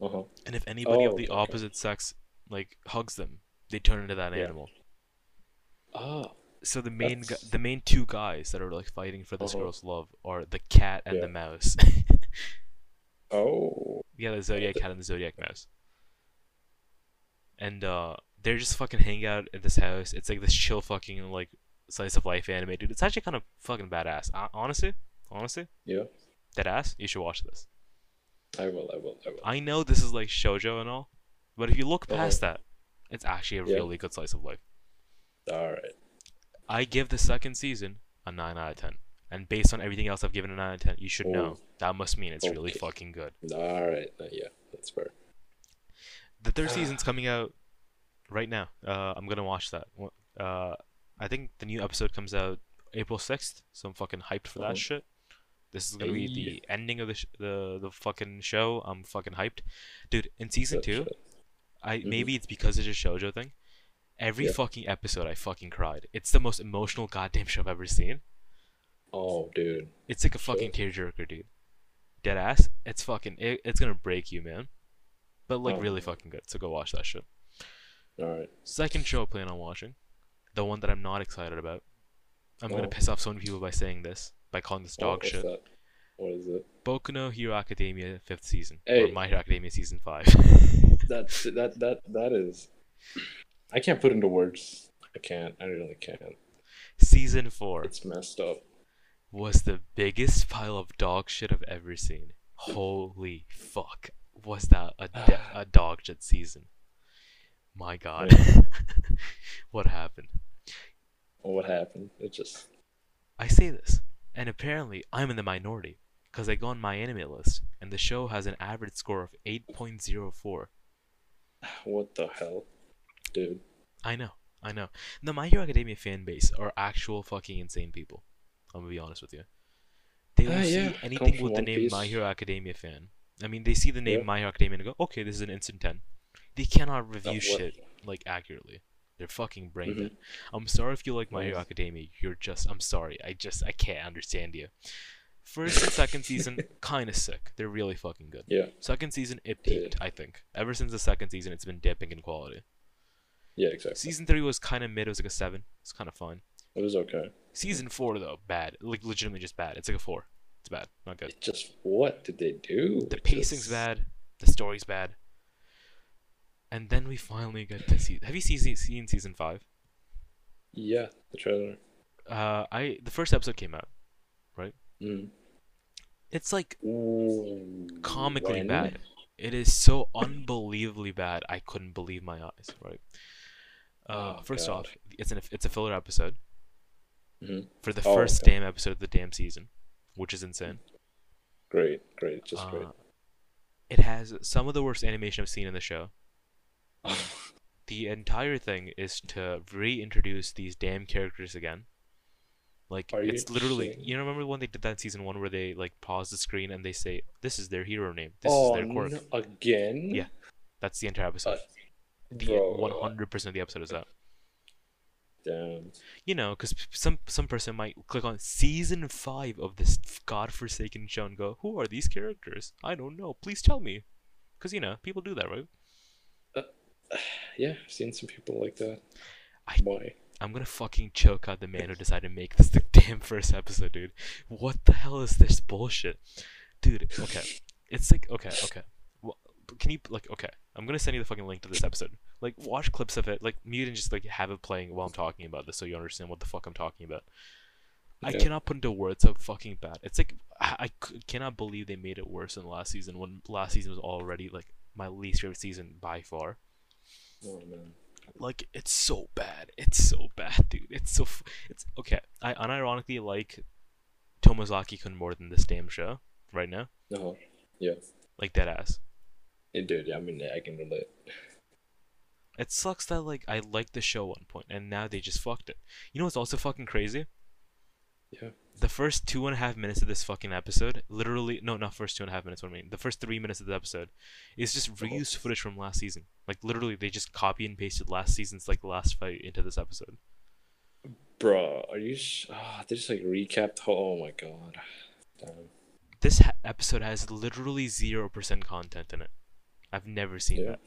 Uh-huh. and if anybody of Oh, the okay. opposite sex like hugs them, they turn into that Yeah. animal. Ah. So the main gu- the main two guys that are like fighting for this Uh-huh. girl's love are the cat and Yeah. the mouse. Oh. yeah, the zodiac cat and the zodiac mouse. And uh, they're just fucking hanging out at this house. It's like this chill fucking like slice of life anime, dude. It's actually kind of fucking badass. Uh, honestly, honestly, Yeah. that ass. You should watch this. I will. I will. I will. I know this is like shojo and all, but if you look Uh-huh. past that, it's actually a Yeah. really good slice of life. All right. I give the second season a nine out of ten, and based on everything else I've given a nine out of ten, you should know Oh. that must mean it's really fucking good. All right. Uh, yeah, that's fair. The third season's coming out right now. Uh, I'm gonna watch that. Uh, I think the new episode comes out April sixth, so I'm fucking hyped for that Uh-huh. shit. This is gonna be the ending of the sh- the the fucking show. I'm fucking hyped, dude. In season two. I Mhm. maybe it's because it's a shoujo thing. Every Yeah. fucking episode, I fucking cried. It's the most emotional goddamn show I've ever seen. Oh, dude. It's like a fucking tearjerker, dude. Dead ass. It's fucking. It, it's gonna break you, man. But like Oh. really fucking good. So go watch that shit. All right. Second show I plan on watching, the one that I'm not excited about. I'm gonna Oh. piss off so many people by saying this, by calling this Oh, dog what's shit. That? What is it? Boku no Hero Academia fifth season, or Hey. My Hero Academia season five. That that that that is. I can't put into words. I can't. I really can't. season four It's messed up. was the biggest pile of dog shit I've ever seen. Holy fuck. Was that a, de- a dog shit season? My god. what happened? What happened? It just. I say this, and apparently I'm in the minority, because I go on my anime list, and the show has an average score of 8.04. What the hell, dude? I know, I know. The My Hero Academia fan base are actual fucking insane people. I'm gonna be honest with you. They will see yeah, come anything with the name Piece. My Hero Academia fan. I mean, they see the name Yeah. My Hero Academia and go, okay, this is an instant 10. They cannot review shit like accurately. They're fucking brain Mhm. dead. I'm sorry if you like My Hero Academia. You're just, I'm sorry. I just, I can't understand you. First and second season, kind of sick. They're really fucking good. Yeah. Second season, it Yeah. peaked, I think. Ever since the second season, it's been dipping in quality. Yeah, exactly. Season three was kind of mid. It was like a seven. It's kind of fine. It was okay. Season four though, bad. Like legitimately just bad. It's like a four. It's bad. Not good. It just what did they do? The pacing's just- bad. The story's bad. And then we finally get to see. Have you seen seen season five? Yeah, the trailer. Uh, I the first episode came out. Right? Mm. It's like Ooh, comically when? bad. It is so unbelievably bad. I couldn't believe my eyes. Right. Uh, Oh, first God. off, it's an it's a filler episode Mhm. for the Oh, first okay. damn episode of the damn season, which is insane. Great, great, just great. Uh, it has some of the worst animation I've seen in the show. The entire thing is to reintroduce these damn characters again. Like Are you it's literally kidding? you remember when they did that in season one where they like pause the screen and they say this is their hero name, this oh, is their quirk. no, again? Yeah. That's the entire episode. Uh, the one hundred percent of the episode is that. Damn. You know, because some some person might click on season five of this godforsaken show and go, "Who are these characters? I don't know. Please tell me." Because you know, people do that, right? Uh, yeah, I've seen some people like that. I- Why? I'm gonna fucking choke out the man who decided to make this the damn first episode, dude. What the hell is this bullshit, dude? Okay, it's like okay, okay. Well, can you like okay? I'm gonna send you the fucking link to this episode. Like, watch clips of it. Like, mute and just like have it playing while I'm talking about this, so you understand what the fuck I'm talking about. I cannot put into words how fucking bad. It's like I, cannot believe they made it worse than last season when last season was already like my least favorite season by far. Oh man. Like it's so bad. It's so bad, dude. It's so. F- it's okay. I unironically like Tomozaki-kun more than this damn show right now. No. Yeah. Like dead ass. It did. I mean, I can relate. It sucks that like I liked the show one point and now they just fucked it. You know what's also fucking crazy? Yeah. The first two and a half minutes of this fucking episode, literally, no, not first two and a half minutes. What I mean, the first three minutes of the episode, is just Uh-huh. reused footage from last season. Like literally, they just copy and pasted last season's like last fight into this episode. Bro, are you? Sh- ah, they just like recapped. Oh my god. Damn. This ha- episode has literally zero percent content in it. I've never seen Yeah. that.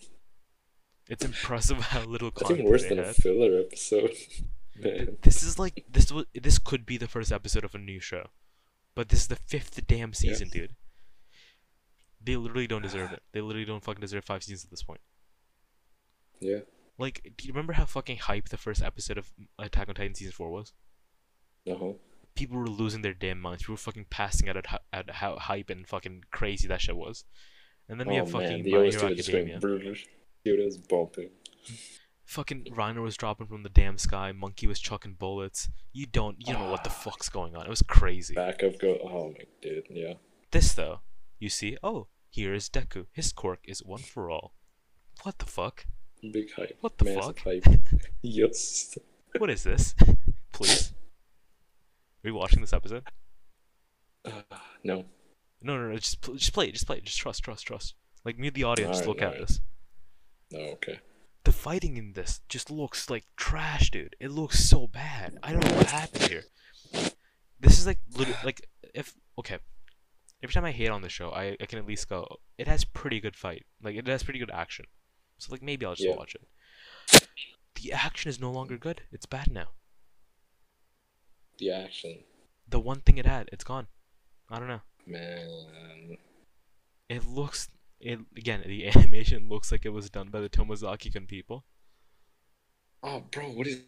It's impressive how little content even worse they than a filler episode. Man. This is like this was this could be the first episode of a new show, but this is the fifth damn season, dude. They literally don't deserve it. They literally don't fucking deserve five seasons at this point. Yeah. Like, do you remember how fucking hype the first episode of Attack on Titan season four was? Uh huh. People were losing their damn minds. People were fucking passing out at, at how hype and fucking crazy that show was. And then we oh have fucking man, the My Hero was just going Academia. brutal. Dude, was bumping. Fucking Reiner was dropping from the damn sky. Monkey was chucking bullets. You don't, you don't know what the Ah. fuck's going on. It was crazy. Backup go. Oh my dude. Yeah. This though, you see, oh, here is Deku. His quirk is one for all. What the fuck? Big hype. What the Massive fuck? hype. yes. What is this? Please. Are you watching this episode? Uh, no. No, no, no. Just, pl- just play it. Just play it. Just trust, trust, trust. Like mute the audio. Just look at this. No. Oh, okay. The fighting in this just looks like trash, dude. It looks so bad. I don't know what happened here. This is like, like if okay. Every time I hate on the show, I, I can at least go. It has pretty good fight. Like it has pretty good action. So like maybe I'll just Yeah. watch it. The action is no longer good. It's bad now. The action. The one thing it had, it's gone. I don't know. Man. It looks it again. The animation looks like it was done by the Tomozaki-kun people. Oh, bro, what is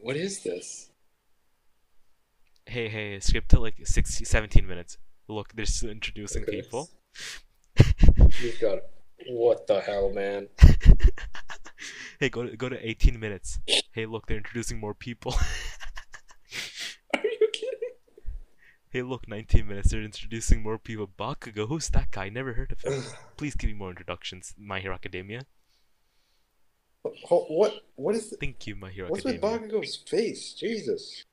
what is this? Hey, hey, skip to like 60, 17 minutes. Look, they're still introducing Okay. people. You've got what the hell, man? Hey, go to go to 18 minutes. Hey, look, they're introducing more people. Are you kidding? Hey, look, 19 minutes. They're introducing more people. Bakugo, who's that guy? Never heard of him. Please give me more introductions. My Hero Academia. Ho- What? What is? Thank you, My Hero Academia. What's with. Bakugo's face? Jesus.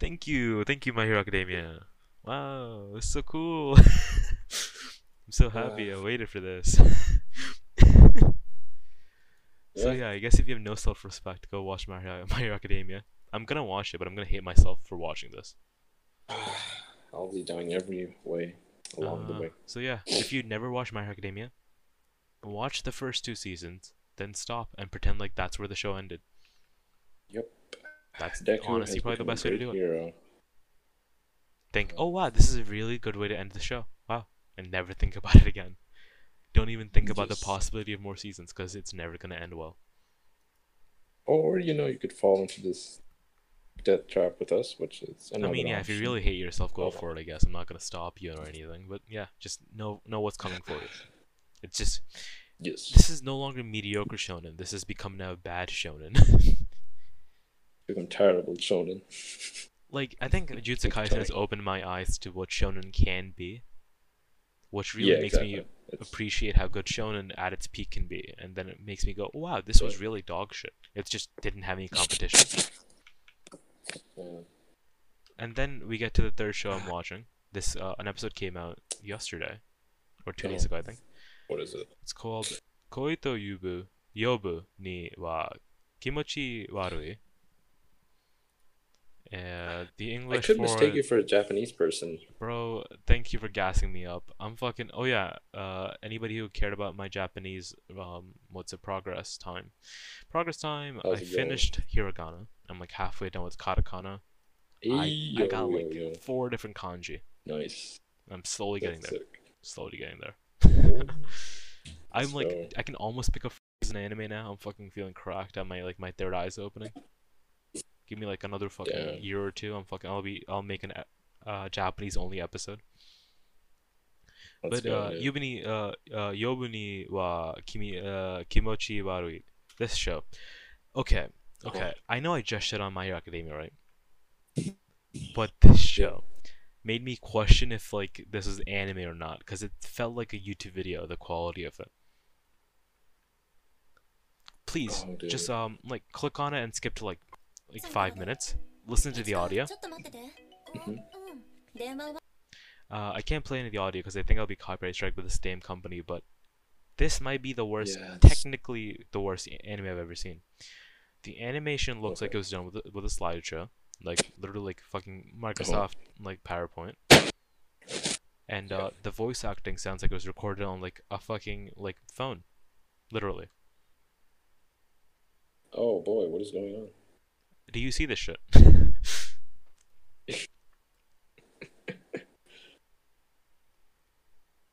Thank you, thank you, My Hero Academia. Wow, it's so cool. I'm so happy. I waited for this. So Yeah. yeah, I guess if you have no self-respect, go watch My Hero, My Hero Academia. I'm gonna watch it, but I'm gonna hate myself for watching this. I'll be down every way along the Uh, way. So yeah, if you never watched My Hero Academia, watch the first two seasons, then stop and pretend like that's where the show ended. Yep. That's Deku honestly probably the best way to do it. Hero. Think, oh wow, this is a really good way to end the show. Wow, and never think about it again. Don't even think about the possibility of more seasons because it's never gonna end well. Or you know, you could fall into this death trap with us, which is I mean, yeah, if you really hate yourself, go for it. I guess I'm not gonna stop you or anything, but yeah, just know know what's coming for you. It's just Yes. this is no longer mediocre shonen. This has become now bad shonen. Become terrible shonen. like I think Jutsu Kaisen has opened my eyes to what shonen can be, which really yeah, makes exactly. me It's, appreciate how good shonen at its peak can be, and then it makes me go, "Wow, this was really dog shit." It just didn't have any competition. and then we get to the third show I'm watching. This uh, an episode came out yesterday, or two days Oh. ago, I think. What is it? It's called Koi to Yubu Yobu ni wa Kimochi Warui. Uh, the English. I could for mistake you for a Japanese person. bro. Thank you for gassing me up. I'm fucking. Oh yeah. Uh, anybody who cared about my Japanese, um, what's it? Progress time. Progress time. How's I finished hiragana. I'm like halfway done with katakana. I, I got like yo. four different kanji. Nice. I'm slowly getting there. sick. Slowly getting there. I'm like, I can almost pick up an anime now. I'm fucking feeling cracked at my like my third eye's opening. Give me like another fucking year or two. I'm fucking. I'll be. I'll make an uh Japanese only episode. Let's but go, uh, yeah. Yubuni uh uh Yobuni wa kimi uh Kimochi Warui. This show. Okay. Okay, I know I just shit on My Hero Academia, right? but this show made me question if like this is anime or not because it felt like a YouTube video. The quality of it. Please, oh, just um, like click on it and skip to like like five minutes. Listen to the audio. Mm-hmm. Uh, I can't play any of the audio because I think I'll be copyright strike with the same company. But this might be the worst, yeah, technically the worst anime I've ever seen. The animation looks like it was done with a, with a slideshow, like literally like fucking Microsoft like PowerPoint. And uh, the voice acting sounds like it was recorded on like a fucking like phone, literally. Oh boy, what is going on? Do you see this shit?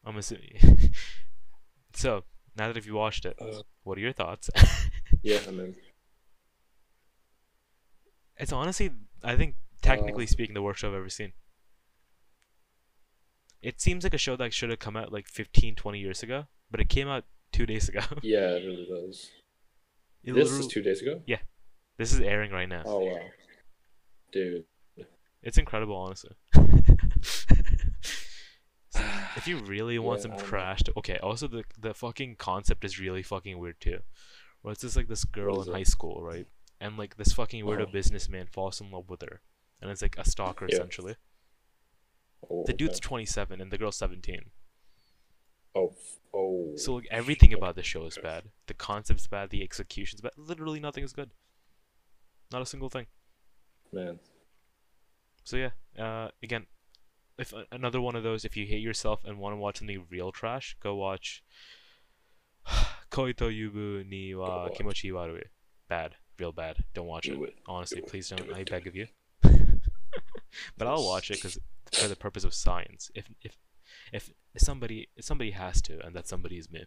I'm assuming. so now that you've watched it, Uh, what are your thoughts? yeah, I mean, it's honestly, I think, technically Uh, speaking, the worst show I've ever seen. It seems like a show that should have come out like 15, 20 years ago, but it came out two days ago. yeah, it really does. It this is two days ago. Yeah. This is airing right now. Oh wow, dude. It's incredible, honestly. if you really want Yeah, some don't trash, to, okay. Also, the the fucking concept is really fucking weird too. Where it's just like this girl in it? high school, right? And like this fucking weirdo Uh-huh. businessman falls in love with her, and it's like a stalker Yeah. essentially. Oh, The dude's okay. 27 and the girl's 17. Oh, oh. So like everything about the show is bad. The concept's bad. The execution's bad. Literally nothing is good. Not a single thing. man. So yeah, uh, again, if a- another one of those, if you hate yourself and want to watch something real trash, go watch Koi to Yubu ni wa. Kimochi Warui. Bad, real bad. Don't watch it. Do it. Honestly, Do please Do don't. it. I beg of you. but I'll watch it because for the purpose of science. If if if somebody if somebody has to, and that somebody is me.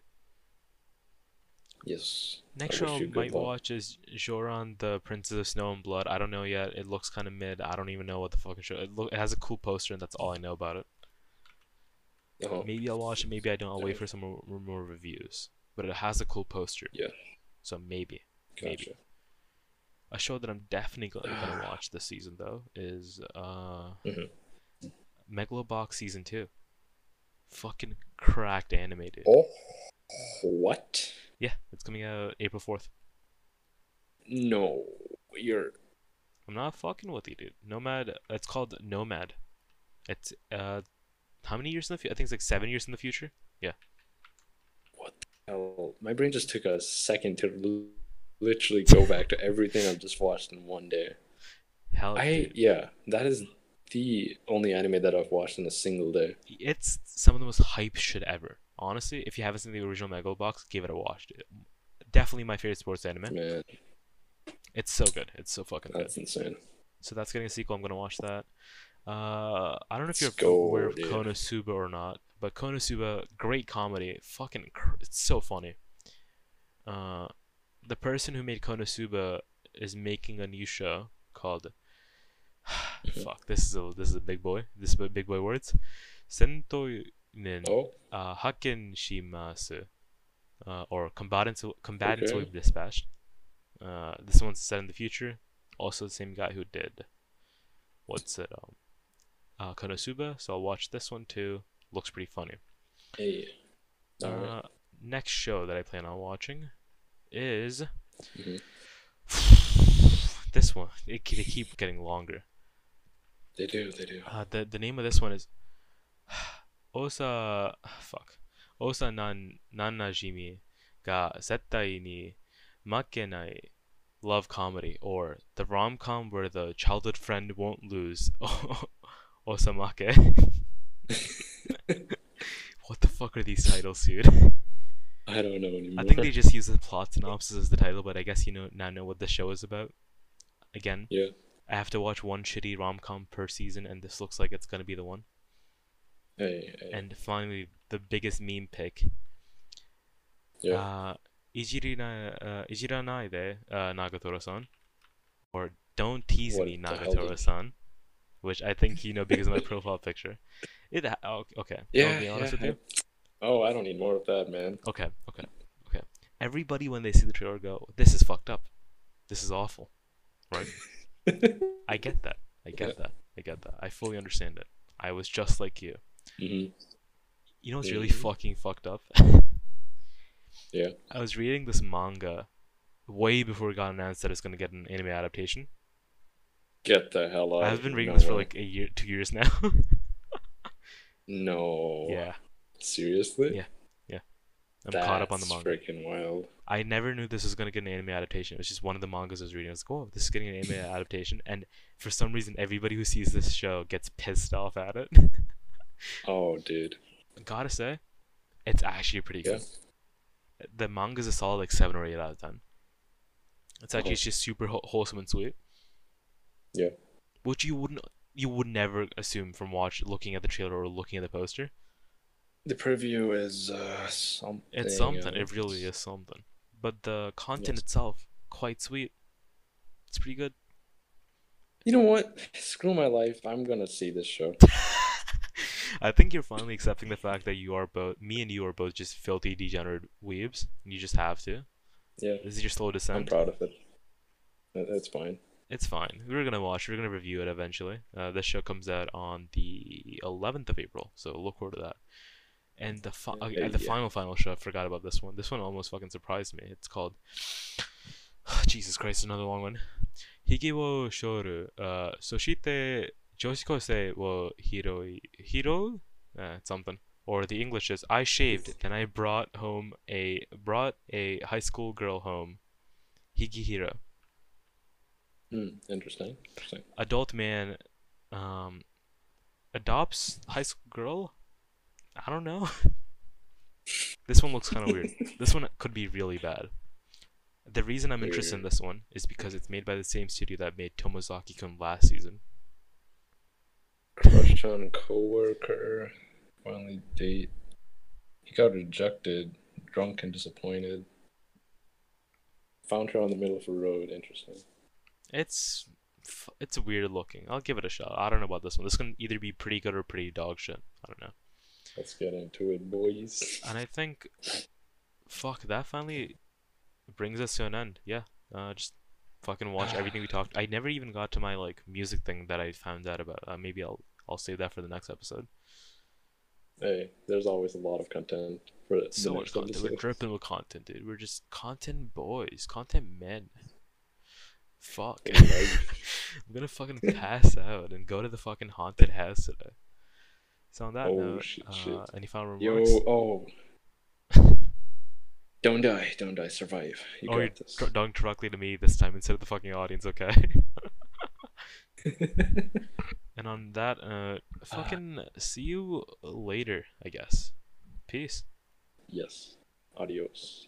Yes. Next show I might watch is Joran, the Princess of Snow and Blood. I don't know yet. It looks kind of mid. I don't even know what the fucking show. It, look, it has a cool poster, and that's all I know about it. Uh-huh. Maybe I'll watch it. Maybe I don't. I'll wait for some more, more- more reviews. But it has a cool poster. Yeah. So maybe maybe. A show that I'm definitely gonna watch this season though is uh, Mhm. Megalobox season two. Fucking cracked animated. Oh, what? Yeah, it's coming out April fourth. No, you're. I'm not fucking with you, dude. Nomad. It's called Nomad. It's uh, how many years in the future? I think it's like seven years in the future. Yeah. What the hell? My brain just took a second to literally go back to everything I've just watched in one day. Hell, I dude. yeah, that is the only anime that I've watched in a single day. It's some of the most hype shit ever. Honestly, if you haven't seen the original Megalobox, give it a watch. Dude. Definitely my favorite sports anime. Man, It's so good. It's so fucking good. that's insane. So that's getting a sequel. I'm gonna watch that. Uh, I don't know if you're go, aware of dude. Konosuba or not, but Konosuba, great comedy. Fucking, cr- it's so funny. Uh, the person who made Konosuba is making a new show called. Mhm. Fuck, this is a this is a big boy. This is a big boy words. Sento 는 Oh, uh, Shimasu, uh, or combatants combatants will be dispatched. Uh, this one's set in the future. Also, the same guy who did what's it um, uh, Konosuba. So I'll watch this one too. Looks pretty funny. hey. Uh, next show that I plan on watching is Mhm. this one. It, they keep getting longer. They do, they do. Uh, the the name of this one is Osa fuck Osa nan nanajimi ga zettai ni makenai love comedy or the rom com where the childhood friend won't lose Oh Osamake. what the fuck are these titles, dude? I don't know anymore. I think they just use the plot synopsis as the title, but I guess you know now know what the show is about. Again, Yeah. I have to watch one shitty rom com per season, and this looks like it's gonna be the one. Hey, hey. And finally, the biggest meme pick. yeah. Uh, Ijirina, uh, Ijiranai de uh, Nagatoro-san, or Don't Tease What Me Nagatoro-san, which I think you know because of my profile picture. It oh, okay. yeah, I'll be honest yeah, with you. Oh, I don't need more of that, man. Okay, okay, okay. Everybody when they see the trailer go, "This is fucked up. This is awful." Right? I get that. I get Yeah. that. I get that. I fully understand it. I was just like you. hmm You know what's really Mhm. fucking fucked up? Yeah. I was reading this manga way before it got announced that it's gonna get an anime adaptation. Get the hell out. I've been reading no this for way. like a year, two years now. No. yeah, Seriously? Yeah. Yeah. I'm caught up on the That's manga. Freaking wild. I never knew this was gonna get an anime adaptation. It was just one of the mangas I was reading. I was like, "Oh, this is getting an anime adaptation," and for some reason, everybody who sees this show gets pissed off at it. Oh, dude. Gotta say, it's actually pretty Yeah. good. The manga's a solid like seven or eight out of ten. It's actually Oh. just super wholesome and sweet. Yeah. Which you wouldn't, you would never assume from watch looking at the trailer or looking at the poster. The preview is uh, something. It's something. It really is something. But the content Yes. itself, quite sweet. It's pretty good. You know what? Screw my life. I'm gonna see this show. I think you're finally accepting the fact that you are both, me and you are both just filthy degenerate weebs. You just have to. Yeah, This is your slow descent. I'm proud of it. That- That's fine. It's fine. We're gonna watch. We're gonna review it eventually. Uh, this show comes out on the 11th of April, so look forward to that. And the fi- Yeah, uh, the yeah. final final show, I forgot about this one. This one almost fucking surprised me. It's called Jesus Christ, another long one. Hige wo shoru, uh, soshite joshikose wo hiroi hiro, uh, something. Or the English is I shaved, then I brought home a brought a high school girl home. Higehiro Hmm. Interesting. Interesting. adult man um adopts high school girl i don't know this one looks kind of weird this one could be really bad the reason i'm interested in this one is because it's made by the same studio that made tomozaki kun last season Crushed on coworker. Finally date. He got rejected. Drunk and disappointed. Found her on the middle of a road. Interesting. it's it's weird looking i'll give it a shot i don't know about this one this can either be pretty good or pretty dog shit i don't know Let's get into it, boys. and i think fuck that finally brings us to an end. Yeah uh just fucking watch everything we talked i never even got to my like music thing that i found out about. Uh, maybe i'll i'll save that for the next episode. Hey, there's always a lot of content for the so much content. We're dripping with content dude. We're just content boys content men. Fuck. I'm gonna fucking pass out and go to the fucking haunted house today so on that Oh, note shit, uh, shit. any final Yo, remarks oh. Don't die, don't die, survive. You oh, you're got this. dr- talking directly to me this time instead of the fucking audience, okay? and on that, uh, fucking see you later, I guess. Peace. yes. Adios.